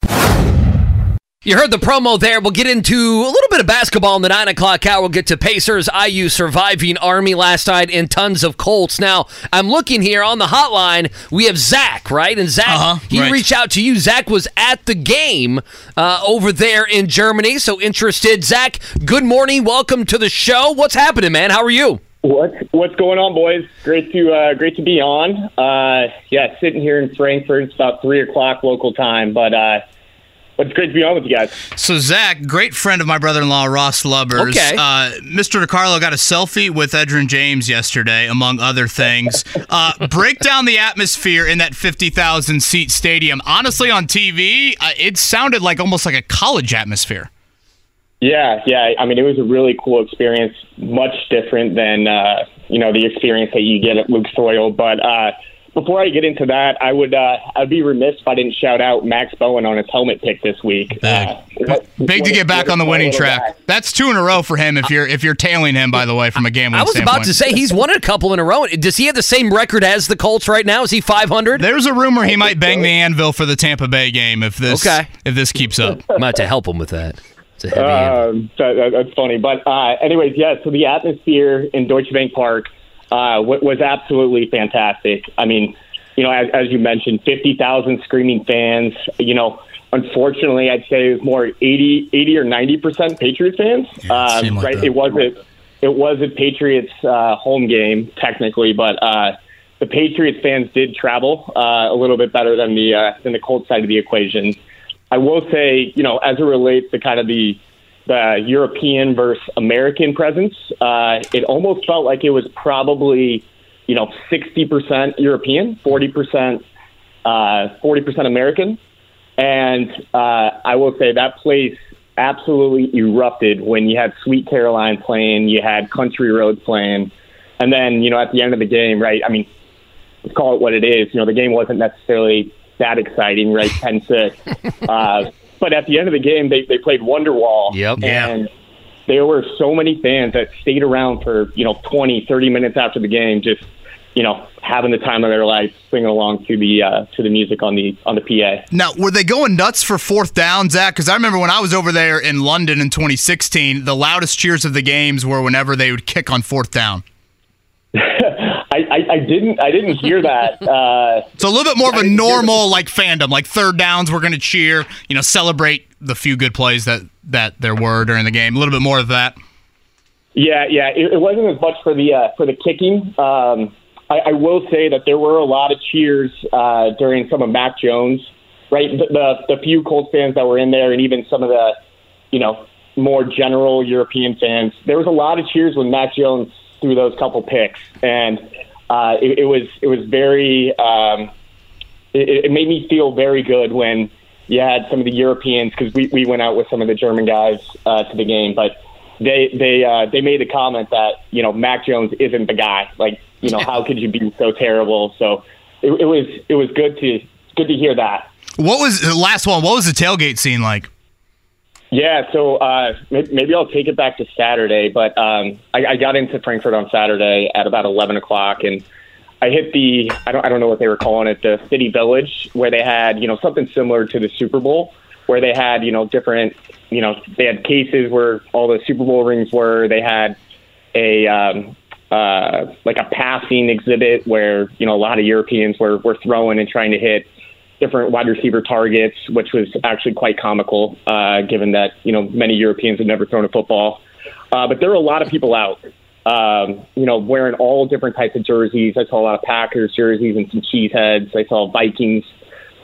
D: You heard the promo there. We'll get into a little bit of basketball in the 9 o'clock hour. We'll get to Pacers, IU surviving Army last night, and tons of Colts. Now, I'm looking here on the hotline. We have Zach, right? And Zach,
E: Uh-huh,
D: he
E: right.
D: reached out to you. Zach was at the game uh, over there in Germany, so interested. Zach, good morning. Welcome to the show. What's happening, man? How are you?
M: What's what's going on, boys? Great to uh, great to be on. Uh, yeah, sitting here in Frankfurt. It's about three o'clock local time, but uh, but it's great to be on with you guys.
E: So, Zach, great friend of my brother in law, Ross Lubbers.
D: Okay.
E: Uh, Mr. DiCarlo got a selfie with Edrin James yesterday, among other things. Uh, break down the atmosphere in that 50,000 seat stadium. Honestly, on TV, uh, it sounded like almost like a college atmosphere.
M: Yeah, yeah. I mean, it was a really cool experience. Much different than uh, you know the experience that you get at Lucas Oil. But uh, before I get into that, I would uh, I'd be remiss if I didn't shout out Max Bowen on his helmet pick this week. Uh, what-
E: Big to get back on the winning
M: little
E: track.
M: guy.
E: That's two in a row for him. If you're if you're tailing him, by the way, from a gambling
D: I was
E: standpoint.
D: about to say he's won a couple in a row. Does he have the same record as the Colts right now? Is he 500?
E: There's a rumor he might bang the anvil for the Tampa Bay game if this
D: Okay.
E: if this keeps up.
D: I'm about to help him with that. A heavy.
M: Um, that, that- that's funny. But uh, anyways, yeah. So the atmosphere in Deutsche Bank Park, uh, wa- was absolutely fantastic. I mean, you know, as, as you mentioned, 50,000 screaming fans. You know, unfortunately, I'd say it was more 80, 80 or 90% Patriots fans. um,
N: like
M: right?
N: that.
M: It wasn't, it was a Patriots uh, home game, technically, but uh, the Patriots fans did travel uh, a little bit better than the, uh, than the Colts side of the equation. I will say, you know, as it relates to kind of the the European versus American presence, uh, it almost felt like it was probably, you know, sixty percent European, forty percent, uh, forty percent American, and uh, I will say that place absolutely erupted when you had Sweet Caroline playing, you had Country Roads playing, and then you know at the end of the game, right? I mean, let's call it what it is. You know, the game wasn't necessarily that exciting, right? 10-6. uh, but at the end of the game, they, they played Wonderwall.
D: Yep.
M: And there were so many fans that stayed around for, you know, 20, 30 minutes after the game, just, you know, having the time of their life, singing along to the uh, to the music on the on the PA.
E: Now, were they going nuts for fourth down, Zach? Because I remember when I was over there in London in 2016, the loudest cheers of the games were whenever they would kick on fourth down.
M: I, I, I didn't I didn't hear that. Uh,
E: So a little bit more of a normal like fandom, like third downs, we're going to cheer, you know, celebrate the few good plays that that there were during the game. A little bit more of that.
M: Yeah, yeah. It, it wasn't as much for the uh, for the kicking. Um, I, I will say that there were a lot of cheers uh, during some of Mac Jones, right? The, the the few Colts fans that were in there, and even some of the, you know, more general European fans. There was a lot of cheers when Mac Jones threw those couple picks, and uh, it, it was it was very. Um, it, it made me feel very good when you had some of the Europeans because we, we went out with some of the German guys uh, to the game, but they they uh, they made the comment that you know Mac Jones isn't the guy. Like you know how could you be so terrible? So it, it was it was good to good to hear that.
E: What was the last one? What was the tailgate scene like?
M: Yeah, so uh, maybe I'll take it back to Saturday, but um, I, I got into Frankfurt on Saturday at about eleven o'clock, and I hit the I don't I don't know what they were calling it the City Village where they had you know something similar to the Super Bowl where they had you know different you know they had cases where all the Super Bowl rings were. They had a um, uh, like a passing exhibit where you know a lot of Europeans were were throwing and trying to hit different wide receiver targets, which was actually quite comical, uh, given that you know many Europeans had never thrown a football. Uh, but there were a lot of people out, um, you know, wearing all different types of jerseys. I saw a lot of Packers jerseys and some cheeseheads. I saw Vikings,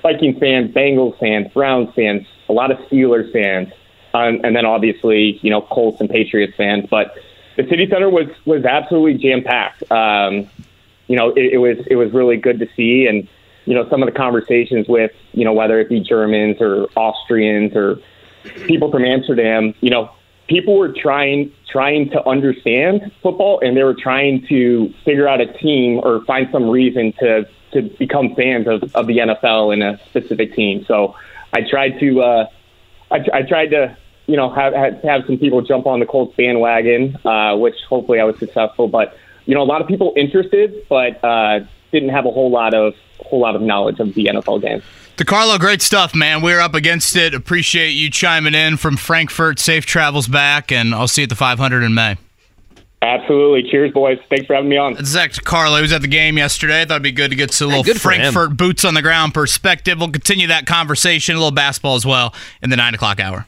M: Vikings fans, Bengals fans, Browns fans, a lot of Steelers fans, um, and then obviously you know Colts and Patriots fans. But the city center was was absolutely jam packed. Um, you know, it, it was it was really good to see and you know, some of the conversations with, you know, whether it be Germans or Austrians or people from Amsterdam, you know, people were trying trying to understand football and they were trying to figure out a team or find some reason to to become fans of, of the NFL and a specific team. So I tried to uh, I, I tried to you know have, have some people jump on the Colts bandwagon, uh, which hopefully I was successful. But you know, a lot of people interested, but uh, didn't have a whole lot of whole lot of knowledge of the NFL game.
E: DeCarlo, great stuff, man. We're up against it. Appreciate you chiming in from Frankfurt. Safe travels back, and I'll see you at the 500 in May.
M: Absolutely. Cheers, boys. Thanks for having me on.
E: That's Zach DeCarlo. He was at the game yesterday. I thought it'd be good to get some little
D: good.
E: Frankfurt boots on the ground perspective. We'll continue that conversation, a little basketball as well, in the 9 o'clock hour.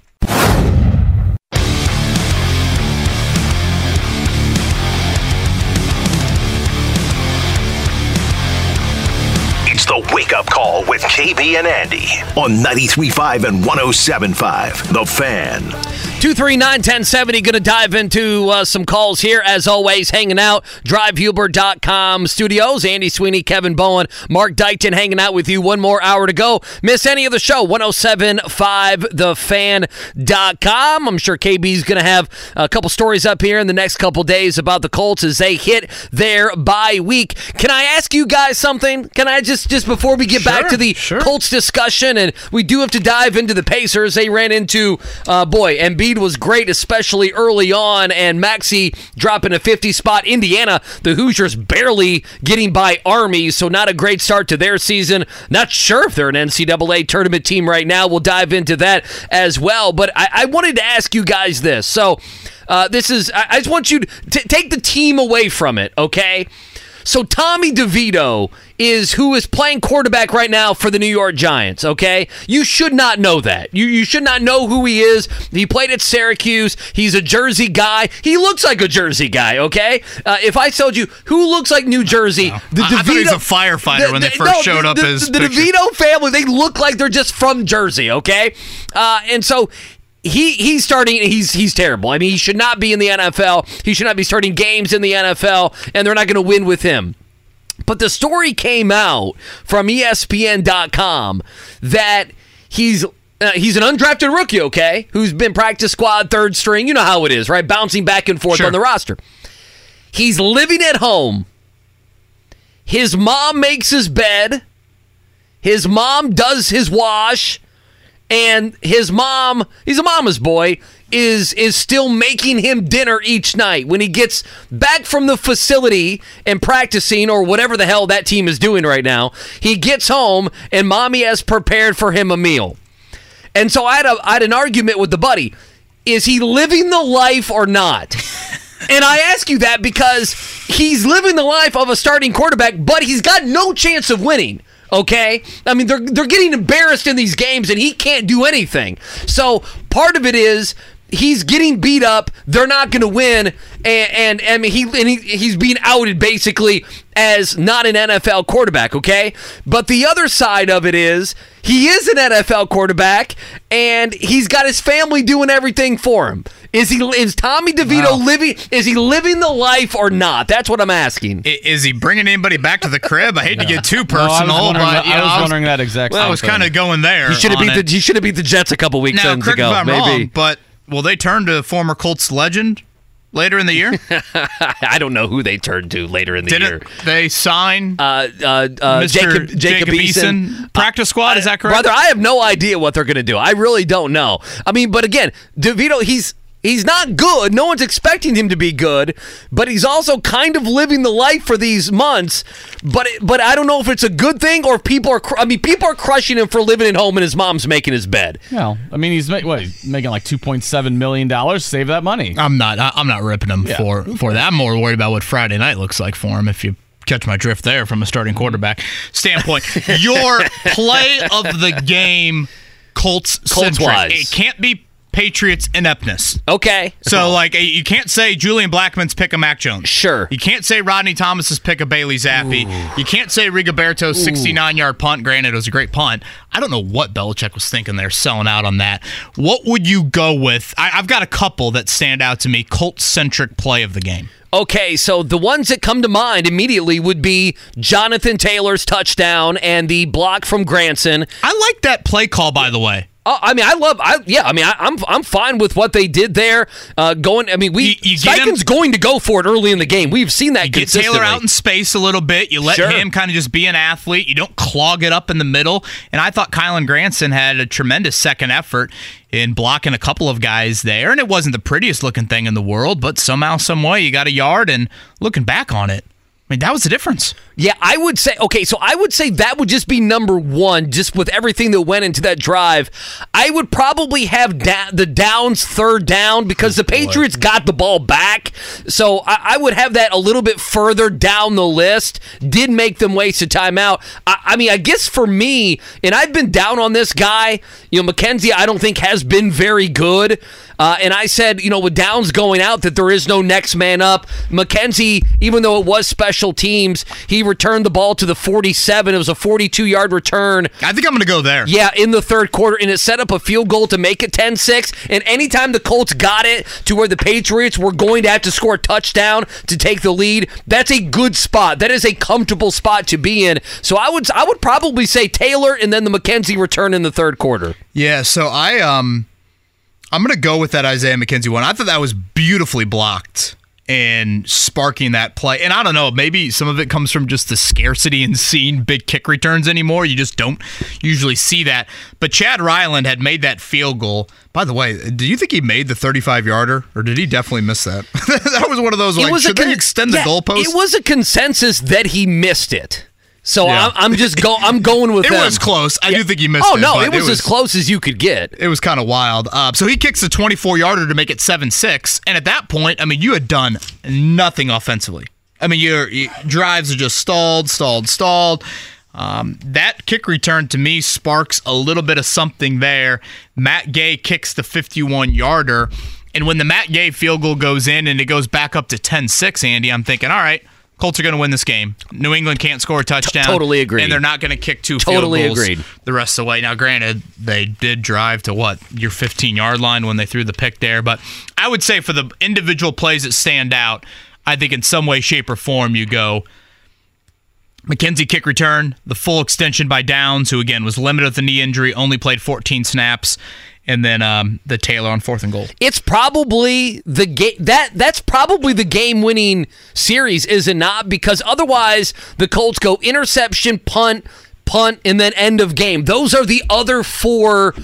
A: Up with KB and Andy on 93.5 and 107.5. The Fan.
D: 239 1070. Going to dive into uh, some calls here, as always, hanging out. DriveHubler.com studios. Andy Sweeney, Kevin Bowen, Mark Dighton hanging out with you. One more hour to go. Miss any of the show? 1075thefan.com. I'm sure KB's going to have a couple stories up here in the next couple days about the Colts as they hit their bye week. Can I ask you guys something? Can I just, just before we get back to the Colts discussion, and we do have to dive into the Pacers. They ran into, uh, boy, Embiid was great, especially early on, and Maxey dropping a 50 spot. Indiana, the Hoosiers barely getting by Army, so not a great start to their season. Not sure if they're an NCAA tournament team right now. We'll dive into that as well. But I, I wanted to ask you guys this. So, Uh, this is. I, I just want you to t- take the team away from it. Okay. So Tommy DeVito is who is playing quarterback right now for the New York Giants, okay? You should not know that. You you should not know who he is. He played at Syracuse. He's a Jersey guy. He looks like a Jersey guy, okay? Uh, if I told you who looks like New Jersey, the
E: I- I thought he was a firefighter when they first showed up
D: the,
E: as
D: the
E: pictures.
D: DeVito family, they look like they're just from Jersey, okay? Uh, and so he he's starting he's he's terrible. I mean, he should not be in the NFL. He should not be starting games in the NFL and they're not going to win with him. But the story came out from ESPN.com that he's uh, he's an undrafted rookie, okay, who's been practice squad, third string. You know how it is, right? Bouncing back and forth
E: Sure.
D: on the roster. He's living at home. His mom makes his bed. His mom does his wash, and his mom, he's a mama's boy, is is still making him dinner each night when he gets back from the facility and practicing or whatever the hell that team is doing right now. He gets home and mommy has prepared for him a meal. And so I had, a, I had an argument with the buddy. Is he living the life or not? and I ask you that because he's living the life of a starting quarterback, but he's got no chance of winning. Okay, I mean they're they're getting embarrassed in these games, and he can't do anything. So part of it is he's getting beat up. They're not going to win, and, and I mean he and he, he's being outed basically as not an NFL quarterback. Okay, but the other side of it is he is an NFL quarterback, and he's got his family doing everything for him. Is he? Is Tommy DeVito living? Is he living the life or not? That's what I'm asking.
E: I- Is he bringing anybody back to the crib? I hate to get too
F: No, I was
E: personal,
F: wondering
E: but
F: that-
E: you
F: I
E: know,
F: was wondering that exactly.
E: Well, I was kind of going there.
D: He should have beat
E: it.
D: the. He should have beat the Jets a couple weeks
E: Now,
D: ends
E: me
D: ago.
E: if I'm
D: maybe.
E: wrong, but will they turn to former Colts legend later in the year?
D: I don't know who they turned to later in the year.
E: Didn't they sign
D: uh, uh, uh. Jacob, Jacob,
E: Jacob
D: Eason.
E: Eason? Practice squad, is that correct?
D: Brother, I have no idea what they're going to do. I really don't know. I mean, but again, DeVito, he's he's not good. No one's expecting him to be good, but he's also kind of living the life for these months. But it, but I don't know if it's a good thing or if people are. Cr- I mean, people are crushing him for living at home and his mom's making his bed.
F: Well, I mean, he's ma- what, he's making like two point seven million dollars. Save that money.
E: I'm not. I- I'm not ripping him
F: Yeah.
E: for for that. I'm more worried about what Friday night looks like for him. If you catch my drift there from a starting quarterback standpoint, your play of the game, Colts.
D: Colts-wise.
E: It can't be Patriots ineptness.
D: Okay.
E: So like eh, you can't say Julian Blackmon's pick a Mac Jones.
D: Sure.
E: You can't say Rodney Thomas's pick a Bailey Zappe. You can't say Rigoberto's 69 yard punt. Granted, it was a great punt. I don't know what Belichick was thinking there, selling out on that. What would you go with? I, I've got a couple that stand out to me. Colt centric play of the game.
D: Okay, so the ones that come to mind immediately would be Jonathan Taylor's touchdown and the block from Granson.
E: I like that play call, by the way.
D: Oh, I mean, I love. I yeah. I mean, I, I'm I'm fine with what they did there. Uh, going. I mean, we
E: You- you
D: Steichen's going to go for it early in the game. We've seen that.
E: You get. Taylor out in space a little bit. You let
D: Sure.
E: him kind of just be an athlete. You don't clog it up in the middle. And I thought Kylen Granson had a tremendous second effort in blocking a couple of guys there. And it wasn't the prettiest looking thing in the world, but somehow, some way, you got a yard. And looking back on it, I mean, that was the difference.
D: Yeah, I would say okay, so I would say that would just be number one, just with everything that went into that drive. I would probably have da- the downs third down because the oh, Patriots got the ball back. So I-, I would have that a little bit further down the list. Did make them waste a timeout. I, I mean, I guess for me, and I've been down on this guy. You know, McKenzie, I don't think has been very good. Uh, and I said, you know, with Downs going out, that there is no next man up. McKenzie, even though it was special teams, he returned the ball to the 47. It was a 42 yard return.
E: I think I'm going to go there.
D: Yeah, in the third quarter, and it set up a field goal to make it 10 6. And anytime the Colts got it to where the Patriots were going to have to score a touchdown to take the lead, that's a good spot. That is a comfortable spot to be in. So I would I would probably say Taylor and then the McKenzie return in the third quarter.
E: Yeah, so I um I'm gonna go with that Isaiah McKenzie one. I thought that was beautifully blocked and sparking that play. And I don't know, maybe some of it comes from just the scarcity in seeing big kick returns anymore. You just don't usually see that. But Chad Ryland had made that field goal. By the way, do you think he made the 35 yarder, or did he definitely miss that? that was one of those like, should
D: a
E: they
D: con-
E: extend the goalpost?
D: It was a consensus that he missed it. So
E: Yeah.
D: I'm, I'm just go. I'm going with
E: It
D: them.
E: was close. I do think you missed
D: Oh
E: it,
D: no,
E: but
D: it was, as close as you could get.
E: It was kind of wild. Uh, so he kicks a 24 yarder to make it 7 6. And at that point, I mean, you had done nothing offensively. I mean, your, your drives are just stalled, stalled, stalled. Um, that kick return to me sparks a little bit of something there. Matt Gay kicks the 51 yarder. And when the Matt Gay field goal goes in and it goes back up to 10 6, Andy, I'm thinking, all right, Colts are going to win this game. New England can't score a touchdown.
D: totally agree.
E: And they're not going to kick two
D: Totally
E: field goals
D: agreed.
E: the rest of the way. Now, granted, they did drive to what your 15 yard line when they threw the pick there, but I would say for the individual plays that stand out, I think in some way, shape, or form, you go McKenzie kick return, the full extension by Downs, who again was limited with the knee injury, only played 14 snaps, and then um, the Taylor on fourth and goal.
D: It's probably the game that that's probably the game winning series, is it not? Because otherwise the Colts go interception, punt, punt, and then end of game. Those are the other four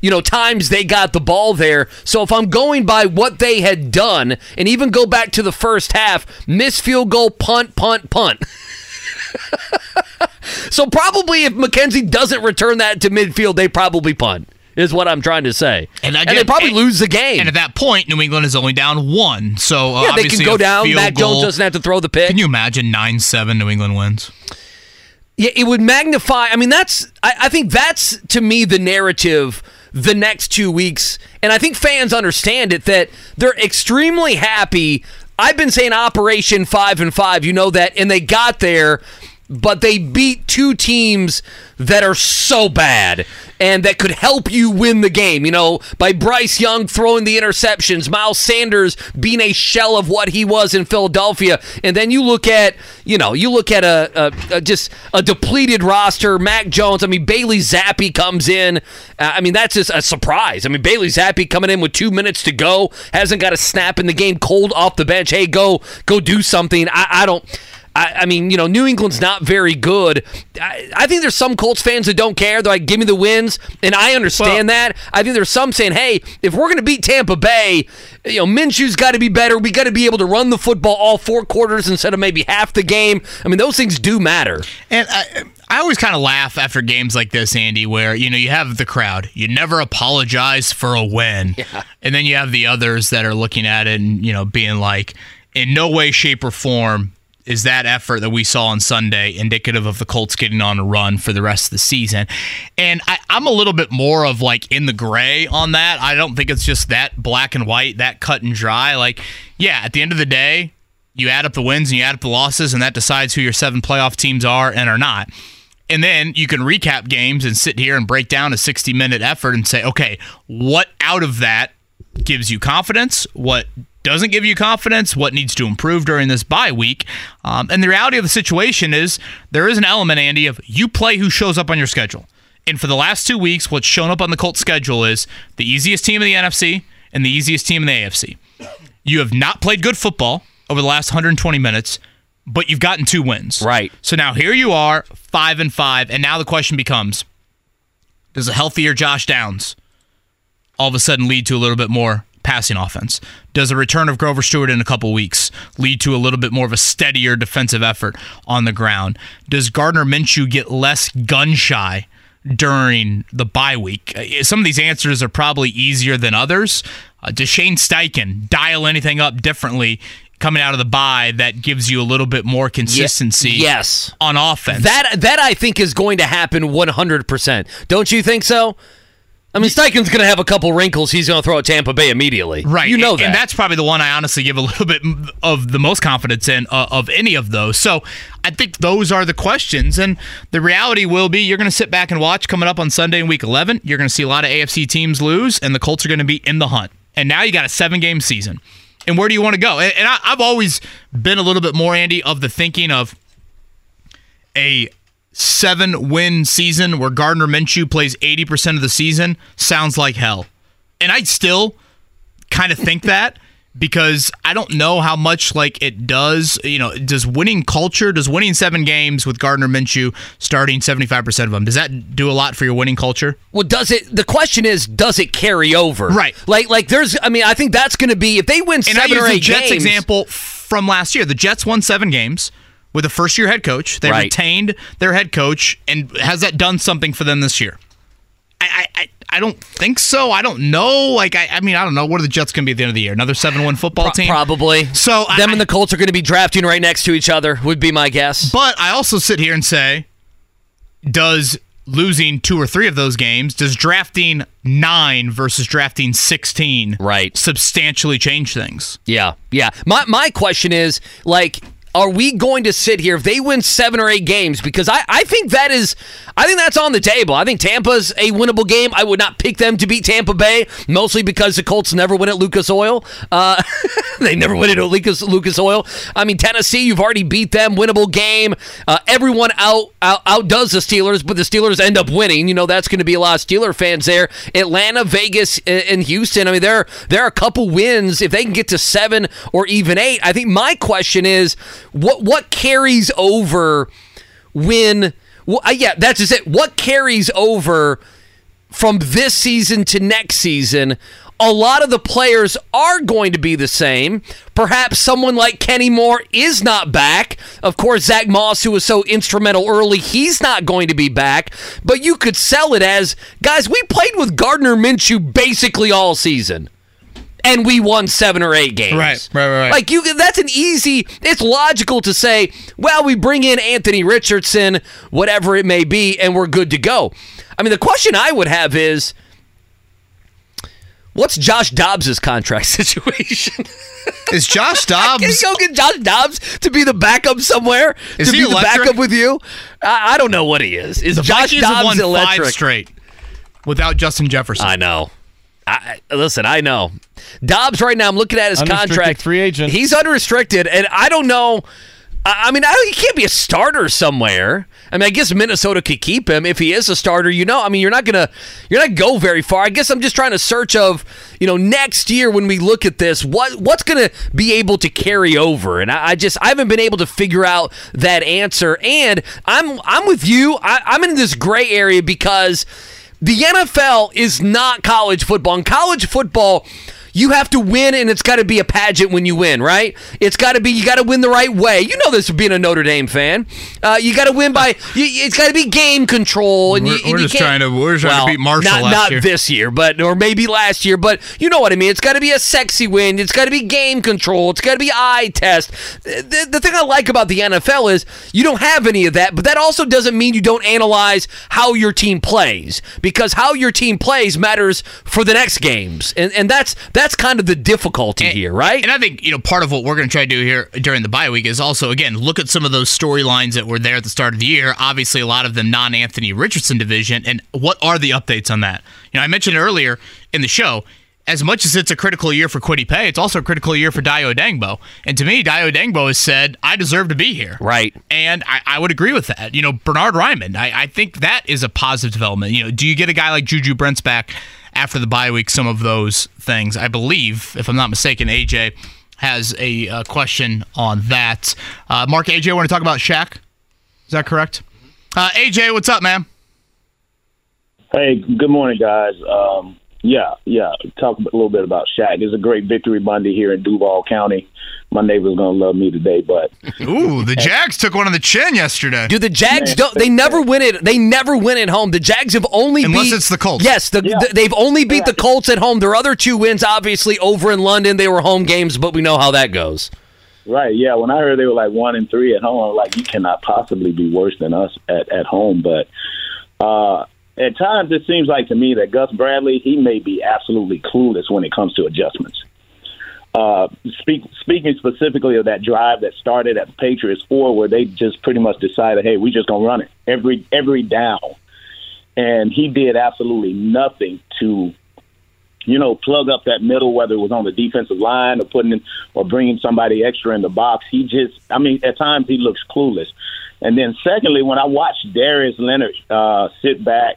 D: you know times they got the ball there. So if I'm going by what they had done, and even go back to the first half, miss field goal, punt, punt, punt. so probably if McKenzie doesn't return that to midfield, they probably punt. Is what I'm trying to say, and,
E: again-
D: they probably
E: and-
D: lose the game.
E: And at that point, New England is only down one. So uh,
D: yeah, they can go down. Mac
E: goal-
D: Jones doesn't have to throw the pick.
E: Can you imagine nine seven New England wins?
D: Yeah, it would magnify. I mean, that's. I, I think that's to me the narrative. The next two weeks, and I think fans understand it that they're extremely happy. I've been saying Operation Five and Five. You know that, and they got there, but they beat two teams that are so bad and that could help you win the game. You know, by Bryce Young throwing the interceptions, Miles Sanders being a shell of what he was in Philadelphia, and then you look at, you know, you look at a, a, a just a depleted roster. Mac Jones. I mean, Bailey Zappe comes in. Uh, I mean, that's just a surprise. I mean, Bailey Zappe coming in with two minutes to go, hasn't got a snap in the game, cold off the bench. Hey, go go do something. I, I don't. I, I mean, you know, New England's not very good. I, I think there's some Colts fans that don't care. They're like, give me the wins. And I understand that. I think there's some saying, hey, if we're going to beat Tampa Bay, you know, Minshew's got to be better. We got to be able to run the football all four quarters instead of maybe half the game. I mean, those things do matter.
E: And I, I always kind of laugh after games like this, Andy, where you know you have the crowd. You never apologize for a win, and then you have the others that are looking at it and you know being like, in no way, shape, or form is that effort that we saw on Sunday indicative of the Colts getting on a run for the rest of the season. And I, I'm a little bit more of like in the gray on that. I don't think it's just that black and white, that cut and dry. Like, yeah, at the end of the day, you add up the wins and you add up the losses, and that decides who your seven playoff teams are and are not. And then you can recap games and sit here and break down a 60 minute effort and say, okay, what out of that gives you confidence? What doesn't give you confidence? What needs to improve during this bye week? Um, and the reality of the situation is there is an element, Andy, of you play who shows up on your schedule. And for the last two weeks, what's shown up on the Colts schedule is the easiest team in the NFC and the easiest team in the AFC. You have not played good football over the last 120 minutes, but you've gotten two wins.
D: Right.
E: So now here you are, five and five, and now the question becomes: Does a healthier Josh Downs all of a sudden lead to a little bit more passing offense? Does the return of Grover Stewart in a couple weeks lead to a little bit more of a steadier defensive effort on the ground? Does Gardner Minshew get less gun shy? During the bye week, Uh, some of these answers are probably easier than others. Uh, does Shane Steichen dial anything up differently coming out of the bye that gives you a little bit more consistency?
D: yes.
E: on offense.
D: That that I think is going to happen 100%. Don't you think so? I mean, Steichen's going to have a couple wrinkles. He's going to throw at Tampa Bay immediately.
E: Right.
D: You know
E: and,
D: that.
E: And that's probably the one I honestly give a little bit of the most confidence in uh, of any of those. So I think those are the questions. And the reality will be you're going to sit back and watch coming up on Sunday in week 11. You're going to see a lot of AFC teams lose, and the Colts are going to be in the hunt. And now you got a seven game season. And where do you want to go? And, and I, I've always been a little bit more, Andy, of the thinking of a seven win season where Gardner Minshew plays 80% of the season sounds like hell. And I still kind of think that because I don't know how much like it does, you know, does winning culture, does winning seven games with Gardner Minshew starting 75% of them, does that do a lot for your winning culture?
D: Well, does it? The question is, does it carry over?
E: Right.
D: Like, like there's. I mean, I think that's going to be if they win
E: And I
D: seven
E: use
D: or
E: the
D: eight
E: Jets
D: games.
E: example from last year. The Jets won seven games with a first year head coach. They
D: Right.
E: retained their head coach, and has that done something for them this year? I, I, I- I don't think so. I don't know. Like, I, I mean, I don't know. What are the Jets going to be at the end of the year? Another 7 1 football team?
D: Probably.
E: So
D: them and the Colts are going to be drafting right next to each other. Would be my guess.
E: But I also sit here and say, does losing two or three of those games, does drafting nine versus drafting 16
D: right.
E: substantially change things?
D: Yeah, yeah. My my question is like. Are we going to sit here if they win seven or eight games? Because I, I think that is, I think that's on the table. I think Tampa's a winnable game. I would not pick them to beat Tampa Bay, mostly because the Colts never win at Lucas Oil. Uh, they never win at Lucas Lucas Oil. I mean Tennessee, you've already beat them, winnable game. Uh, everyone out, out outdoes the Steelers, but the Steelers end up winning. You know that's going to be a lot of Steeler fans there. Atlanta, Vegas, and Houston. I mean there there are a couple wins if they can get to seven or even eight. I think my question is what what carries over when. Well, uh, yeah, that's just it. What carries over from this season to next season, a lot of the players are going to be the same. Perhaps someone like Kenny Moore is not back. Of course, Zach Moss, who was so instrumental early, he's not going to be back. But you could sell it as guys, we played with Gardner Minshew basically all season. And we won seven or eight games.
E: Right, right, right, right.
D: Like you, that's an easy. It's logical to say, well, we bring in Anthony Richardson, whatever it may be, and we're good to go. I mean, the question I would have is, what's Josh Dobbs's contract situation?
E: Is Josh Dobbs?
D: Can you go get Josh Dobbs to be the backup somewhere?
E: Is
D: to
E: he
D: be the backup with you? I, I don't know what he is. Is
E: The
D: Josh
E: Vikings
D: Dobbs
E: won
D: electric?
E: five straight without Justin Jefferson.
D: I know. I, listen, I know. Dobbs right now. I'm looking at his contract.
F: free agent.
D: He's unrestricted, and I don't know. I I mean, I he can't be a starter somewhere. I mean, I guess Minnesota could keep him if he is a starter. You know, I mean, you're not gonna you're not go very far. I guess I'm just trying to search of you know next year when we look at this, what what's gonna be able to carry over, and I, I just I haven't been able to figure out that answer. And I'm I'm with you. I, I'm in this gray area because the NFL is not college football. In college football, you have to win, and it's got to be a pageant when you win, right? It's got to be you got to win the right way. You know this being a Notre Dame fan. Uh, you got to win by. You, it's got to be game control, and
E: We're-
D: you, and
E: we're
D: you
E: just
D: can't-
E: trying to- we're just trying to beat Marshall
D: Not, not
E: year.
D: this year, but or maybe last year. But you know what I mean. It's got to be a sexy win. It's got to be game control. It's got to be eye test. The, the thing I like about the NFL is you don't have any of that, but that also doesn't mean you don't analyze how your team plays because how your team plays matters for the next games, and and that's that's kind of the difficulty here, right?
E: And I think, you know, part of what we're going to try to do here during the bye week is also, again, look at some of those storylines that were there at the start of the year. Obviously, a lot of them non Anthony Richardson division. And what are the updates on that? You know, I mentioned earlier in the show, as much as it's a critical year for Kwity Paye, it's also a critical year for Dayo Odeyingbo. And to me, Dayo Odeyingbo has said, I deserve to be here.
D: Right.
E: And I, I would agree with that. You know, Bernhard Raimann, I, I think that is a positive development. You know, do you get a guy like Juju Brents back after the bye week? Some of those things, I believe, if I'm not mistaken, AJ has a uh, question on that. Uh, Mark, AJ, want to talk about Shaq? Is that correct? Uh, AJ, what's up, man?
N: Hey, good morning, guys. Um, yeah, yeah. Talk a little bit about Shaq. It's a great victory Monday here in Duval County. My neighbor's gonna love me today, but
E: Ooh, the Jags took one on the chin yesterday.
D: Dude, the Jags
N: Man,
D: don't. They never win it. They never win at home. The Jags have only
E: Unless
D: beat,
E: it's the Colts.
D: Yes, the, the- they've only beat the Colts at home. Their other two wins, obviously, over in London. They were home games, but we know how that goes.
N: right, yeah. When I heard they were like one and three at home, I was like, you cannot possibly be worse than us at at home. But uh, at times, it seems like to me that Gus Bradley he may be absolutely clueless when it comes to adjustments. Uh, speak, speaking specifically of that drive that started at Patriots four, where they just pretty much decided, hey, we're just gonna run it every every down, and he did absolutely nothing to, you know, plug up that middle, whether it was on the defensive line or putting in, or bringing somebody extra in the box. He just, I mean, at times he looks clueless. And then secondly, when I watched Darius Leonard uh, sit back,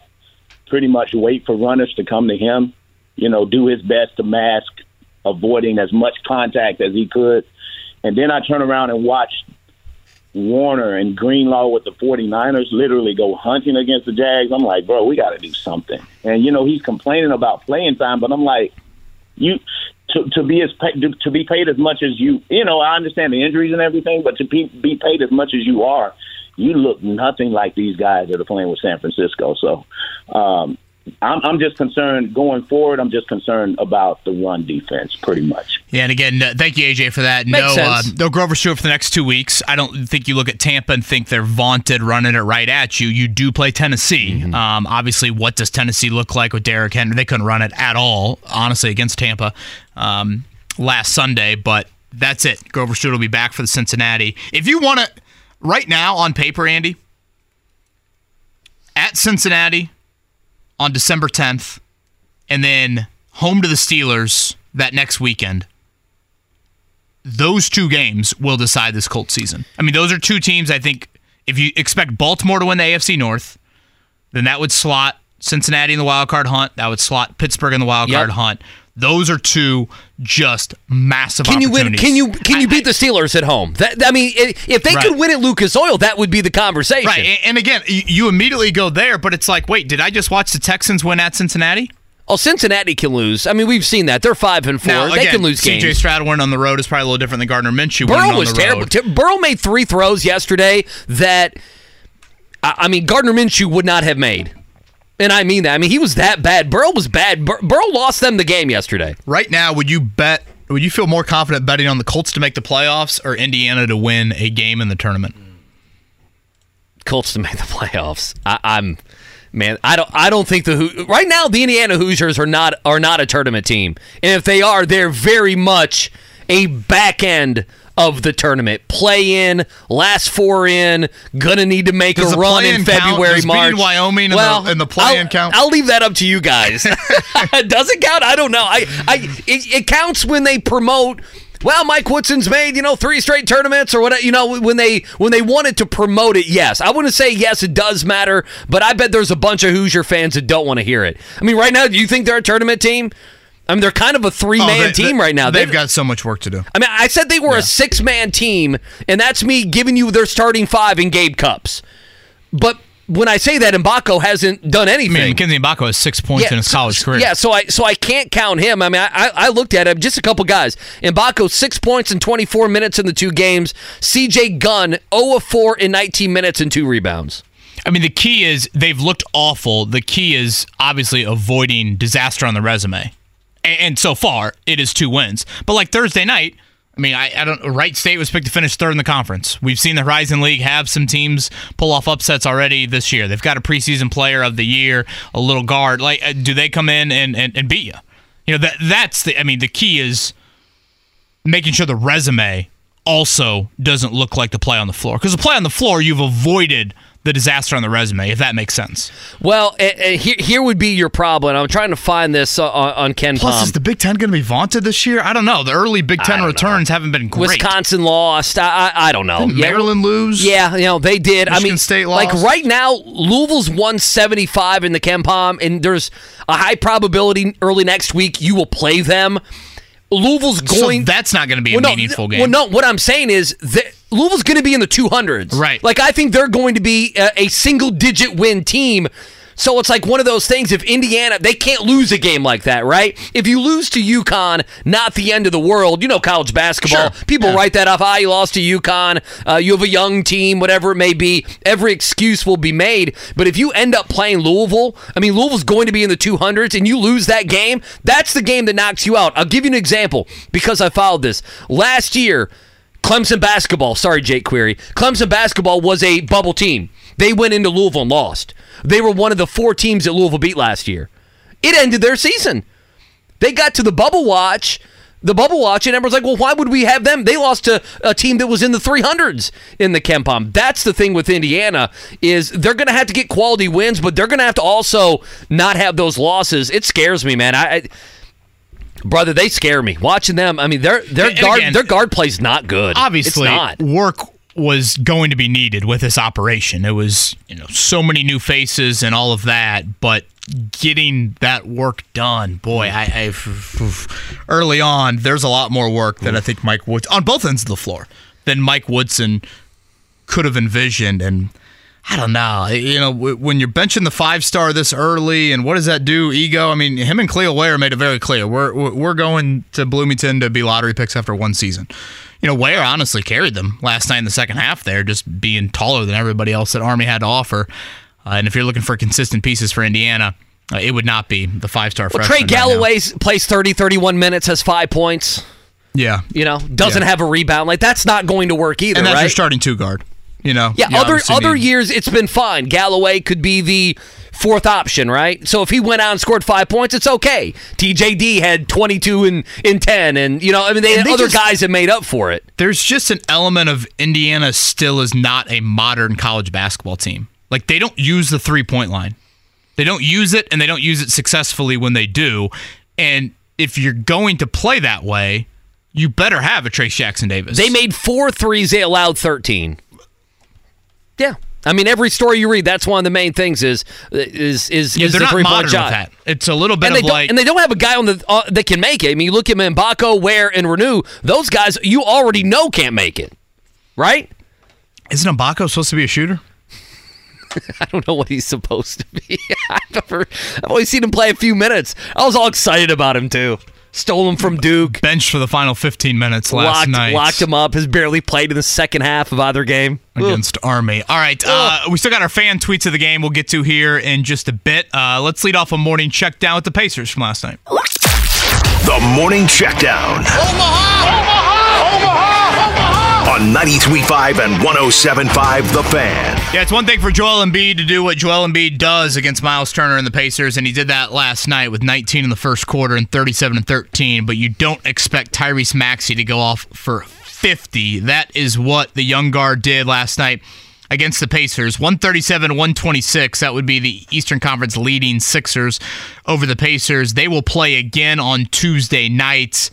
N: pretty much wait for runners to come to him, you know, do his best to mask avoiding as much contact as he could. And then I turn around and watch Warner and Greenlaw with the 49ers literally go hunting against the Jags. I'm like, bro, we got to do something. And, you know, he's complaining about playing time, but I'm like, you to, to be as to be paid as much as you you know I understand the injuries and everything, but to be, be paid as much as you are, you look nothing like these guys that are playing with San Francisco. So um, I'm, I'm just concerned going forward. I'm just concerned about the run defense, pretty much.
E: Yeah, and again, uh, thank you, AJ, for that.
D: Makes
E: no, uh, no Grover Stewart for the next two weeks. I don't think you look at Tampa and think they're vaunted running it right at you. You do play Tennessee.
D: Mm-hmm.
E: Um, obviously, what does Tennessee look like with Derrick Henry? They couldn't run it at all, honestly, against Tampa um, last Sunday. But that's it. Grover Stewart will be back for the Cincinnati. If you want to, right now on paper, Andy, at Cincinnati on December 10th, and then home to the Steelers that next weekend. Those two games will decide this Colts season. I mean, those are two teams I think if you expect Baltimore to win the AFC North, then that would slot Cincinnati in the wild card hunt. That would slot Pittsburgh in the wild
D: Yep.
E: card hunt. Those are two just massive
D: Can you win? Can you can you beat the Steelers at home? That I mean, if they
E: Right.
D: could win at Lucas Oil, that would be the conversation.
E: Right. and- again, you immediately go there, but it's like, wait, did I just watch the Texans win at Cincinnati?
D: Oh, Cincinnati can lose. I mean, we've seen that. They're five and four.
E: Now,
D: they
E: again,
D: can lose games. CJ.
E: Stroud winning on the road is probably a little different than Gardner Minshew
D: Burrow
E: on
D: was terrible. Burrow made three throws yesterday that I I mean Gardner Minshew would not have made. And I mean that. I mean he was that bad. Burrow was bad. Bur- Burrow lost them the game yesterday.
E: Right now, would you bet? Would you feel more confident betting on the Colts to make the playoffs or Indiana to win a game in the tournament?
D: Colts to make the playoffs. I, I'm man. I don't. I don't think the Hoo- right now the Indiana Hoosiers are not are not a tournament team, and if they are, they're very much a back end of the tournament. Play in, last four in, gonna need to make
E: Does
D: a run in? February, March.
E: Wyoming in the-
D: well,
E: in the play-in
D: I'll-
E: count?
D: I'll leave that up to you guys. Does it count? I don't know. I, I, it, it counts when they promote. Well, Mike Woodson's made you know three straight tournaments or whatever. You know when they when they wanted to promote it. Yes, I wouldn't say yes. It does matter, but I bet there's a bunch of Hoosier fans that don't want to hear it. I mean, right now, do you think they're a tournament team? I mean, they're kind of a three man
E: Oh, they-
D: team
E: they-
D: right now.
E: They've got so much work to do.
D: I mean, I said they were a six man team, and that's me giving you their starting five in Gabe Cupps. But when I say that, Mgbako hasn't done anything.
E: I mean, Mackenzie Mgbako has six points
D: Yeah,
E: in his
D: so-
E: college career.
D: Yeah, so I so I can't count him. I mean, I, I I looked at him, just a couple guys. Mgbako six points in 24 minutes in the two games. C.J. Gunn 0 of 4 in 19 minutes and two rebounds.
E: I mean, the key is they've looked awful. The key is obviously avoiding disaster on the resume. And, so far, it is two wins. But like Thursday night, I mean, I, I don't. Wright State was picked to finish third in the conference. We've seen the Horizon League have some teams pull off upsets already this year. They've got a preseason player of the year, a little guard. Like, uh, do they come in and, and, and beat you? You know that that's the. I mean, the key is making sure the resume also doesn't look like the play on the floor. Because the play on the floor, you've avoided the disaster on the resume, if that makes sense.
D: Well, uh, uh, here, here would be your problem. I'm trying to find this uh, on, on Ken
E: Plus,
D: Palm.
E: is the Big Ten going to be vaunted this year? I don't know. The early Big Ten returns haven't been great.
D: Wisconsin lost. I, I, I don't know.
E: Maryland lose?
D: Yeah, you know they did. I mean,
E: State lost.
D: like right now, Louisville's 175 in the KenPom, and there's a high probability early next week you will play them. Louisville's
E: So
D: going.
E: that's not going to be a
D: well, no,
E: meaningful game.
D: Well, no. What I'm saying is that Louisville's going to be in the 200s. Right. Like I think they're going to be a, a single digit win team. So it's like one of those things. If Indiana, they can't lose a game like that, right? If you lose to UConn, not the end of the world. You know, college basketball.
E: Sure.
D: People
E: Yeah.
D: write that off. Ah, you lost to UConn. Uh, you have a young team, whatever it may be. Every excuse will be made. But if you end up playing Louisville, I mean, Louisville's going to be in the 200s, and you lose that game, that's the game that knocks you out. I'll give you an example because I followed this last year. Clemson basketball. Sorry, Jake Query. Clemson basketball was a bubble team. They went into Louisville and lost. They were one of the four teams that Louisville beat last year. It ended their season. They got to the bubble watch, the bubble watch, and everyone's like, well, why would we have them? They lost to a team that was in the 300s in the KenPom. That's the thing with Indiana is they're going to have to get quality wins, but they're going to have to also not have those losses. It scares me, man. I, I brother, they scare me. Watching them, I mean, their their
E: And
D: guard
E: again,
D: their guard play's not good.
E: Obviously,
D: not.
E: work was going to be needed with this operation. It was, you know, so many new faces and all of that, but getting that work done, boy, I, I early on, there's a lot more work that I think Mike Woods on both ends of the floor than Mike Woodson could have envisioned and I don't know. You know, when you're benching the five star this early, and what does that do? Ego. I mean, him and Kel'el Ware made it very clear. We're we're going to Bloomington to be lottery picks after one season. You know, Ware honestly carried them last night in the second half. There, just being taller than everybody else that Army had to offer. Uh, and if you're looking for consistent pieces for Indiana, uh, it would not be the five star.
D: Well, Trey Galloway plays 30, 31 minutes, has five points.
E: Yeah,
D: You know, doesn't
E: Yeah.
D: have a rebound. Like that's not going to work either,
E: and that's
D: right?
E: your starting two guard. You know,
D: Yeah,
E: You
D: other other
E: need-
D: years it's been fine. Galloway could be the fourth option, right? So if he went out and scored five points, it's okay. TJD had twenty two and in ten, and you know, I mean, they
E: And
D: had
E: they
D: other
E: just-
D: guys that made up for it.
E: there's just an element of Indiana still is not a modern college basketball team. Like they don't use the three point line. They don't use it and they don't use it successfully when they do. And if you're going to play that way, you better have a Trayce Jackson Davis.
D: They made four threes. They allowed thirteen. Yeah, I mean, every story you read, that's one of the main things is is is,
E: yeah,
D: is
E: they're
D: the three point shot.
E: It's a little bit
D: and they,
E: of like
D: and they don't have a guy on the uh, that can make it. I mean, you look at Mgbako, Ware, and Reneau; those guys you already know can't make it, right?
E: Isn't Mgbako supposed to be a shooter?
D: I don't know what he's supposed to be. I've, never, I've only seen him play a few minutes. I was all excited about him too. Stole him from Duke.
E: Benched for the final 15 minutes last
D: locked,
E: night.
D: locked him up. Has barely played in the second half of either game.
E: against Army. All right, uh, we still got our fan tweets of the game. We'll get to here in just a bit. Uh, let's lead off a morning check down with the Pacers from last night.
A: The morning checkdown Omaha! Omaha! Omaha! Omaha! on 93.5 and 107.5 The Fan.
E: Yeah, it's one thing for Joel Embiid to do what Joel Embiid does against Miles Turner and the Pacers, and he did that last night with 19 in the first quarter and 37 and 13. But you don't expect Tyrese Maxey to go off for 50. That is what the young guard did last night against the Pacers. 137 126. That would be the Eastern Conference leading Sixers over the Pacers. They will play again on Tuesday night.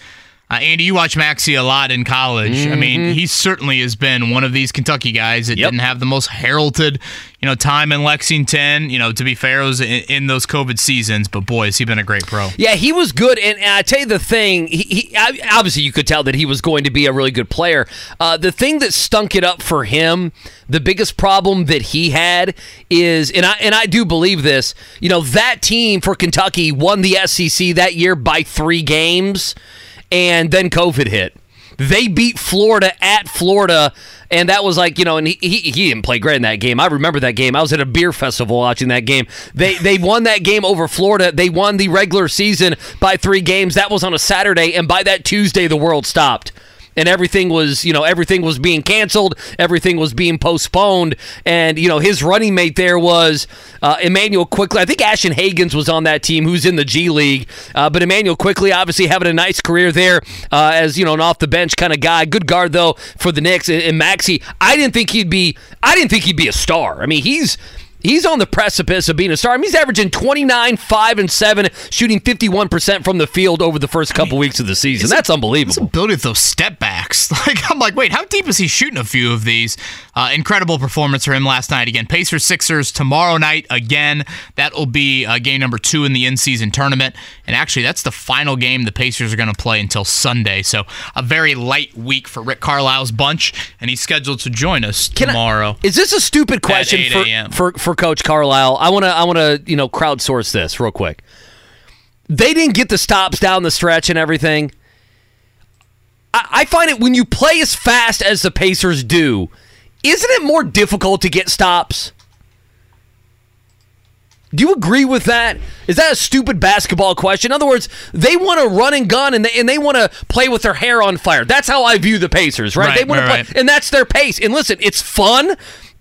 E: Uh, Andy, you watch Maxey a lot in college. I mean, he certainly has been one of these Kentucky guys that didn't have the most heralded, you know, time in Lexington. You know, to be fair, was in, in those COVID seasons. But boy, has he been a great pro.
D: Yeah, he was good, and, and I tell you the thing. He, he I- obviously you could tell that he was going to be a really good player. Uh, the thing that stunk it up for him, the biggest problem that he had is, and I and I do believe this. You know, that team for Kentucky won the SEC that year by three games, and then COVID hit. They beat Florida at Florida, and that was like you know, and he, he he didn't play great in that game. I remember that game. I was at a beer festival watching that game. They they won that game over Florida. They won the regular season by three games. That was on a Saturday, and by that Tuesday, the world stopped. And everything was, you know, everything was being canceled. Everything was being postponed. And you know, his running mate there was uh, Immanuel Quickley. I think Ashton Hagans was on that team, who's in the G League. Uh, but Immanuel Quickley, obviously having a nice career there uh, as you know an off the bench kind of guy. Good guard though for the Knicks. And, and Maxey, I didn't think he'd be. I didn't think he'd be a star. I mean, he's. He's on the precipice of being a star. I mean, he's averaging 29, 5, and 7, shooting 51% from the field over the first couple weeks of the season. That's unbelievable.
E: Ability with those step backs. Like I'm like, wait, how deep is he shooting a few of these? Uh, incredible performance for him last night. Again, Pacers Sixers tomorrow night. Again, that will be uh, game number two in the in-season tournament. And actually, that's the final game the Pacers are going to play until Sunday. So a very light week for Rick Carlisle's bunch, and he's scheduled to join us tomorrow.
D: Is this a stupid question
E: 8
D: for, for for Coach Carlisle? I want to I want to you know crowdsource this real quick. They didn't get the stops down the stretch and everything. I, I find it when you play as fast as the Pacers do, isn't it more difficult to get stops? Do you agree with that? Is that a stupid basketball question? In other words, they want to run and gun and they, and they want to play with their hair on fire. That's how I view the Pacers, right?
E: Right,
D: they want
E: right,
D: to play,
E: right.
D: and that's their pace. And listen, it's fun.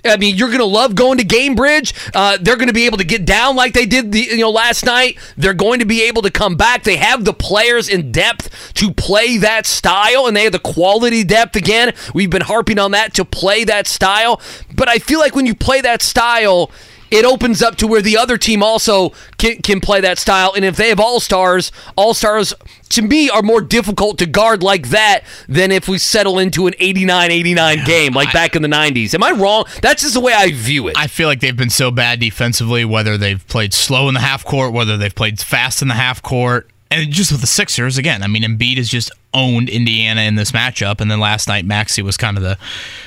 D: I mean, you're going to love going to Gainbridge. Uh, they're going to be able to get down like they did the you know last night. They're going to be able to come back. They have the players in depth to play that style, and they have the quality depth again. We've been harping on that to play that style. But I feel like when you play that style, it opens up to where the other team also can, can play that style. And if they have all stars, all stars to me are more difficult to guard like that than if we settle into an 89 89 game like back in the 90s. Am I wrong? That's just the way I view it.
E: I feel like they've been so bad defensively, whether they've played slow in the half court, whether they've played fast in the half court. And just with the Sixers, again, I mean, Embiid has just owned Indiana in this matchup. And then last night, Maxey was kind of the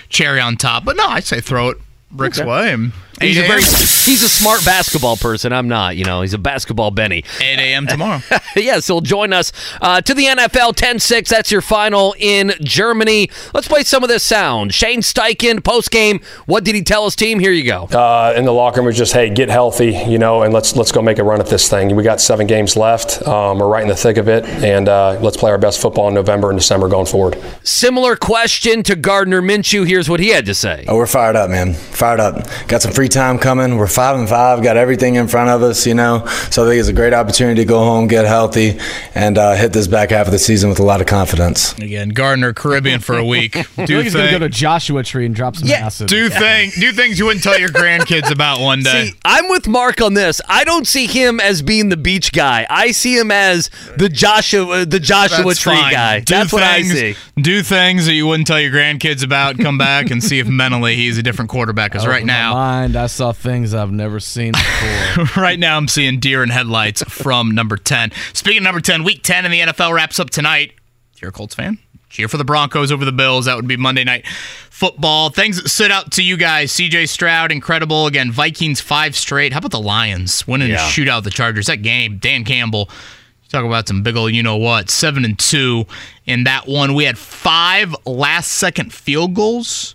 E: cherry on top. But no, I'd say throw it Rick's
D: Okay.
E: way. And
D: He's a very, he's a smart basketball person. I'm not. You know, he's a basketball Benny.
E: 8 a.m. tomorrow.
D: yes, he'll join us uh, to the NFL 10-6. That's your final in Germany. Let's play some of this sound. Shane Steichen post game. What did he tell his team? Here you go.
G: uh, in the locker room was just, hey, get healthy, you know, and let's let's go make a run at this thing. We got seven games left. Um, we're right in the thick of it, and uh, let's play our best football in November and December going forward.
D: Similar question to Gardner Minshew. Here's what he had to say.
O: Oh, we're fired up, man. Fired up. Got some free time coming. We're five and five. Got everything in front of us, you know. So I think it's a great opportunity to go home, get healthy, and uh, hit this back half of the season with a lot of confidence.
E: Again, Gardner, Caribbean for a week.
F: I feel
E: Do
F: like he's gonna go to Joshua Tree and drop some acid.
E: do thing, do things you wouldn't tell your grandkids about one day.
D: See, I'm with Mark on this. I don't see him as being the beach guy. I see him as the Joshua, the Joshua
E: That's
D: Tree
E: fine.
D: guy.
E: Do
D: That's what I see.
E: Do things that you wouldn't tell your grandkids about. Come back and see if mentally he's a different quarterback. Because right
F: Open my
E: now,
F: mind, I saw things I've never seen before.
E: right now I'm seeing deer in headlights from number 10. Speaking of number 10, week 10 in the NFL wraps up tonight. If you're a Colts fan, cheer for the Broncos over the Bills. That would be Monday night football. Things that stood out to you guys. CJ Stroud, incredible. Again, Vikings five straight. How about the Lions winning
D: Yeah.
E: a shootout the Chargers? That game, Dan Campbell. Talk about some big old, you know what, seven and two in that one. We had five last second field goals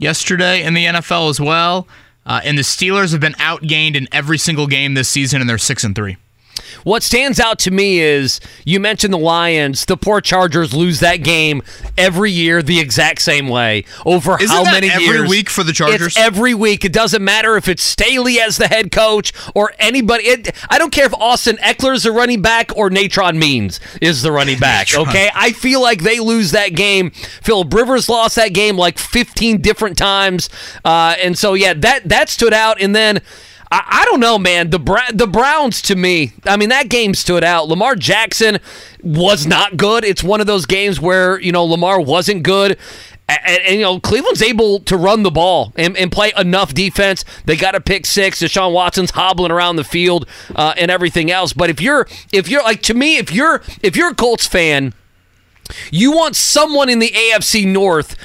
E: yesterday in the NFL as well. Uh, and the Steelers have been outgained in every single game this season, and they're six and three.
D: What stands out to me is you mentioned the Lions. The poor Chargers lose that game every year the exact same way. Over
E: Isn't
D: how
E: that
D: many
E: every
D: years?
E: week for the Chargers?
D: It's every week. It doesn't matter if it's Staley as the head coach or anybody. It, I don't care if Austin Ekeler is the running back or Natrone Means is the running back. Okay, I feel like they lose that game. Philip Rivers lost that game like 15 different times, uh, and so yeah, that that stood out. And then. I, I don't know, man. The Bra- the Browns to me, I mean, that game stood out. Lamar Jackson was not good. It's one of those games where you know Lamar wasn't good. And, and, you know Cleveland's able to run the ball and, and play enough defense. They got a pick six. Deshaun Watson's hobbling around the field uh, and everything else. But if you're if you're like to me, if you're if you're a Colts fan, you want someone in the AFC North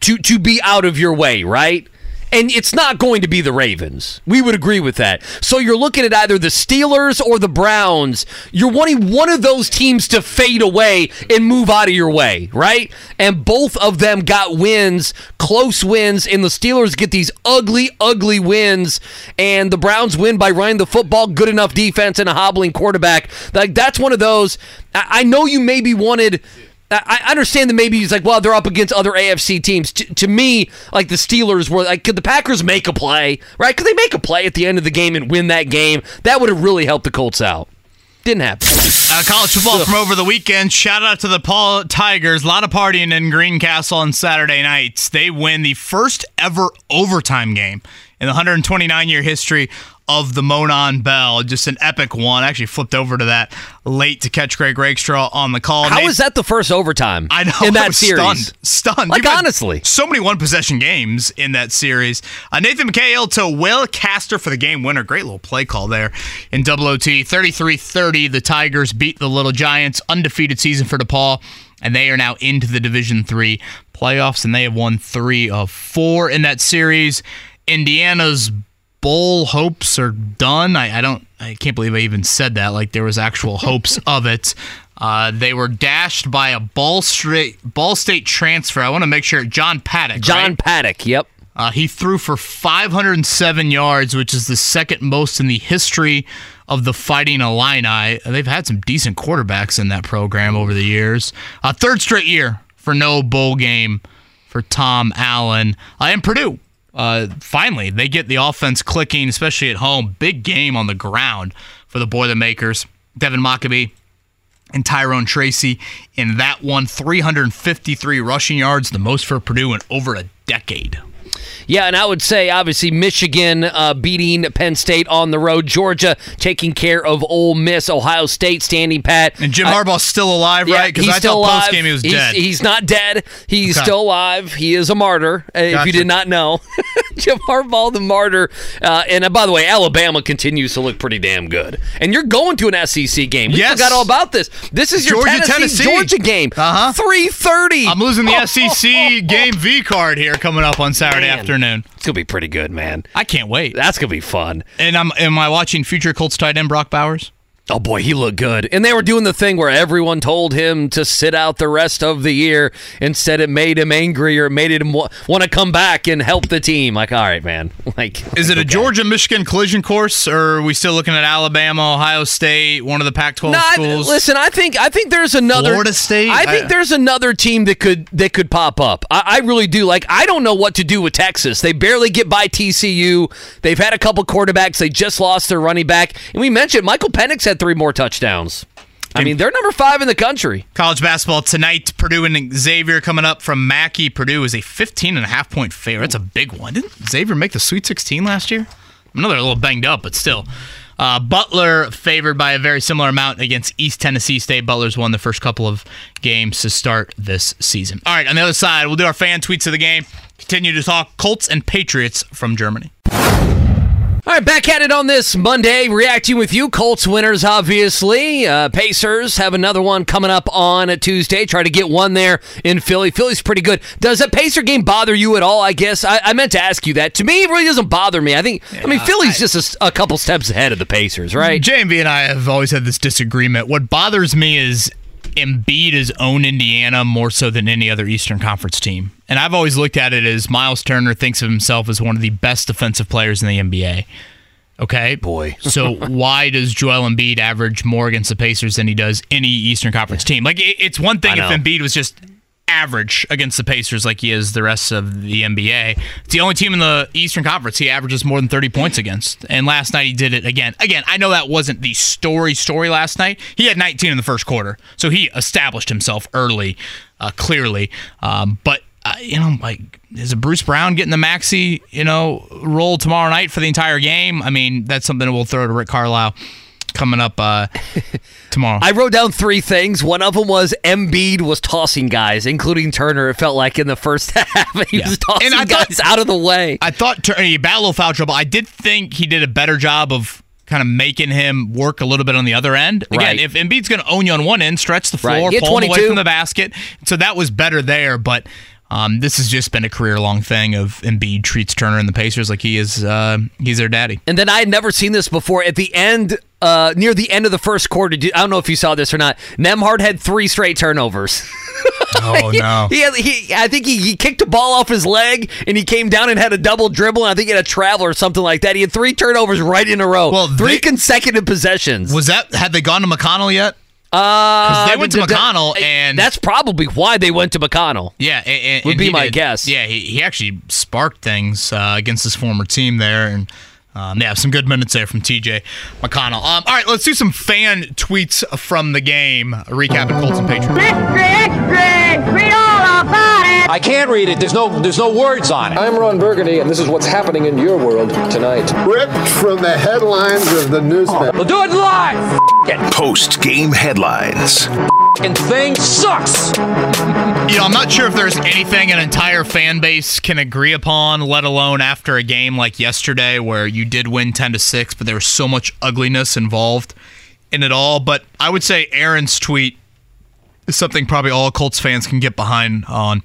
D: to to be out of your way, right? And it's not going to be the Ravens. We would agree with that. So you're looking at either the Steelers or the Browns. You're wanting one of those teams to fade away and move out of your way, right? And both of them got wins, close wins, and the Steelers get these ugly, ugly wins, and the Browns win by running the football, good enough defense, and a hobbling quarterback. Like that's one of those. I know you maybe wanted. I understand that maybe he's like, well, they're up against other AFC teams. T- to me, like the Steelers were like, could the Packers make a play, right? Could they make a play at the end of the game and win that game? That would have really helped the Colts out. Didn't happen.
E: Uh, college football from over the weekend. Shout out to the DePauw Tigers. A lot of partying in Greencastle on Saturday nights. They win the first ever overtime game in the 129 year history of the Monon Bell. Just an epic one. I actually flipped over to that late to catch Greg Rakestraw on the call.
D: How
E: Nate-
D: is that the first overtime?
E: I know
D: in that
E: was
D: series.
E: Stunned, stunned.
D: Like
E: You've
D: honestly,
E: so many one possession games in that series. Uh, Nathan McHale to Will Caster for the game winner. Great little play call there in double OT. 33-30. The Tigers beat the Little Giants. Undefeated season for DePauw, and they are now into the Division Three playoffs, and they have won three of four in that series. Indiana's bowl hopes are done. I, I don't. I can't believe I even said that. Like there was actual hopes of it. Uh, they were dashed by a Ball State Ball State transfer. I want to make sure John Paddock.
D: John
E: right?
D: Paddock. Yep.
E: Uh, he threw for 507 yards, which is the second most in the history of the Fighting Illini. They've had some decent quarterbacks in that program over the years. Uh, third straight year for no bowl game for Tom Allen. Uh, am Purdue, uh, finally, they get the offense clicking, especially at home. Big game on the ground for the Boilermakers. Devin Mockobee and Tyrone Tracy in that one. 353 rushing yards, the most for Purdue in over a decade.
D: Yeah, and I would say obviously Michigan uh, beating Penn State on the road, Georgia taking care of Ole Miss, Ohio State standing pat,
E: And Jim Harbaugh's still alive,
D: Yeah,
E: right? Because I
D: still
E: thought post game he was
D: he's,
E: dead.
D: He's not dead. He's
E: Okay.
D: still alive. He is a martyr. uh, If you did not know, Jim Harbaugh, the martyr. Uh, and uh, by the way, Alabama continues to look pretty damn good. And you're going to an SEC game. We
E: Yes.
D: forgot all about this. This is your
E: Georgia,
D: Tennessee,
E: Tennessee.
D: Georgia game.
E: Uh-huh.
D: Three thirty.
E: I'm losing the SEC game V card here coming up on Saturday Friday
D: Man.
E: afternoon.
D: It's gonna be pretty good, man.
E: I can't wait.
D: That's gonna be fun.
E: And I'm am I watching future Colts tight end Brock Bowers?
D: Oh boy, he looked good. And they were doing the thing where everyone told him to sit out the rest of the year. Instead, it made him angry or made him wa- want to come back and help the team. Like, all right, man. Like,
E: Is it a Georgia Michigan collision course, or are we still looking at Alabama, Ohio State, one of the Pac-12
D: No, I-
E: schools?
D: listen, I think I think there's another
E: Florida State?
D: I think
E: I-
D: there's another team that could that could pop up. I, I really do. Like I don't know what to do with Texas. They barely get by TCU. They've had a couple quarterbacks. They just lost their running back, and we mentioned Michael Penix had three more touchdowns. I mean, they're number five in the country.
E: College basketball tonight, Purdue and Xavier coming up from Mackey. Purdue is a 15 and a half point favorite. That's a big one. Didn't Xavier make the Sweet 16 last year? I know they're a little banged up, but still. Uh, Butler favored by a very similar amount against East Tennessee State. Butler's won the first couple of games to start this season. All right, on the other side, we'll do our fan tweets of the game. Continue to talk Colts and Patriots from Germany.
D: All right, back at it on this Monday, reacting with you. Colts winners, obviously. Uh, Pacers have another one coming up on a Tuesday. Try to get one there in Philly. Philly's pretty good. Does a Pacer game bother you at all? I guess I, I meant to ask you that. To me, it really doesn't bother me. I think. I mean, Philly's just a couple steps ahead of the Pacers, right?
E: JMV and I have always had this disagreement. What bothers me is Embiid has owned Indiana more so than any other Eastern Conference team. And I've always looked at it as Myles Turner thinks of himself as one of the best defensive players in the NBA. Okay,
D: boy.
E: so why does Joel Embiid average more against the Pacers than he does any Eastern Conference team? Like it, it's one thing if. Embiid was just average against the Pacers like he is the rest of the NBA. It's the only team in the Eastern Conference he averages more than 30 points against. And last night he did it again. Again, I know that wasn't the story story last night. He had 19 in the first quarter. So he established himself early, uh, clearly. Um, but uh, you know, like, is it Bruce Brown getting the Maxey, you know, role tomorrow night for the entire game? I mean, that's something that we'll throw to Rick Carlisle coming up uh, tomorrow.
D: I wrote down three things. One of them was Embiid was tossing guys, including Turner. It felt like in the first half he was tossing
E: thought-
D: guys out of the way.
E: I thought Tur- he battled a little foul trouble. I did think he did a better job of kind of making him work a little bit on the other end. Again,
D: Right.
E: if Embiid's going to own you on one end, stretch the floor,
D: had
E: pull him away from the basket. So that was better there, but. Um, this has just been a career-long thing of Embiid treats Turner and the Pacers like he is uh, he's their daddy.
D: And then I had never seen this before. At the end, uh, near the end of the first quarter, I don't know if you saw this or not. Nembhard had three straight turnovers.
E: Oh no!
D: He, had, he I think he, he kicked a ball off his leg and he came down and had a double dribble. And I think he had a travel or something like that. He had three turnovers right in a row. Well, three consecutive possessions.
E: Was that had they gone to McConnell yet?
D: Uh,
E: they went to
D: th- th-
E: McConnell and
D: that's probably why they went to McConnell.
E: Yeah, a- a-
D: Would
E: and
D: be my
E: did-
D: guess.
E: Yeah, he, he actually sparked things uh, against his former team there, and um, yeah, some good minutes there from TJ McConnell. Um, all right, let's do some fan tweets from the game. Recapping Colts and Patriots.
L: Read all about it.
P: I can't read it. There's no there's no words on it. I'm Ron Burgundy, and this is what's happening in your world tonight.
Q: Ripped from the headlines of the newspaper.
P: We'll do it live.
A: Post game headlines.
P: F***ing thing sucks.
E: You know, I'm not sure if there's anything an entire fan base can agree upon, let alone after a game like yesterday where you did win 10 to 6, but there was so much ugliness involved in it all. But I would say Aaron's tweet is something probably all Colts fans can get behind on.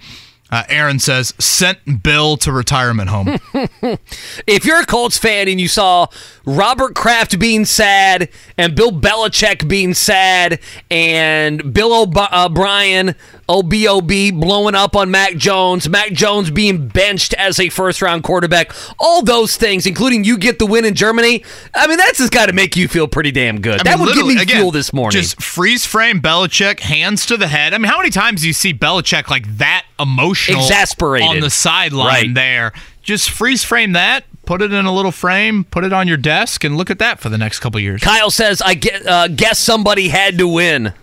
E: Uh, Aaron says, sent Bill to retirement home.
D: if you're a Colts fan and you saw Robert Kraft being sad and Bill Belichick being sad and Bill O'B- uh, O'Brien, OBOB, blowing up on Mac Jones, Mac Jones being benched as a first round quarterback, all those things, including you get the win in Germany, I mean, that's just got to make you feel pretty damn good.
E: I
D: that
E: mean,
D: would give me
E: again,
D: fuel this morning.
E: Just freeze frame Belichick, hands to the head. I mean, how many times do you see Belichick like that emotional,
D: Exasperated.
E: on the sideline
D: Right.
E: there? Just freeze frame that, put it in a little frame, put it on your desk, and look at that for the next couple years.
D: Kyle says, I get, uh, guess somebody had to win.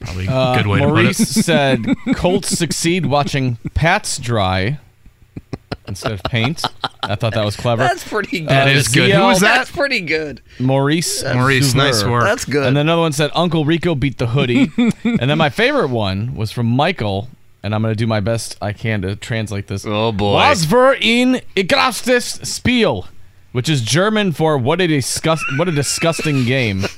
E: Probably a
F: Uh,
E: good way
F: Maurice
E: to put it.
F: said Colts succeed watching Pats dry instead of paint. I thought that was clever.
D: That's pretty good.
E: That is good. Who was that?
D: That's pretty good.
F: Maurice.
E: Maurice, nice work.
D: That's good.
F: And then another one said Uncle Rico beat the hoodie. and then my favorite one was from Michael, and I'm going to do my best I can to translate this.
D: Oh boy.
F: Was wir in erstes Spiel which is German for what a disgust what a disgusting game.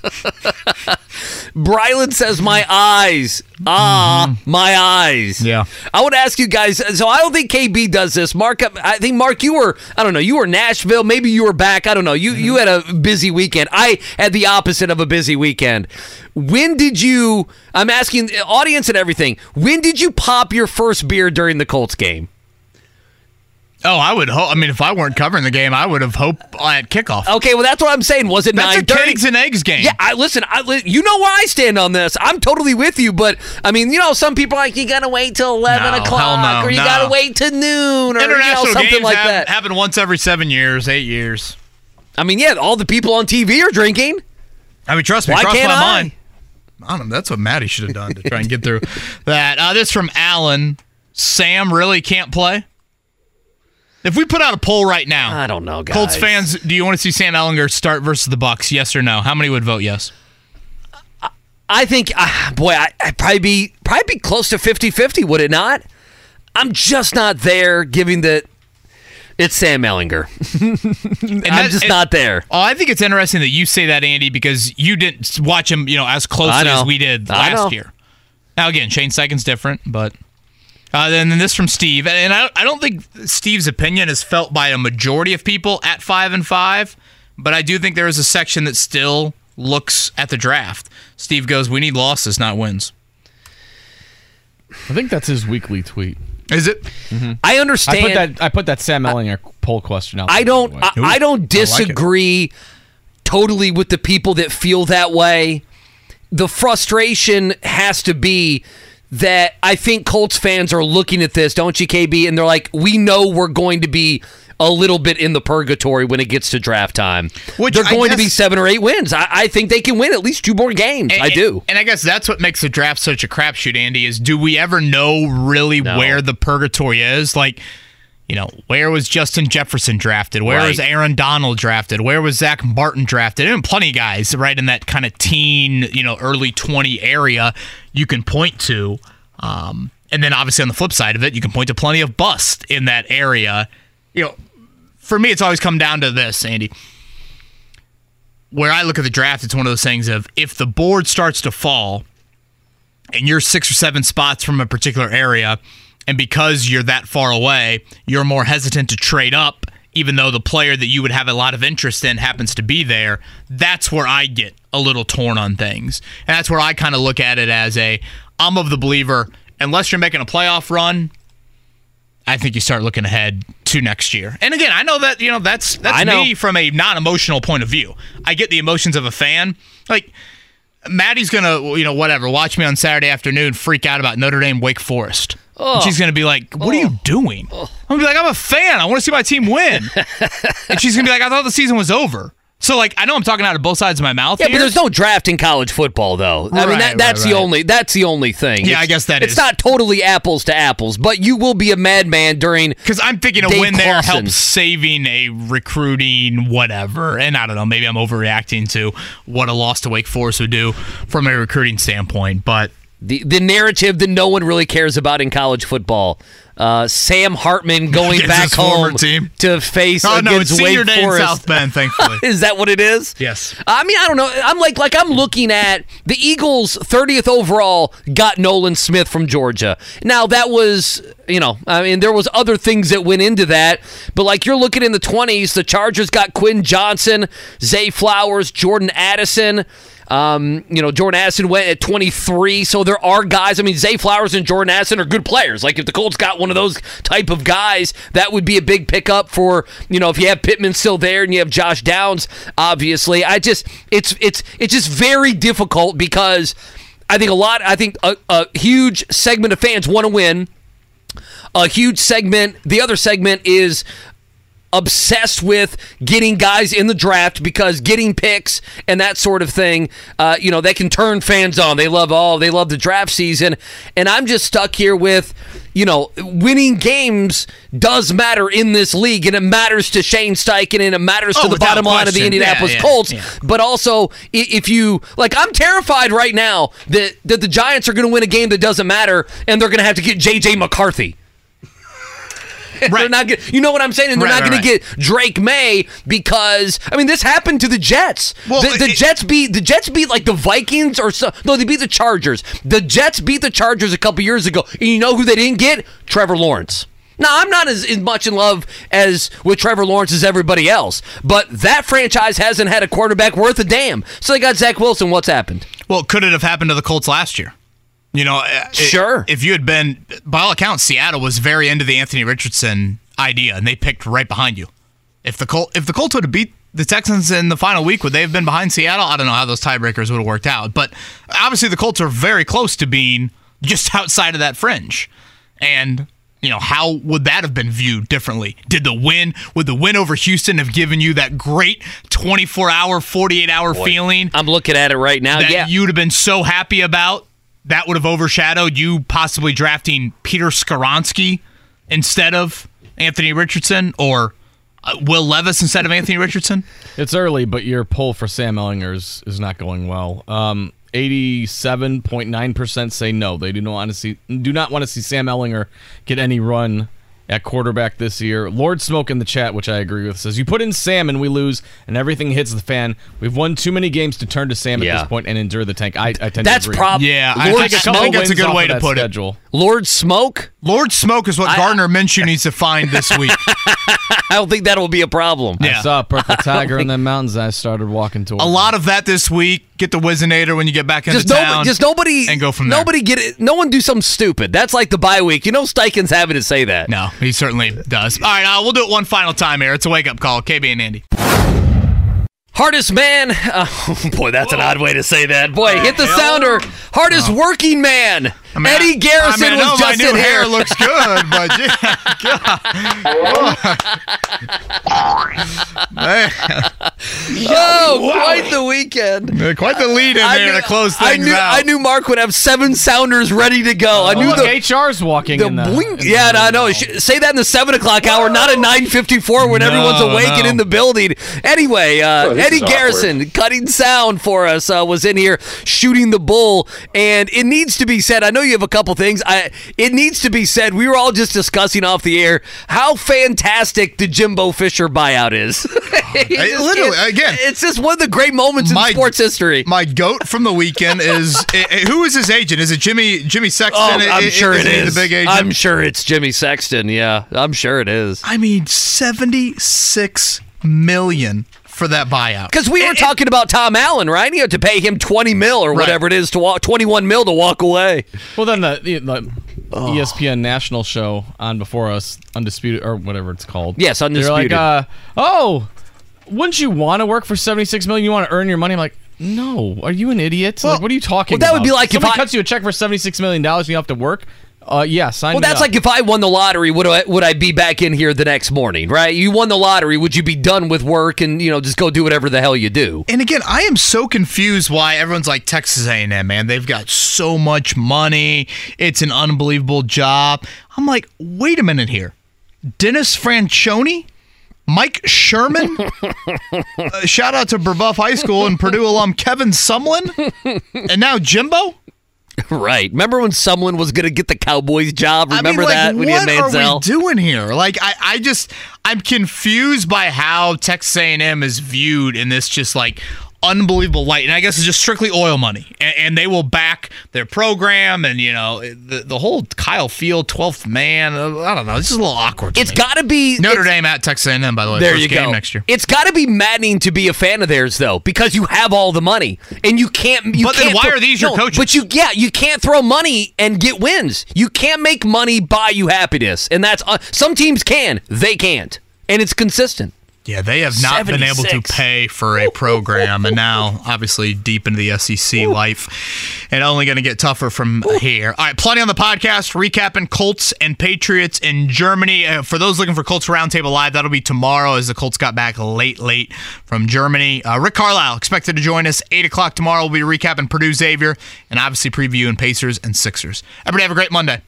D: Brylan says, "My eyes, ah, my eyes."
E: Yeah.
D: I would ask you guys. So I don't think KB does this. Mark, I think Mark, you were. I don't know. You were Nashville. Maybe you were back. I don't know. You you had a busy weekend. I had the opposite of a busy weekend. When did you? I'm asking the audience and everything. When did you pop your first beer during the Colts game?
E: Oh, I would hope. I mean, if I weren't covering the game, I would have hoped at kickoff.
D: Okay, well that's what I'm saying. Was it
E: That's a
D: nine thirty?
E: and eggs game.
D: Yeah, I listen. I you know where I stand on this. I'm totally with you, but I mean, you know, some people are like you gotta wait till eleven
E: No,
D: o'clock,
E: no,
D: or you
E: no.
D: gotta wait till noon, or you know, something like that.
E: happen once every seven years, eight years.
D: I mean, yeah, all the people on TV are drinking.
E: I mean, trust me,
D: Why
E: cross
D: can't
E: my
D: I?
E: mind. I don't know. That's what Maddie should have done to try and get through that. Uh, this from Alan. Sam really can't play. If we put out a poll right now,
D: I don't know, guys.
E: Colts fans, do you want to see Sam Ehlinger start versus the Bucs? Yes or no? How many would vote yes?
D: I think, uh, boy, I, I'd probably be probably be close to 50-50, would it not? I'm just not there, giving that it's Sam Ehlinger. I'm
E: that-
D: just not there.
E: Oh, I think it's interesting that you say that, Andy, because you didn't watch him, you know, as closely as we did last year. Now, again, Shane Steichen's different, but uh, then, then this from Steve, and I, I don't think Steve's opinion is felt by a majority of people at five and five, but I do think there is a section that still looks at the draft. Steve goes, "We need losses, not wins."
F: I think that's his weekly tweet.
E: Is it?
D: I
F: I
D: understand.
F: put that I put that Sam Ehlinger poll question out.
D: I don't.
F: by the way.
D: I, I don't
E: I like
D: disagree totally with the people that feel that way. The frustration has to be that I think Colts fans are looking at this, don't you, KB? And they're like, we know we're going to be a little bit in the purgatory when it gets to draft time.
E: Which
D: they're
E: I
D: going to be seven or eight wins. I, I think they can win at least two more games. I
E: And-
D: do.
E: And I guess that's what makes the draft such a crapshoot, Andy, is do we ever know really
D: No.
E: where the purgatory is? Like, you know, where was Justin Jefferson drafted? Where was Aaron Donald drafted? Where was Zack Martin drafted? And plenty of guys right in that kind of teen, you know, early 20 area you can point to. Um, and then obviously on the flip side of it, you can point to plenty of bust in that area. You know, for me, it's always come down to this, Andy where I look at the draft, it's one of those things of if the board starts to fall and you're six or seven spots from a particular area, and because you're that far away, you're more hesitant to trade up, even though the player that you would have a lot of interest in happens to be there. That's where I get a little torn on things. And that's where I kind of look at it as a I'm of the believer, unless you're making a playoff run, I think you start looking ahead to next year. And again, I know that you know that's that's me from a non-emotional point of view. I get the emotions of a fan. Like Maddie's gonna, you know, whatever, watch me on Saturday afternoon freak out about Notre Dame Wake Forest.
D: Oh.
E: She's gonna be like, "What are you oh. doing?" Oh. I'm gonna be like, "I'm a fan. I want to see my team win." and she's gonna be like, "I thought the season was over." So like, I know I'm talking out of both sides of my mouth.
D: Yeah,
E: here.
D: but there's no draft in college football, though. I mean, that, that's
E: right,
D: the only that's the only thing.
E: Yeah, I
D: It's-
E: guess that
D: it's
E: is.
D: not totally apples to apples, but you will be a madman during
E: Because I'm thinking a
D: Dave
E: win there
D: Clawson.
E: helps saving a recruiting whatever. And I don't know, maybe I'm overreacting to what a loss to Wake Forest would do from a recruiting standpoint. But
D: the the narrative that no one really cares about in college football. Uh, Sam Hartman going back home
E: team.
D: to face
E: oh no,
D: against
E: it's
D: Wake
E: day
D: Forest.
E: in South Bend, thankfully.
D: Is that what it is?
E: yes.
D: I mean, I don't know. I'm like, like I'm looking at the Eagles' 30th overall got Nolan Smith from Georgia. Now that was, you know, I mean, there was other things that went into that, but like you're looking in the 20s, the Chargers got Quinn Johnson, Zay Flowers, Jordan Addison. Um, you know, Jordan Addison went at 23, so there are guys. I mean, Zay Flowers and Jordan Addison are good players. Like if the Colts got one of those type of guys, that would be a big pickup for you know if you have Pittman still there and you have Josh Downs. Obviously, I just it's it's it's just very difficult because I think a lot. I think a, a huge segment of fans want to win. A huge segment. The other segment is obsessed with getting guys in the draft because getting picks and that sort of thing, uh, you know, they can turn fans on. They love all, they love the draft season. And I'm just stuck here with, you know, winning games does matter in this league and it matters to Shane Steichen and it matters
E: Oh,
D: to the bottom line of the. Indianapolis
E: Yeah, yeah,
D: Colts.
E: yeah.
D: But also, if you, like, I'm terrified right now that, that the Giants are going to win a game that doesn't matter and they're going to have to get J.J. McCarthy. they're not. Gonna, you know what I'm saying? And they're
E: Right,
D: not
E: right,
D: going to get Drake Maye because I mean this happened to the Jets.
E: Well,
D: the, the
E: it-
D: Jets beat the Jets beat like the Vikings or so. No, they beat the Chargers. The Jets beat the Chargers a couple years ago. And you know who they didn't get? Trevor Lawrence. Now, I'm not as, as much in love as with Trevor Lawrence as everybody else, but that franchise hasn't had a quarterback worth a damn. So they got Zach Wilson. What's happened?
E: Well, could it have happened to the Colts last year? You know, uh,
D: Sure.
E: if you had been, by all accounts, Seattle was very into the Anthony Richardson idea, and they picked right behind you. If the Col- if the Colts would have beat the Texans in the final week, would they have been behind Seattle? I don't know how those tiebreakers would have worked out, but obviously the Colts are very close to being just outside of that fringe, and. You know, how would that have been viewed differently? Did the win, would the win over Houston have given you that great 24 hour, 48 hour feeling?
D: I'm looking at it right now.
E: that
D: yeah.
E: you'd have been so happy about that would have overshadowed you possibly drafting Peter Skoronski instead of Anthony Richardson or uh, Will Levis instead of Anthony Richardson?
F: It's early, but your poll for Sam Ehlinger is, is not going well. Um, 87.9% say no. They do not want to see do not want to see Sam Ehlinger get any run at quarterback this year. Lord Smoke in the chat, which I agree with, says you put in Sam and we lose and everything hits the fan. We've won too many games to turn to Sam
D: Yeah.
F: at this point and endure the tank. I, I tend
D: That's
F: to agree.
D: prob-
E: Yeah, I
D: Lord
E: think, I
D: Smoke
E: think that's a good way to put
F: schedule.
D: Lord Smoke?
E: Lord Smoke is what
D: I-
E: Gardner Minshew needs to find this week.
D: I don't think that'll be a problem.
F: I saw a purple tiger in the mountains. I started walking towards
E: A lot of that this week. Get the Wizinator when you get back into
D: Just
E: town.
D: nobody, just nobody,
E: and go from there.
D: Nobody get it. No one do something stupid. That's like the bye week. You know, Steichen's having to say that.
E: No, he certainly does. All right, uh, we'll do it one final time here. It's a wake up call. KB and Andy.
D: Hardest man. Oh, boy, that's an odd way to say that. Boy, hit the sounder. Hardest working man.
E: I mean,
D: Eddie Garrison
E: I, mean, I know
D: was
E: my new
D: in
E: hair looks good, but yeah.
D: oh, quite the weekend.
E: Man, quite the lead in
D: I
E: there
D: knew,
E: to close
D: I
E: things
D: knew,
E: out.
D: I knew Mark would have seven sounders ready to go. I
F: Oh,
D: knew
F: look,
D: the
F: HR's walking
D: the
F: in the
D: blink. Yeah, no, no. you should Say that in the seven o'clock hour, not at nine fifty-four when
E: No,
D: everyone's awake and in the building. Anyway, uh,
N: Oh,
D: Eddie
N: is awkward.
D: Garrison, cutting sound for us, uh, was in here shooting the bull, and it needs to be said. I know you have a couple things. I it needs to be said. We were all just discussing off the air how fantastic the Jimbo Fisher buyout is. Just
E: literally, again,
D: it's just one of the great moments in sports history.
E: My goat from the weekend is eh, eh, who is his agent? Is it Jimmy Jimmy Sexton?
D: Oh,
E: I-
D: I'm
E: I-
D: sure it is.
E: The big agent.
D: I'm sure it's Jimmy Sexton. Yeah, I'm sure it is.
E: I mean, seventy six million for that buyout.
D: Because we were talking about Tom Allen, right? You had to pay him twenty mil or
E: Right.
D: whatever it is to walk, twenty-one mil to walk away.
F: Well, then the, the, the E ESPN national show on before us, undisputed or whatever it's called.
D: Yes,
F: They're
D: Undisputed.
F: like, uh, oh, wouldn't you want to work for seventy six million? You want to earn your money? I'm like, no. Are you an idiot? like, what are you talking?
D: well, that would
F: about?
D: be like if
F: somebody
D: I-
F: cuts you a check for seventy six million dollars and you have to work. Uh, yeah, sign
D: Well,
F: me
D: that's
F: up.
D: like if I won the lottery, would I would I be back in here the next morning? Right? You won the lottery, would you be done with work and you know just go do whatever the hell you do?
E: And again, I am so confused why everyone's like Texas A&M, man. They've got so much money. It's an unbelievable job. I'm like, wait a minute here. Dennis Franchione? Mike Sherman? Uh, shout out to Brebeuf High School and Purdue alum Kevin Sumlin? And now Jimbo?
D: right. Remember when someone was going to get the Cowboys job? Remember
E: I mean, like,
D: that when you had
E: what are
D: Manziel?
E: we doing here? Like, I, I just, I'm confused by how Texas A&M is viewed in this just like unbelievable light, and I guess it's just strictly oil money, and, and they will back their program, and you know the the whole Kyle Field twelfth man. uh, I don't know, it's just a little awkward.
D: It's got to be
E: Notre Dame at Texas A&M, by the way.
D: There
E: first
D: you
E: game
D: go.
E: next year.
D: It's got to be maddening to be a fan of theirs, though, because you have all the money and you can't. You
E: But then
D: can't
E: why
D: throw-
E: are these your
D: No,
E: coaches?
D: But you, yeah, you can't throw money and get wins. You can't make money buy you happiness, and that's uh, some teams can, they can't, and it's consistent.
E: Yeah, they have not been able to pay for a program, and now obviously deep into the SEC life, and only going to get tougher from here. All right, plenty on the podcast recapping Colts and Patriots in Germany. Uh, for those looking for Colts Roundtable Live, that'll be tomorrow as the Colts got back late, late from Germany. Uh, Rick Carlisle expected to join us eight o'clock tomorrow. We'll be recapping Purdue Xavier and obviously previewing Pacers and Sixers. Everybody have a great Monday.